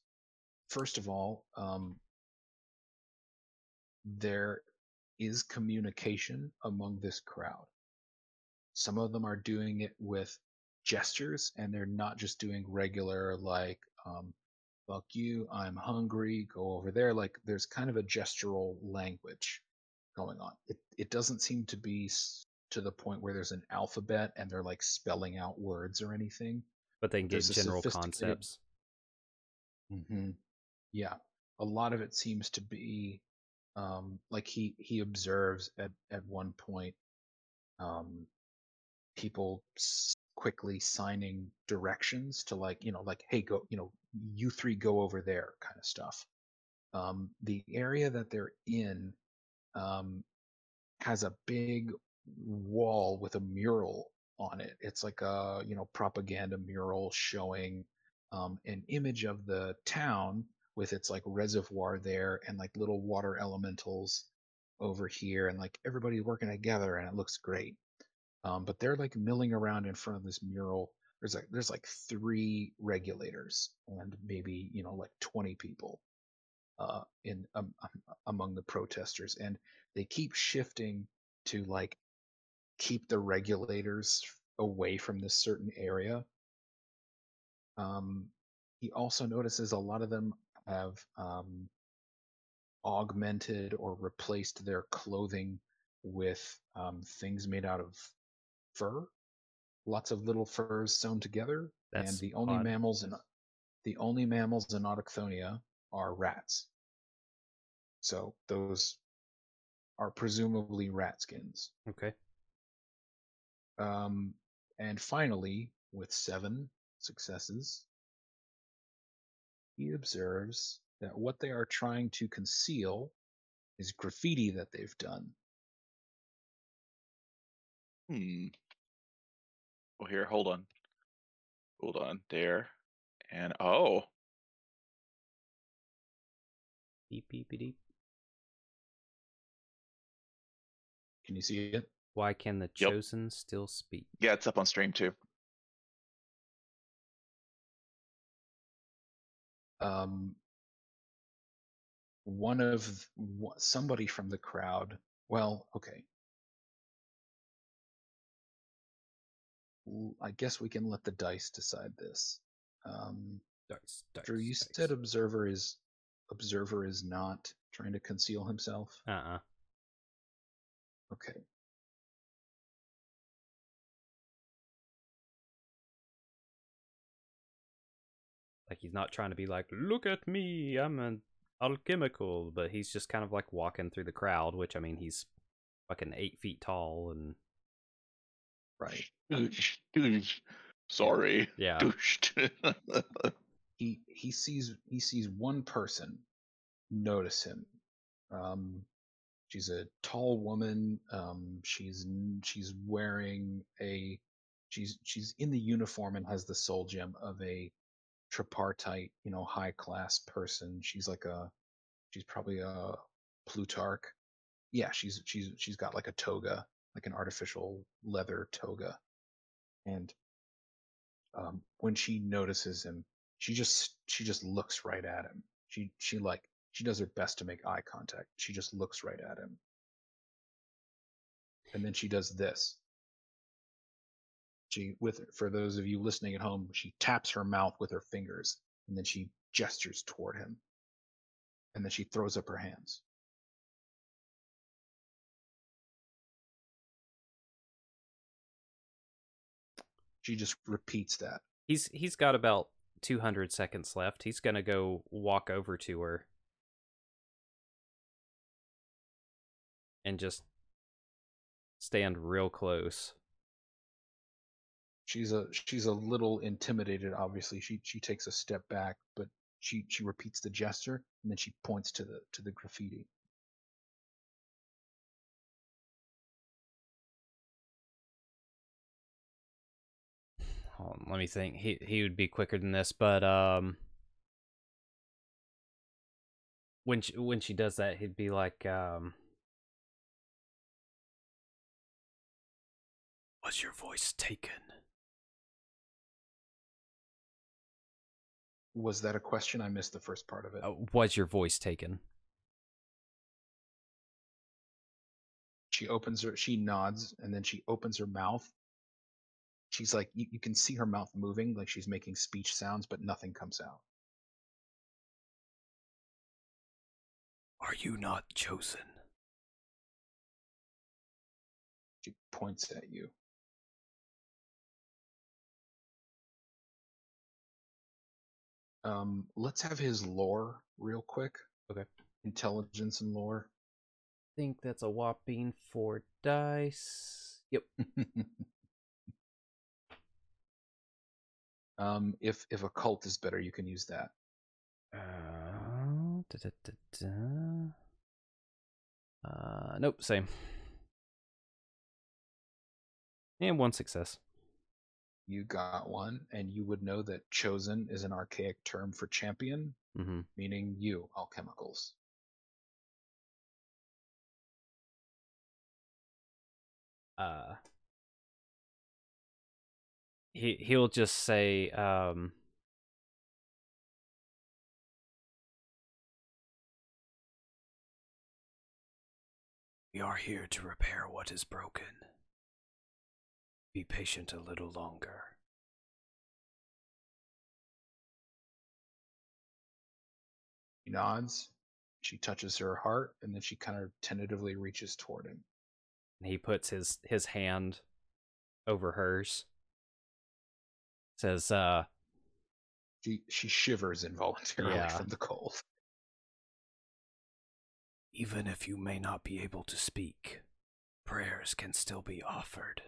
First of all, um, there is communication among this crowd. Some of them are doing it with gestures, and they're not just doing regular, like, um, fuck you, I'm hungry, go over there. Like, there's kind of a gestural language going on. It, it doesn't seem to be to the point where there's an alphabet and they're like spelling out words or anything. But they get general concepts. Mm-hmm. Yeah, a lot of it seems to be um, like he he observes at at one point um, people quickly signing directions to like you know like hey go you know you three go over there kind of stuff. Um, the area that they're in um, has a big wall with a mural on it. It's like a you know propaganda mural showing um, an image of the town with its like reservoir there and like little water elementals over here and like everybody working together and it looks great. Um, but they're like milling around in front of this mural. There's like there's like three regulators and maybe you know like 20 people uh, in um, among the protesters, and they keep shifting to like keep the regulators away from this certain area. Um, he also notices a lot of them have um, augmented or replaced their clothing with um, things made out of fur. Lots of little furs sewn together, That's and the only odd. mammals in the only mammals in Autochthonia are rats. So those are presumably rat skins. Okay. Um, and finally, with seven successes, he observes that what they are trying to conceal is graffiti that they've done. Hmm. Well, here, hold on. Hold on. There. And oh. Beep, beep, beep. Can you see it? Why can the yep. chosen still speak? Yeah, it's up on stream too. Um, one of somebody from the crowd. Well, okay. I guess we can let the dice decide this. Um, dice, dice. Drew, you dice. said observer is observer is not trying to conceal himself. Uh. Uh-uh. Okay. Like he's not trying to be like, look at me, I'm an alchemical, but he's just kind of like walking through the crowd, which I mean he's fucking eight feet tall and right. Sorry. Yeah. he he sees he sees one person notice him. Um, she's a tall woman. Um, she's she's wearing a she's she's in the uniform and has the soul gem of a tripartite, you know, high class person. She's like a, she's probably a Plutarch. Yeah, she's she's she's got like a toga, like an artificial leather toga, and um, when she notices him, she just she just looks right at him. She she like she does her best to make eye contact. She just looks right at him, and then she does this. She with for those of you listening at home, she taps her mouth with her fingers and then she gestures toward him. And then she throws up her hands. She just repeats that. He's he's got about 200 seconds left. He's going to go walk over to her and just stand real close she's a she's a little intimidated obviously she she takes a step back but she she repeats the gesture and then she points to the to the graffiti hold on, let me think. He he would be quicker than this, but um, when she, when she does that, he'd be like, um, "Was your voice taken?" Was that a question? I missed the first part of it. Uh, was your voice taken? She opens her, she nods, and then she opens her mouth. She's like, you, you can see her mouth moving, like she's making speech sounds, but nothing comes out. Are you not chosen? She points at you. Um, let's have his lore real quick. Okay. Intelligence and lore. I think that's a whopping four dice. Yep. um, if if occult is better, you can use that. Uh, da, da, da, da. uh nope, same. And one success. You got one, and you would know that chosen is an archaic term for champion, Mm-hmm. meaning you, alchemicals. Uh, he he'll just say, um, "We are here to repair what is broken. Be patient a little longer." He nods. She touches her heart, and then she kind of tentatively reaches toward him. and he puts his his hand over hers says uh She she shivers involuntarily Yeah. from the cold. even if you may not be able to speak prayers can still be offered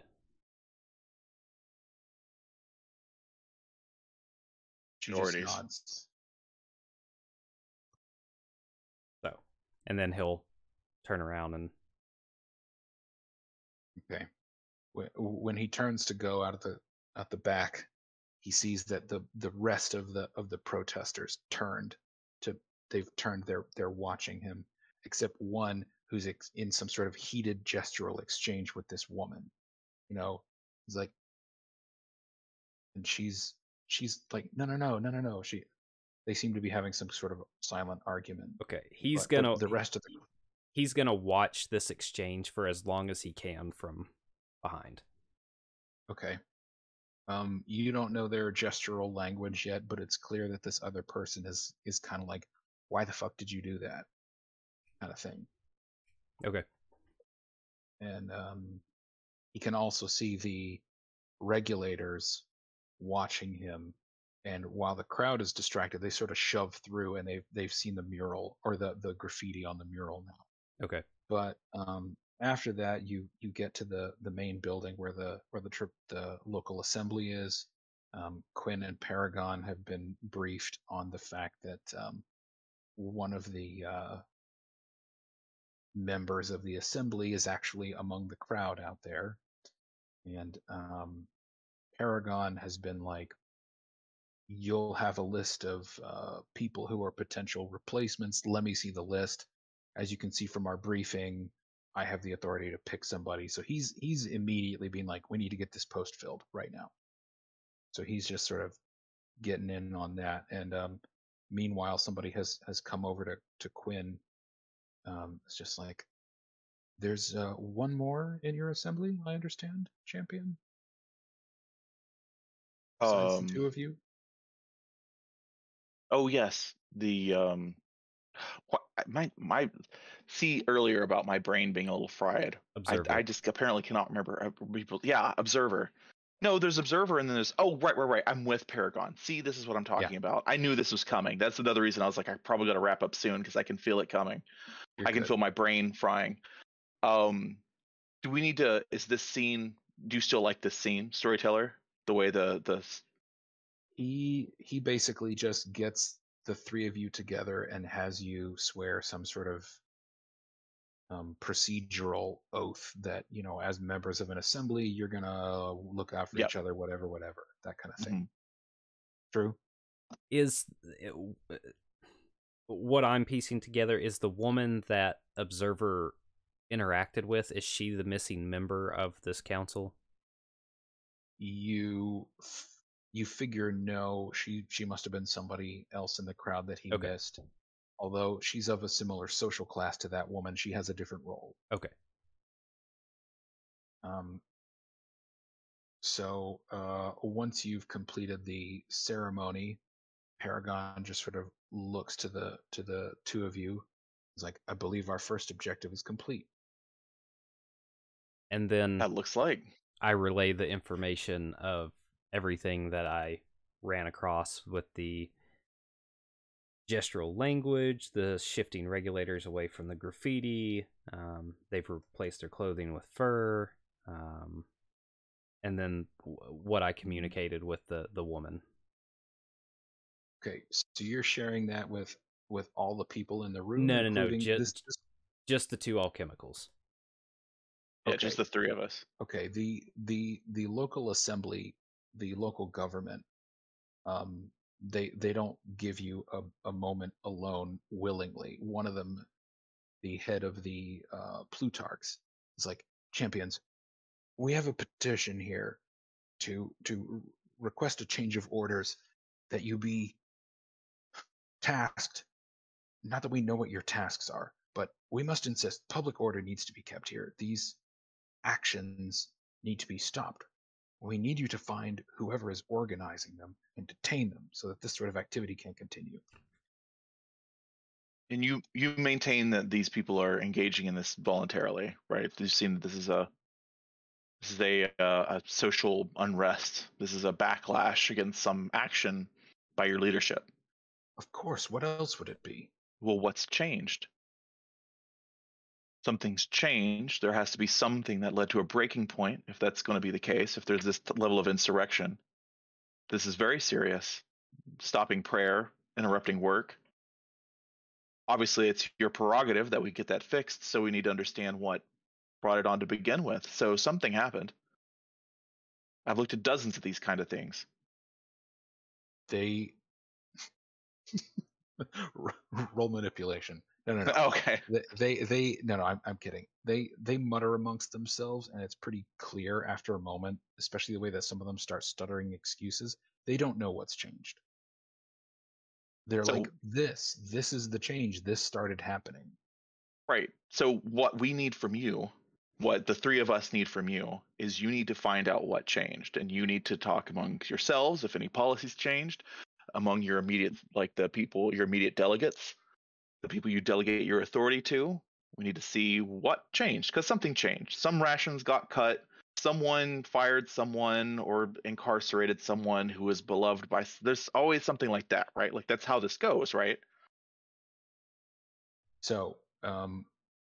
Minorities. so and then he'll turn around and Okay. When, when he turns to go out of the out the back, he sees that the the rest of the of the protesters turned to they've turned they're they're watching him except one who's ex- in some sort of heated gestural exchange with this woman. You know, he's like and she's she's like no no no no no no she they seem to be having some sort of silent argument. okay he's gonna the rest of the he's gonna watch this exchange for as long as he can from behind Okay. Um, you don't know their gestural language yet, but it's clear that this other person is is kind of like, "Why the fuck did you do that?" kind of thing. okay And um, he can also see the regulators watching him. And while the crowd is distracted, they sort of shove through, and they've they've seen the mural or the the graffiti on the mural now. okay but um, after that you you get to the the main building where the where the trip the local assembly is um, quinn and paragon have been briefed on the fact that um, one of the uh, members of the assembly is actually among the crowd out there and um, paragon has been like you'll have a list of uh, people who are potential replacements let me see the list as you can see from our briefing, I have the authority to pick somebody. So he's he's immediately being like, we need to get this post filled right now. So he's just sort of getting in on that. And um, meanwhile, somebody has has come over to to Quinn. Um, it's just like, there's uh, one more in your assembly. I understand, champion. Um, two of you. Oh yes, the um, what, my my see earlier about my brain being a little fried. I, observer I just apparently cannot remember. uh, people- Yeah, observer. No, there's observer, and then there's oh right, right, right. I'm with Paragon. See, this is what I'm talking about. I knew this was coming. That's another reason I was like, I probably got to wrap up soon because I can feel it coming. You're I can good. feel my brain frying. Um, do we need to? Is this scene? Do you still like this scene, storyteller? The way the the he he basically just gets the three of you together and has you swear some sort of um, procedural oath that you know as members of an assembly you're gonna look out for Yep. each other whatever whatever that kind of thing. True. is uh, what I'm piecing together is the woman that Observer interacted with. Is she the missing member of this council? You you figure no, she she must have been somebody else in the crowd that he Okay. missed. Although she's of a similar social class to that woman, she has a different role. Okay. Um, so uh, once you've completed the ceremony, Paragon just sort of looks to the to the two of you. He's like, "I believe our first objective is complete." And then That looks like. I relay the information of everything that I ran across with the gestural language, the shifting regulators away from the graffiti. Um, they've replaced their clothing with fur, um, and then w- what I communicated with the the woman. Okay, so you're sharing that with with all the people in the room. No, no, no, just ju- this- this- Just the two alchemicals. Yeah, just the three of us. okay the the the local assembly the local government um they they don't give you a, a moment alone willingly. One of them the head of the uh plutarchs is like champions we have a petition here to to request a change of orders that you be tasked not that we know what your tasks are but we must insist public order needs to be kept here. These actions need to be stopped. We need you to find whoever is organizing them and detain them so that this sort of activity can continue. And you you maintain that these people are engaging in this voluntarily, right? You've seen that this is a this is a uh, a social unrest. This is a backlash against some action by your leadership. Of course, what else would it be? Well, what's changed? Something's changed. There has to be something that led to a breaking point, if that's going to be the case. If there's this level of insurrection, this is very serious. Stopping prayer, interrupting work. Obviously, it's your prerogative that we get that fixed, so we need to understand what brought it on to begin with. So something happened. I've looked at dozens of these kind of things. They roll manipulation. No, no, no. Okay. They, they, they, no, no. I'm, I'm kidding. They, they mutter amongst themselves, and it's pretty clear after a moment, especially the way that some of them start stuttering excuses. They don't know what's changed. They're So- like, this, this is the change. This started happening. Right. So what we need from you, what the three of us need from you, is you need to find out what changed, and you need to talk among yourselves if any policies changed, among your immediate, like the people, your immediate delegates, the people you delegate your authority to. We need to see what changed because something changed. Some rations got cut. Someone fired someone or incarcerated someone who was beloved by. There's always something like that, right? Like that's how this goes, right? So um,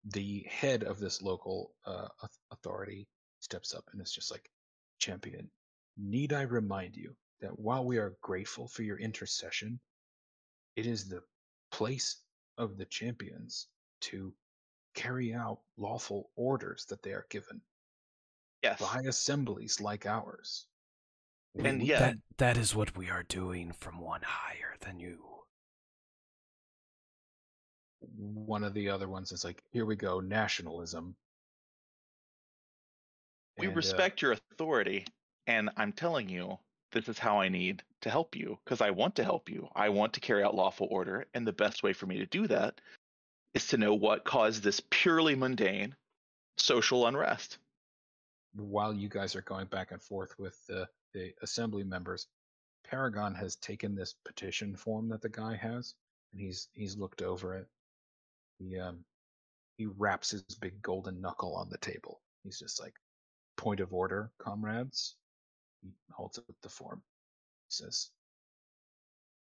the head of this local uh, authority steps up and is just like, Champion, need I remind you that while we are grateful for your intercession, it is the place of the champions to carry out lawful orders that they are given Yes. by assemblies like ours. And we- yeah, That that is what we are doing from one higher than you. one of the other ones is like, here we go, nationalism. we And, uh, respect your authority and i'm telling you this is how i need to help you because i want to help you i want to carry out lawful order and the best way for me to do that is to know what caused this purely mundane social unrest while you guys are going back and forth with the, the assembly members, Paragon has taken this petition form that the guy has, and he's he's looked over it. He um he raps his big golden knuckle on the table. He's just like, point of order, comrades. He holds up the form. He says,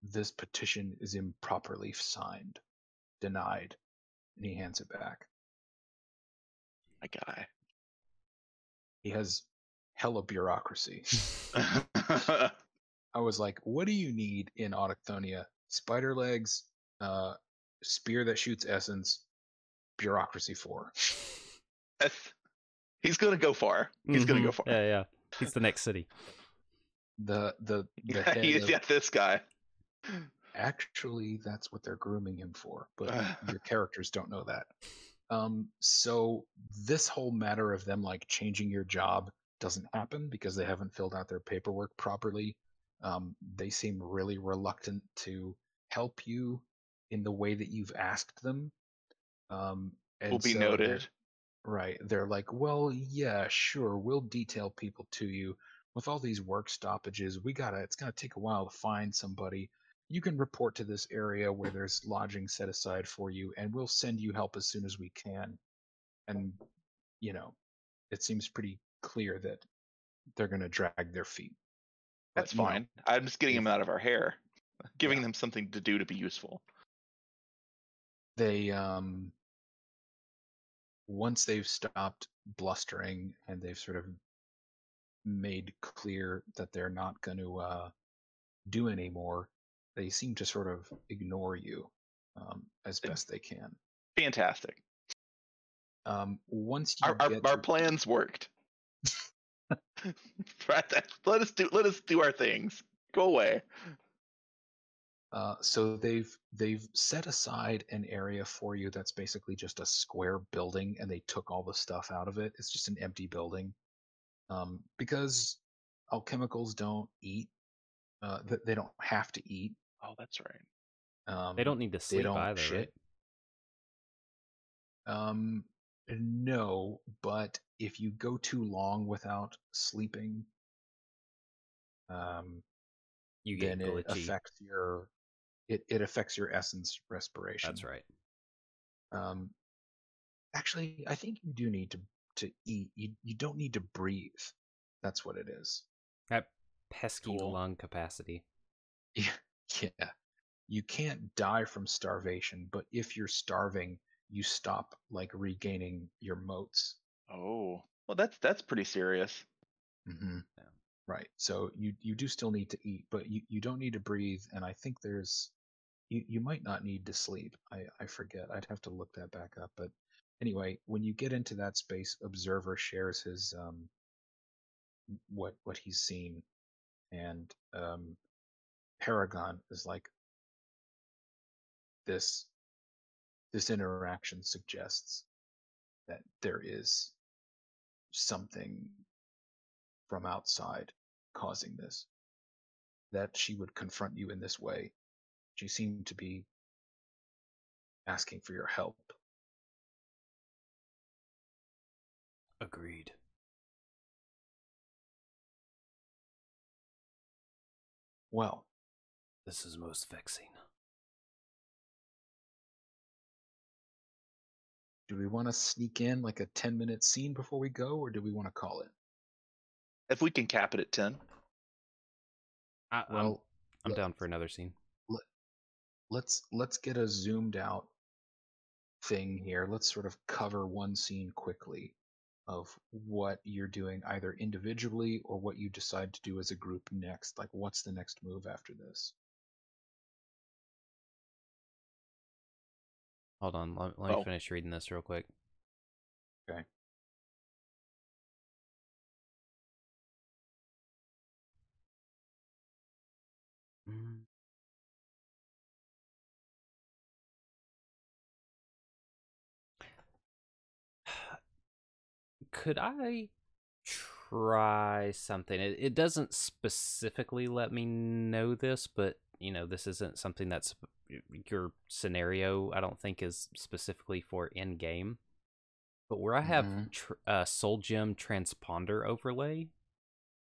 This petition is improperly signed, denied, and he hands it back. my guy He has hella bureaucracy. I was like, what do you need in Autochthonia? Spider legs, uh, spear that shoots essence, bureaucracy for. That's- he's gonna go far he's gonna go Mhm. far Yeah, yeah. He's the next city. The the the Yeah, head he- of- yeah, this guy. actually that's what they're grooming him for but your characters don't know that um so this whole matter of them like changing your job doesn't happen because they haven't filled out their paperwork properly um they seem really reluctant to help you in the way that you've asked them um and Will be so noted. Right. They're like, well, yeah, sure, we'll detail people to you. With all these work stoppages, we gotta it's gonna take a while to find somebody. You can report to this area where there's lodging set aside for you, and we'll send you help as soon as we can. And you know, it seems pretty clear that they're gonna drag their feet. But, That's you know, fine. I'm just getting them out of our hair, giving Yeah. them something to do to be useful. they um once they've stopped blustering and they've sort of made clear that they're not going to uh, do anymore, they seem to sort of ignore you um, as best they can. Fantastic. Um, once you Our, our, our to- plans worked. Let us do. Let us do our things. Go away. Uh, so they've they've set aside an area for you that's basically just a square building, and they took all the stuff out of it. It's just an empty building, um, because alchemicals don't eat. Uh, th- they don't have to eat. Oh, that's right. Um, They don't need to sleep don't either, shit. right? Um, no, but if you go too long without sleeping, um, You get then it affects your it, it affects your essence respiration. That's right. Um, actually, I think you do need to to eat. You you don't need to breathe. That's what it is. That pesky Cool. lung capacity. Yeah, yeah. You can't die from starvation, but if you're starving, you stop like regaining your motes. Oh, well, that's that's pretty serious. Mm-hmm. Yeah. Right. So you you do still need to eat, but you, you don't need to breathe. And I think there's you you might not need to sleep. I I forget. I'd have to look that back up. But anyway, when you get into that space, observer shares his um what what he's seen, and um Paragon is like this this interaction suggests that there is something from outside causing this. That she would confront you in this way. She seemed to be asking for your help. Agreed. Well, This is most vexing. do we want to sneak in like a 10 minute scene before we go, or do we want to call it? If we can cap it at ten, I, I'm, Well, I'm down for another scene. Let's let's get a zoomed out thing here. Let's sort of cover one scene quickly of what you're doing either individually or what you decide to do as a group next. Like what's the next move after this? Hold on. Let, let me Oh. finish reading this real quick. Okay. Mm. Could I try something? It, it doesn't specifically let me know this, but you know, this isn't something that's your scenario. I don't think is specifically for in game. But where I have Mhm. tr- uh, Soul Gem transponder overlay,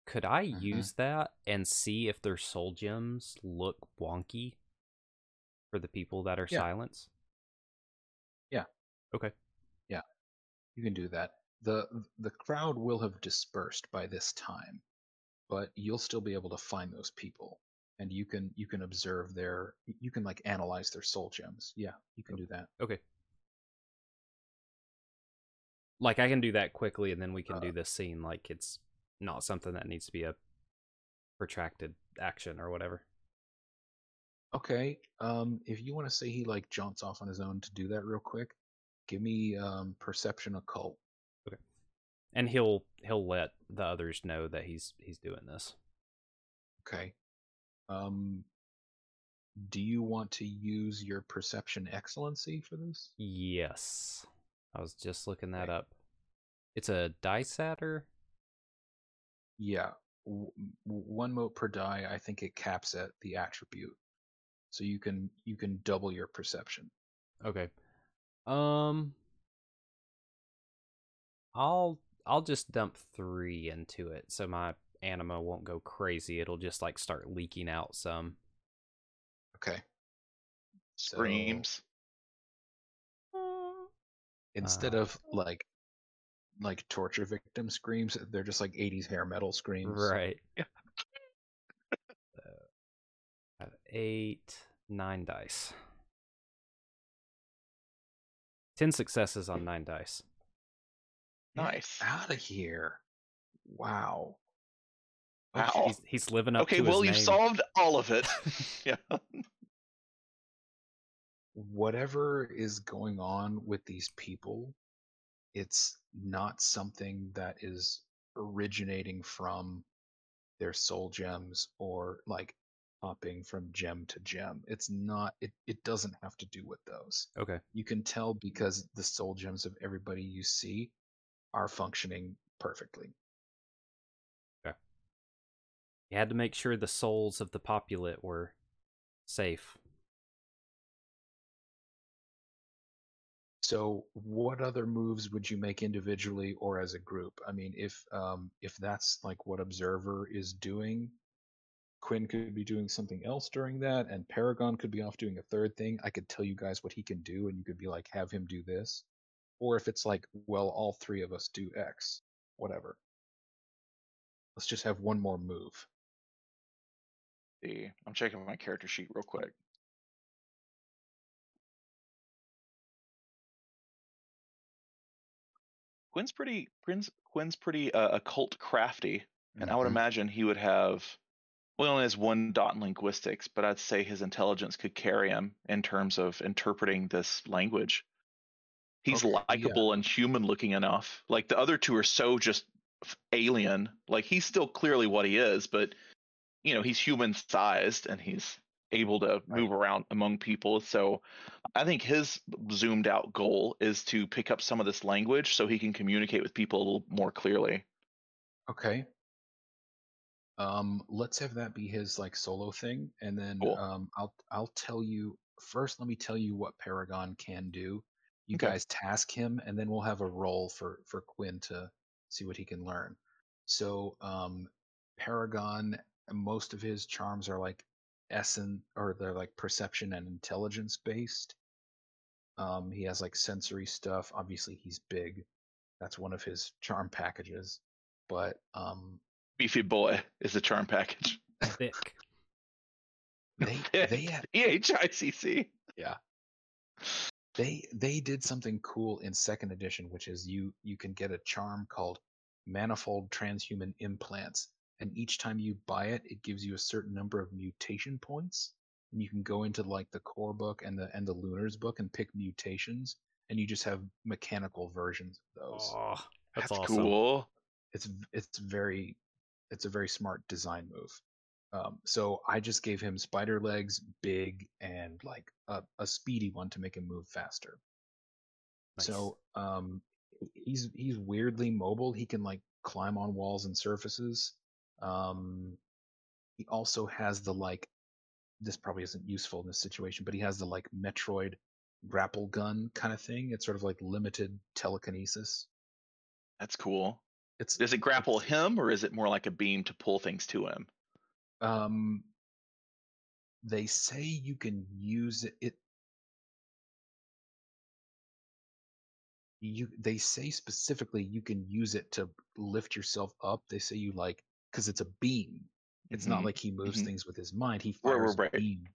could I Mhm. use that and see if their Soul Gems look wonky for the people that are Yeah. silenced? Yeah. Okay. Yeah, you can do that. The the crowd will have dispersed by this time, but you'll still be able to find those people. And you can you can observe their you can like analyze their soul gems. Yeah, you can do that. Okay. Like I can do that quickly and then we can Uh, do this scene like it's not something that needs to be a protracted action or whatever. Okay. Um, if you want to say he like jaunts off on his own to do that real quick, give me um perception occult. And he'll he'll let the others know that he's he's doing this. Okay. Um, do you want to use your perception excellency for this? Yes. I was just looking that Okay. up. It's a dice adder. Yeah, w- one mote per die. I think it caps at the attribute, so you can you can double your perception. Okay. Um I'll I'll just dump 3 into it so my anima won't go crazy. It'll just like start leaking out some. Okay. So- Screams. Instead Uh, of like like torture victim screams, they're just like 80s hair metal screams. Right. Yeah. So, I have 8 9 dice. 10 successes on 9 dice. Nice. Out of here. Wow. Oh, wow. Okay. He's, he's living up Okay, to well, you've solved all of it. yeah. whatever is going on with these people, it's not something that is originating from their soul gems or like hopping from gem to gem. It's not it, it doesn't have to do with those. Okay. You can tell because the soul gems of everybody you see are functioning perfectly. Okay. You had to make sure the souls of the populat were safe. So, what other moves would you make individually or as a group? I mean, if um, if that's like what Observer is doing, Quinn could be doing something else during that, and Paragon could be off doing a third thing. I could tell you guys what he can do, and you could be like, have him do this. Or if it's like, well, all three of us do X, whatever. Let's just have one more move. See, I'm checking my character sheet real quick. Quinn's pretty Quinn's Quinn's pretty uh, occult crafty, and I would Mhm. imagine he would have. Well, he only has one dot in linguistics, but I'd say his intelligence could carry him in terms of interpreting this language. He's Okay, yeah. likable and human looking enough. Like the other two are so just alien. Like he's still clearly what he is, but you know he's human sized and he's able to move around among people. So I think his zoomed out goal is to pick up some of this language so he can communicate with people a little more clearly. Okay. Um, let's have that be his like solo thing, and then Cool. um, I'll I'll tell you first. Let me tell you what Paragon can do. You Okay. guys task him, and then we'll have a roll for for Quinn to see what he can learn. So, um, Paragon, most of his charms are like essence, or they're like perception and intelligence based. Um, he has like sensory stuff. Obviously, he's big. That's one of his charm packages. But um, Beefy boy is the charm package. Thick. they they had E H I C C. they they did something cool in second edition which is you you can get a charm called manifold transhuman implants and each time you buy it it gives you a certain number of mutation points and you can go into like the core book and the and the lunars book and pick mutations and you just have mechanical versions of those Oh, that's, That's awesome. cool. it's it's very it's a very smart design move. Um, so I just gave him spider legs, big, and like a, a speedy one to make him move faster. Nice. So um, he's he's weirdly mobile. He can like climb on walls and surfaces. Um, he also has the like. This probably isn't useful in this situation, but he has the like Metroid grapple gun kind of thing. It's sort of like limited telekinesis. That's cool. It's Does it grapple him or is it more like a beam to pull things to him? Um they say you can use it, it you they say specifically you can use it to lift yourself up they say you like because it's a beam it's not Mhm, like he moves mhm. things with his mind he Right, right, fires right. a beam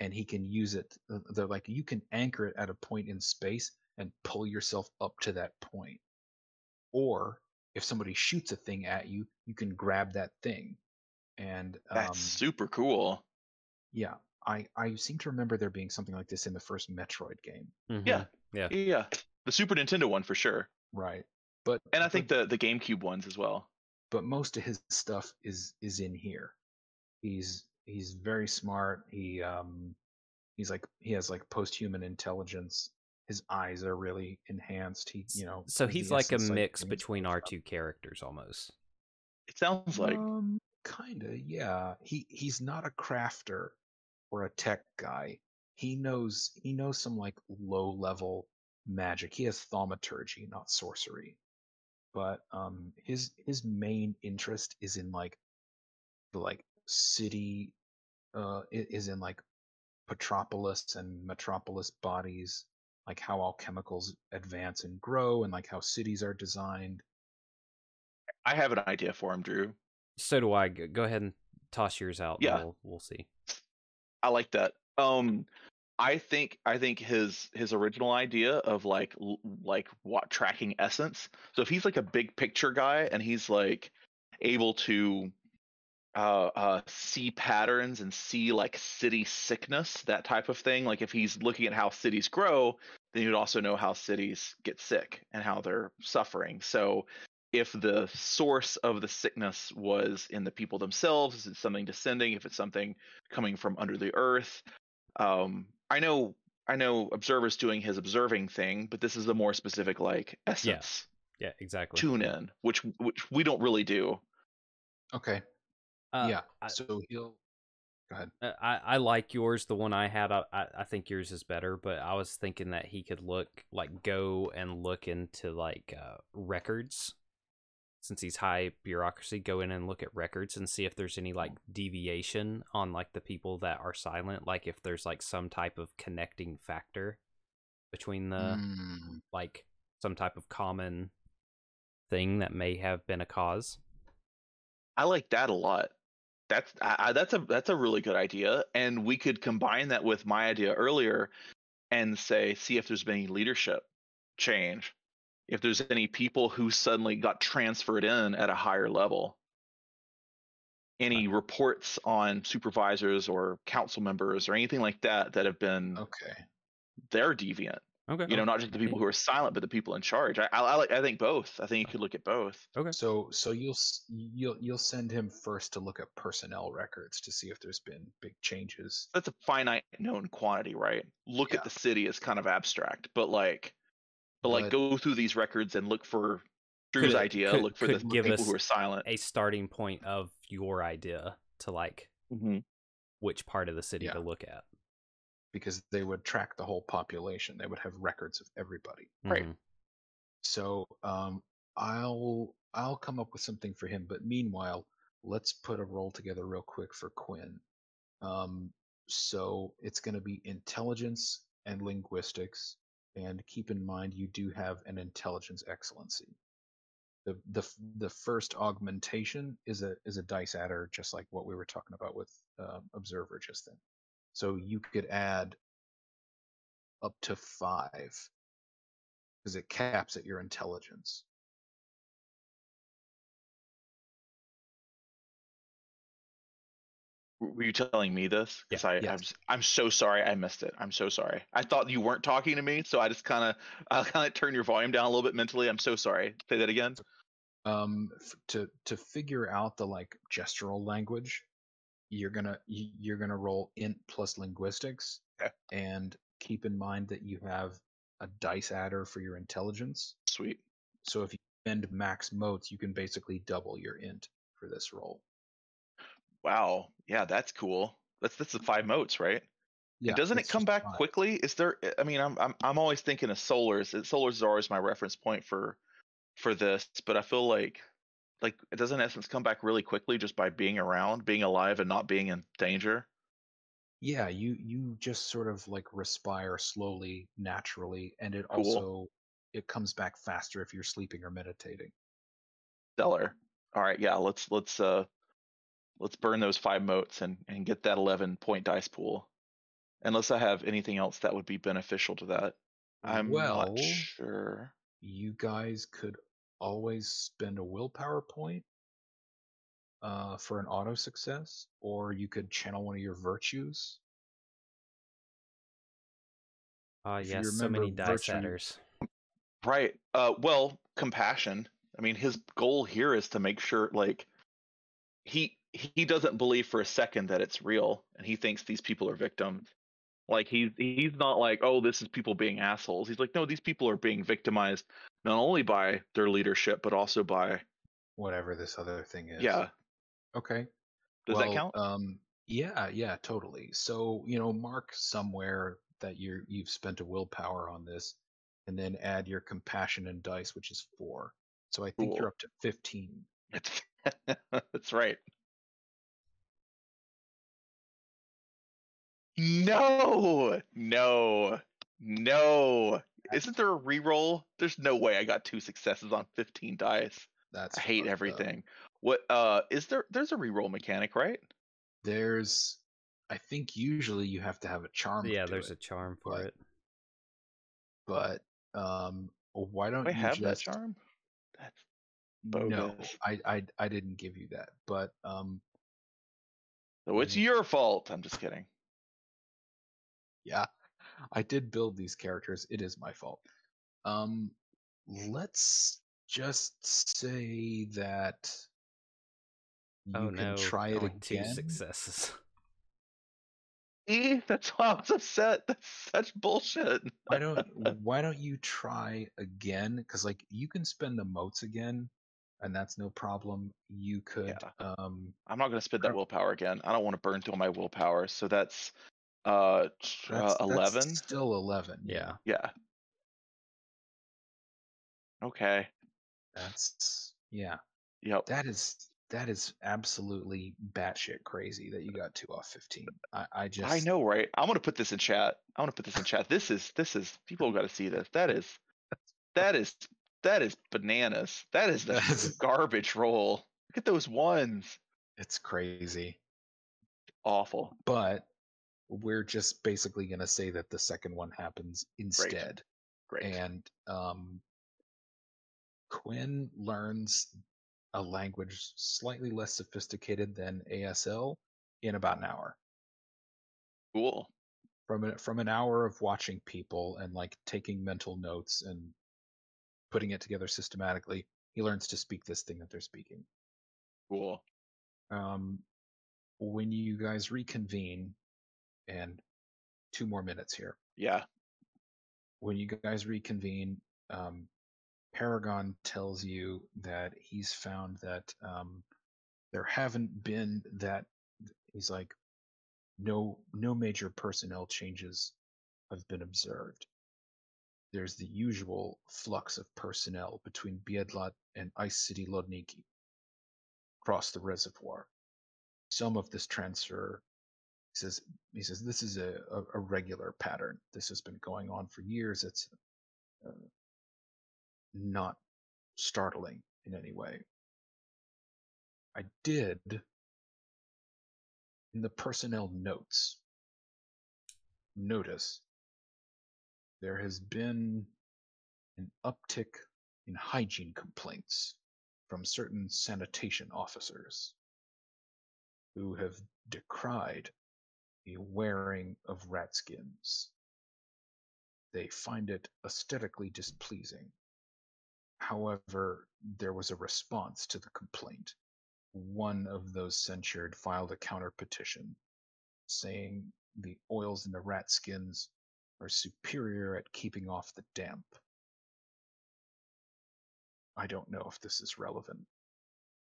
and he can use it they're like you can anchor it at a point in space and pull yourself up to that point or if somebody shoots a thing at you you can grab that thing and That's um, super cool. yeah, I I seem to remember there being something like this in the first Metroid game. Mhm. Yeah. Yeah. Yeah. The Super Nintendo one for sure. Right. But And I think but, the, the GameCube ones as well. but most of his stuff is is in here. He's he's very smart. He um he's like he has like post-human intelligence. His eyes are really enhanced. He you know So he's like a mix games between our two characters almost. It sounds like um kinda yeah. He he's not a crafter or a tech guy. He knows he knows some like low level magic. He has thaumaturgy, not sorcery. But um his his main interest is in like the like city uh is in like Patropolis and Metropolis bodies, like how alchemicals advance and grow and like how cities are designed. I have an idea for him, Drew. So do I. Go ahead and toss yours out. Yeah. We'll, we'll see. I like that. Um, I think I think his his original idea of like like what tracking essence. So if he's like a big picture guy and he's like able to uh, uh, see patterns and see like city sickness, that type of thing. Like if he's looking at how cities grow, then you'd also know how cities get sick and how they're suffering. So if the source of the sickness was in the people themselves, is it something descending? If it's something coming from under the earth, um, I know I know observer's doing his observing thing, but this is a more specific like essence Yeah, exactly. tune in, which which we don't really do. Okay. Uh, yeah. I- so he'll go ahead. Uh, I, I like yours. The one I had, I, I I think yours is better. But I was thinking that he could look like go and look into like uh, records, since he's high bureaucracy. Go in and look at records and see if there's any like deviation on like the people that are silent. Like if there's like some type of connecting factor between the Mm, like some type of common thing that may have been a cause. I like that a lot. That's I, I- that's a that's a really good idea, and we could combine that with my idea earlier, and say see if there's been any leadership change, if there's any people who suddenly got transferred in at a higher level. Any reports on supervisors or council members or anything like that that have been okay. they're deviant. Okay. You know, not just the people who are silent, but the people in charge. I I, I think both. I think you could look at both. Okay. So so you'll you'll you'll send him first to look at personnel records to see if there's been big changes. that's a finite known quantity, right? Look Yeah. at the city is kind of abstract, but like, but like But- go through these records and look for Drew's it- idea. could- look for the give people us who are silent. a starting point of your idea to like Mhm. which part of the city Yeah. to look at. because they would track the whole population. They would have records of everybody. Right. Mhm. So um, I'll I'll come up with something for him. But meanwhile, let's put a roll together real quick for Quinn. Um, so it's going to be intelligence and linguistics, and keep in mind you do have an intelligence excellency. The the the first augmentation is a is a dice adder, just like what we were talking about with um, observer just then. So you could add up to five because it caps at your intelligence. Were you telling me this? Because I I'm, Yes. s- I'm so sorry I missed it. I'm so sorry. I thought you weren't talking to me, so I just kind of I kind of turn your volume down a little bit mentally. I'm so sorry. Say that again. Um, f- to to figure out the like gestural language, you're gonna you're gonna roll int plus linguistics, Okay. and keep in mind that you have a dice adder for your intelligence. Sweet. So if you spend max motes, you can basically double your int for this roll. Wow. Yeah, that's cool. That's that's the five motes, right? And doesn't it come back quickly? Is there? I mean, I'm I'm I'm always thinking of solars. Solars is always my reference point for for this, but I feel like like it doesn't essence come back really quickly just by being around, being alive, and not being in danger? Yeah, you you just sort of like respire slowly, naturally, and it Cool. also it comes back faster if you're sleeping or meditating. Stellar. All right, yeah, let's let's uh let's burn those five motes and and get that 11 point dice pool. Unless I have anything else that would be beneficial to that. I'm well, not sure. you guys could always spend a willpower point uh, for an auto success, or you could channel one of your virtues. Ah, If you yes, so many dice virtue- adders. Right. Uh well, compassion. I mean, his goal here is to make sure like he he doesn't believe for a second that it's real, and he thinks these people are victims. Like he he's not like, oh, this is people being assholes. He's like, no, these people are being victimized not only by their leadership but also by Whatever this other thing is. yeah. Okay. Does well, that count? Um, yeah, yeah, totally. So you know, mark somewhere that you're you've spent a willpower on this, and then add your compassion and dice, which is four. So I think Cool. you're up to fifteen. It's that's right. No, no, no. Isn't there a reroll? There's no way I got two successes on 15 dice. That's I hate fucked up. everything. What uh is there there's a reroll mechanic, right? There's, I think usually you have to have a charm. yeah, do there's a charm for but- it. but um, why don't Do I you have just? that charm? That's No. I, I I didn't give you that, but um, so it's your fault. I'm just kidding. Yeah, I did build these characters. It is my fault. Um, let's just say that you oh can no! try it only two again. successes. See, that's why I was upset. That's such bullshit. Why don't Why don't you try again? Because like you can spend the motes again, and that's no problem. You could Yeah. um I'm not gonna spend that willpower again. I don't want to burn through all my willpower. So that's uh, uh that's, that's 11. still eleven. Yeah. Yeah. Okay. that's yeah. Yep. That is that is absolutely batshit crazy that you got two off fifteen. I, I just I know, right? I'm gonna put this in chat. I want to put this in chat. This is this is people got to see this. That is that is that is bananas. That is the That's- garbage roll. Look at those ones. it's crazy. Awful. But we're just basically gonna say that the second one happens instead. Great. And um Quinn learns a language slightly less sophisticated than ASL in about an hour. cool. From a, from an hour of watching people and like taking mental notes and putting it together systematically, he learns to speak this thing that they're speaking. Cool. Um, when you guys reconvene, and two more minutes here. Yeah. When you guys reconvene, um, Paragon tells you that he's found that um, there haven't been that. He's like, no, no major personnel changes have been observed. There's the usual flux of personnel between Biedlat and Ice City Lodniki across the reservoir. Some of this transfer, says, he says this is a, a, a regular pattern. This has been going on for years. It's uh, not startling in any way. I did in the personnel notes notice there has been an uptick in hygiene complaints from certain sanitation officers who have decried the wearing of rat skins. They find it aesthetically displeasing. However, there was a response to the complaint. One of those censured filed a counter petition saying the oils in the rat skins are superior at keeping off the damp. I don't know if this is relevant,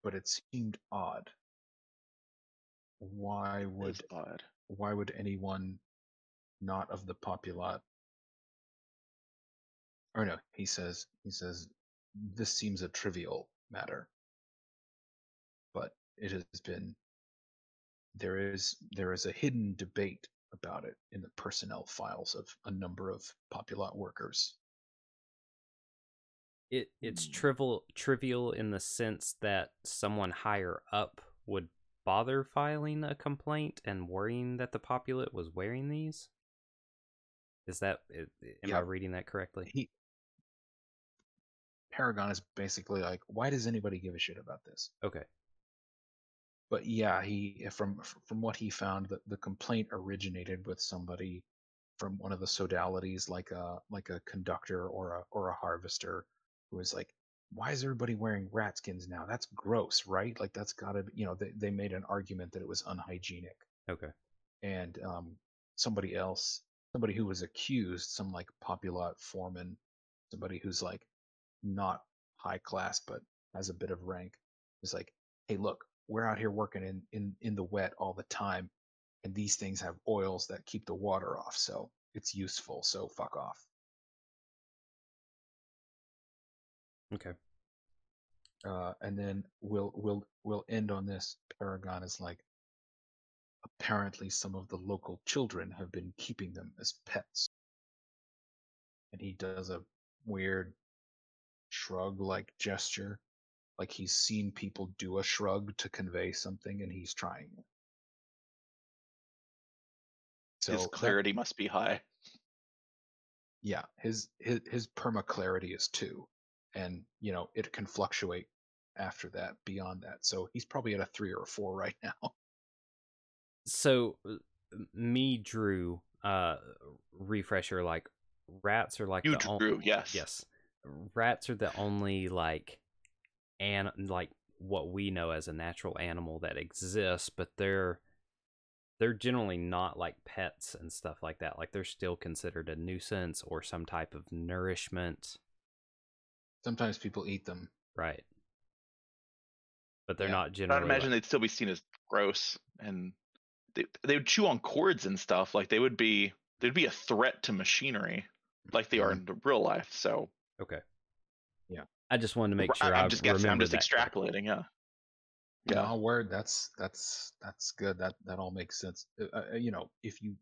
but it seemed odd. Why would odd. Why would anyone not of the populat or no he says he says this seems a trivial matter but it has been there is there is a hidden debate about it in the personnel files of a number of populat workers It it's Hmm. trivial trivial in the sense that someone higher up would bother filing a complaint and worrying that the populat was wearing these. Is that am Yeah. I reading that correctly? he paragon is basically like why does anybody give a shit about this Okay. but yeah, he eh, from from what he found, that the complaint originated with somebody from one of the sodalities, like a like a conductor or a or a harvester, who was like, why is everybody wearing rat skins now? That's gross, right? Like that's got to, you know, they, they made an argument that it was unhygienic. Okay. And um, somebody else, somebody who was accused, some like Populat foreman, somebody who's like not high class but has a bit of rank, is like, hey, look, we're out here working in in in the wet all the time, and these things have oils that keep the water off, so it's useful. So fuck off. Okay. uh, and then we'll we'll we'll end on this. Paragon is like, apparently some of the local children have been keeping them as pets, and he does a weird shrug-like gesture, like he's seen people do a shrug to convey something, and he's trying it. So His that- clarity must be high. yeah, his his his perma clarity is two, and you know it can fluctuate after that beyond that. So he's probably at a three or a four right now. So, uh, me, Drew, uh, refresher, like, rats are like You the drew, yes. Yes. Rats are the only like and like what we know as a natural animal that exists, but they're they're generally not like pets and stuff like that. Like they're still considered a nuisance or some type of nourishment, Sometimes people eat them. right? But they're Yeah. not generally. I'd imagine like- they'd still be seen as gross, and they they would chew on cords and stuff. Like they would be they'd be a threat to machinery, like they are in the real life. So okay. Yeah. I just wanted to make sure I'm I just guessing. I'm just extrapolating. Yeah. Yeah, Yeah. no, word. That's that's that's good. That that all makes sense. Uh, uh, you know, if you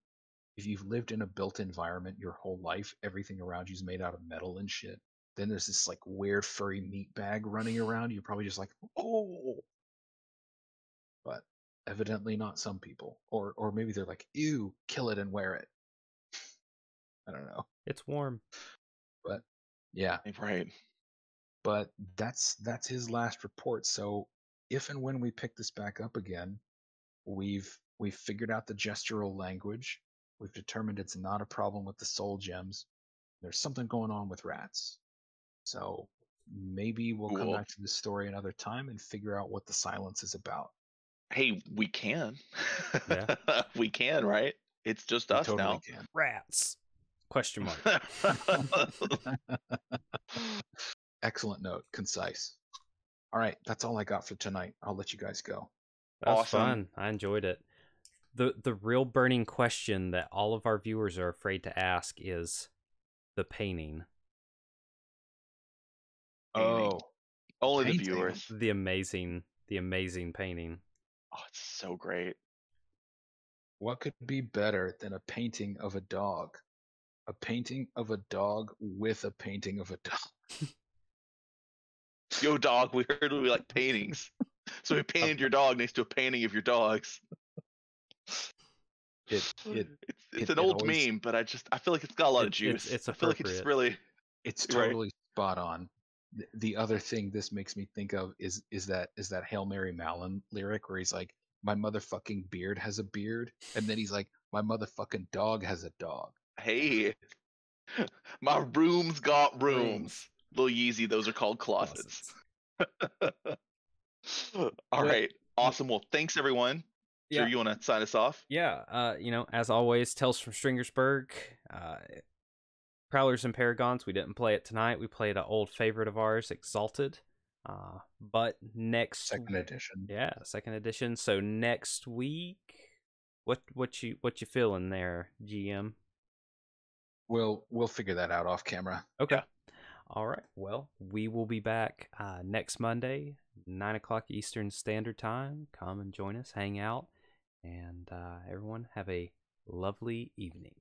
if you've lived in a built environment your whole life, everything around you is made out of metal and shit. Then there's this like weird furry meat bag running around. You're probably just like, oh. But evidently not some people, or or maybe they're like, ew, kill it and wear it. I don't know. It's warm. But yeah, eh, Right. but that's that's his last report. So if and when we pick this back up again, we've we've figured out the gestural language. We've determined it's not a problem with the soul gems. There's something going on with rats. So maybe we'll come back to this story another time and figure out what the silence is about. Hey, we can. Yeah. we can, right? It's just We us totally can. Rats. Question mark. Excellent note, concise. All right, that's all I got for tonight. I'll let you guys go. That was Awesome. fun. I enjoyed it. The the real burning question that all of our viewers are afraid to ask is the painting. Painting. Oh, Only the viewers. The amazing the amazing painting. Oh, it's so great. What could be better than a painting of a dog? A painting of a dog with a painting of a dog. Yo, dog, we heard we like paintings. So we painted your dog next to a painting of your dogs. It it It's, it's it- an it old always- meme, but I just I feel like it's got a lot of It- it's- juice. it's I feel like it's appropriate. really it's Right. totally spot on. The, the other thing this makes me think of is is that is that Hail Mary Mallon lyric where he's like, My motherfucking beard has a beard, and then he's like, My motherfucking dog has a dog. hey. My room's got rooms. Rooms. Little Yeezy, those are called closets. All Good. Awesome. Well, thanks everyone. Drew, Yeah. you want to sign us off? Yeah, uh, you know, as always, Tales from Stringersburg, uh, Prowlers and Paragons. We didn't play it tonight. We played an old favorite of ours, Exalted. Uh, but next, Second edition. yeah, second edition. So next week, what what you what you feeling there, GM? We'll we'll figure that out off camera. Okay. All right. Well, we will be back uh, next Monday, nine o'clock Eastern Standard Time. Come and join us, hang out, and uh, everyone have a lovely evening.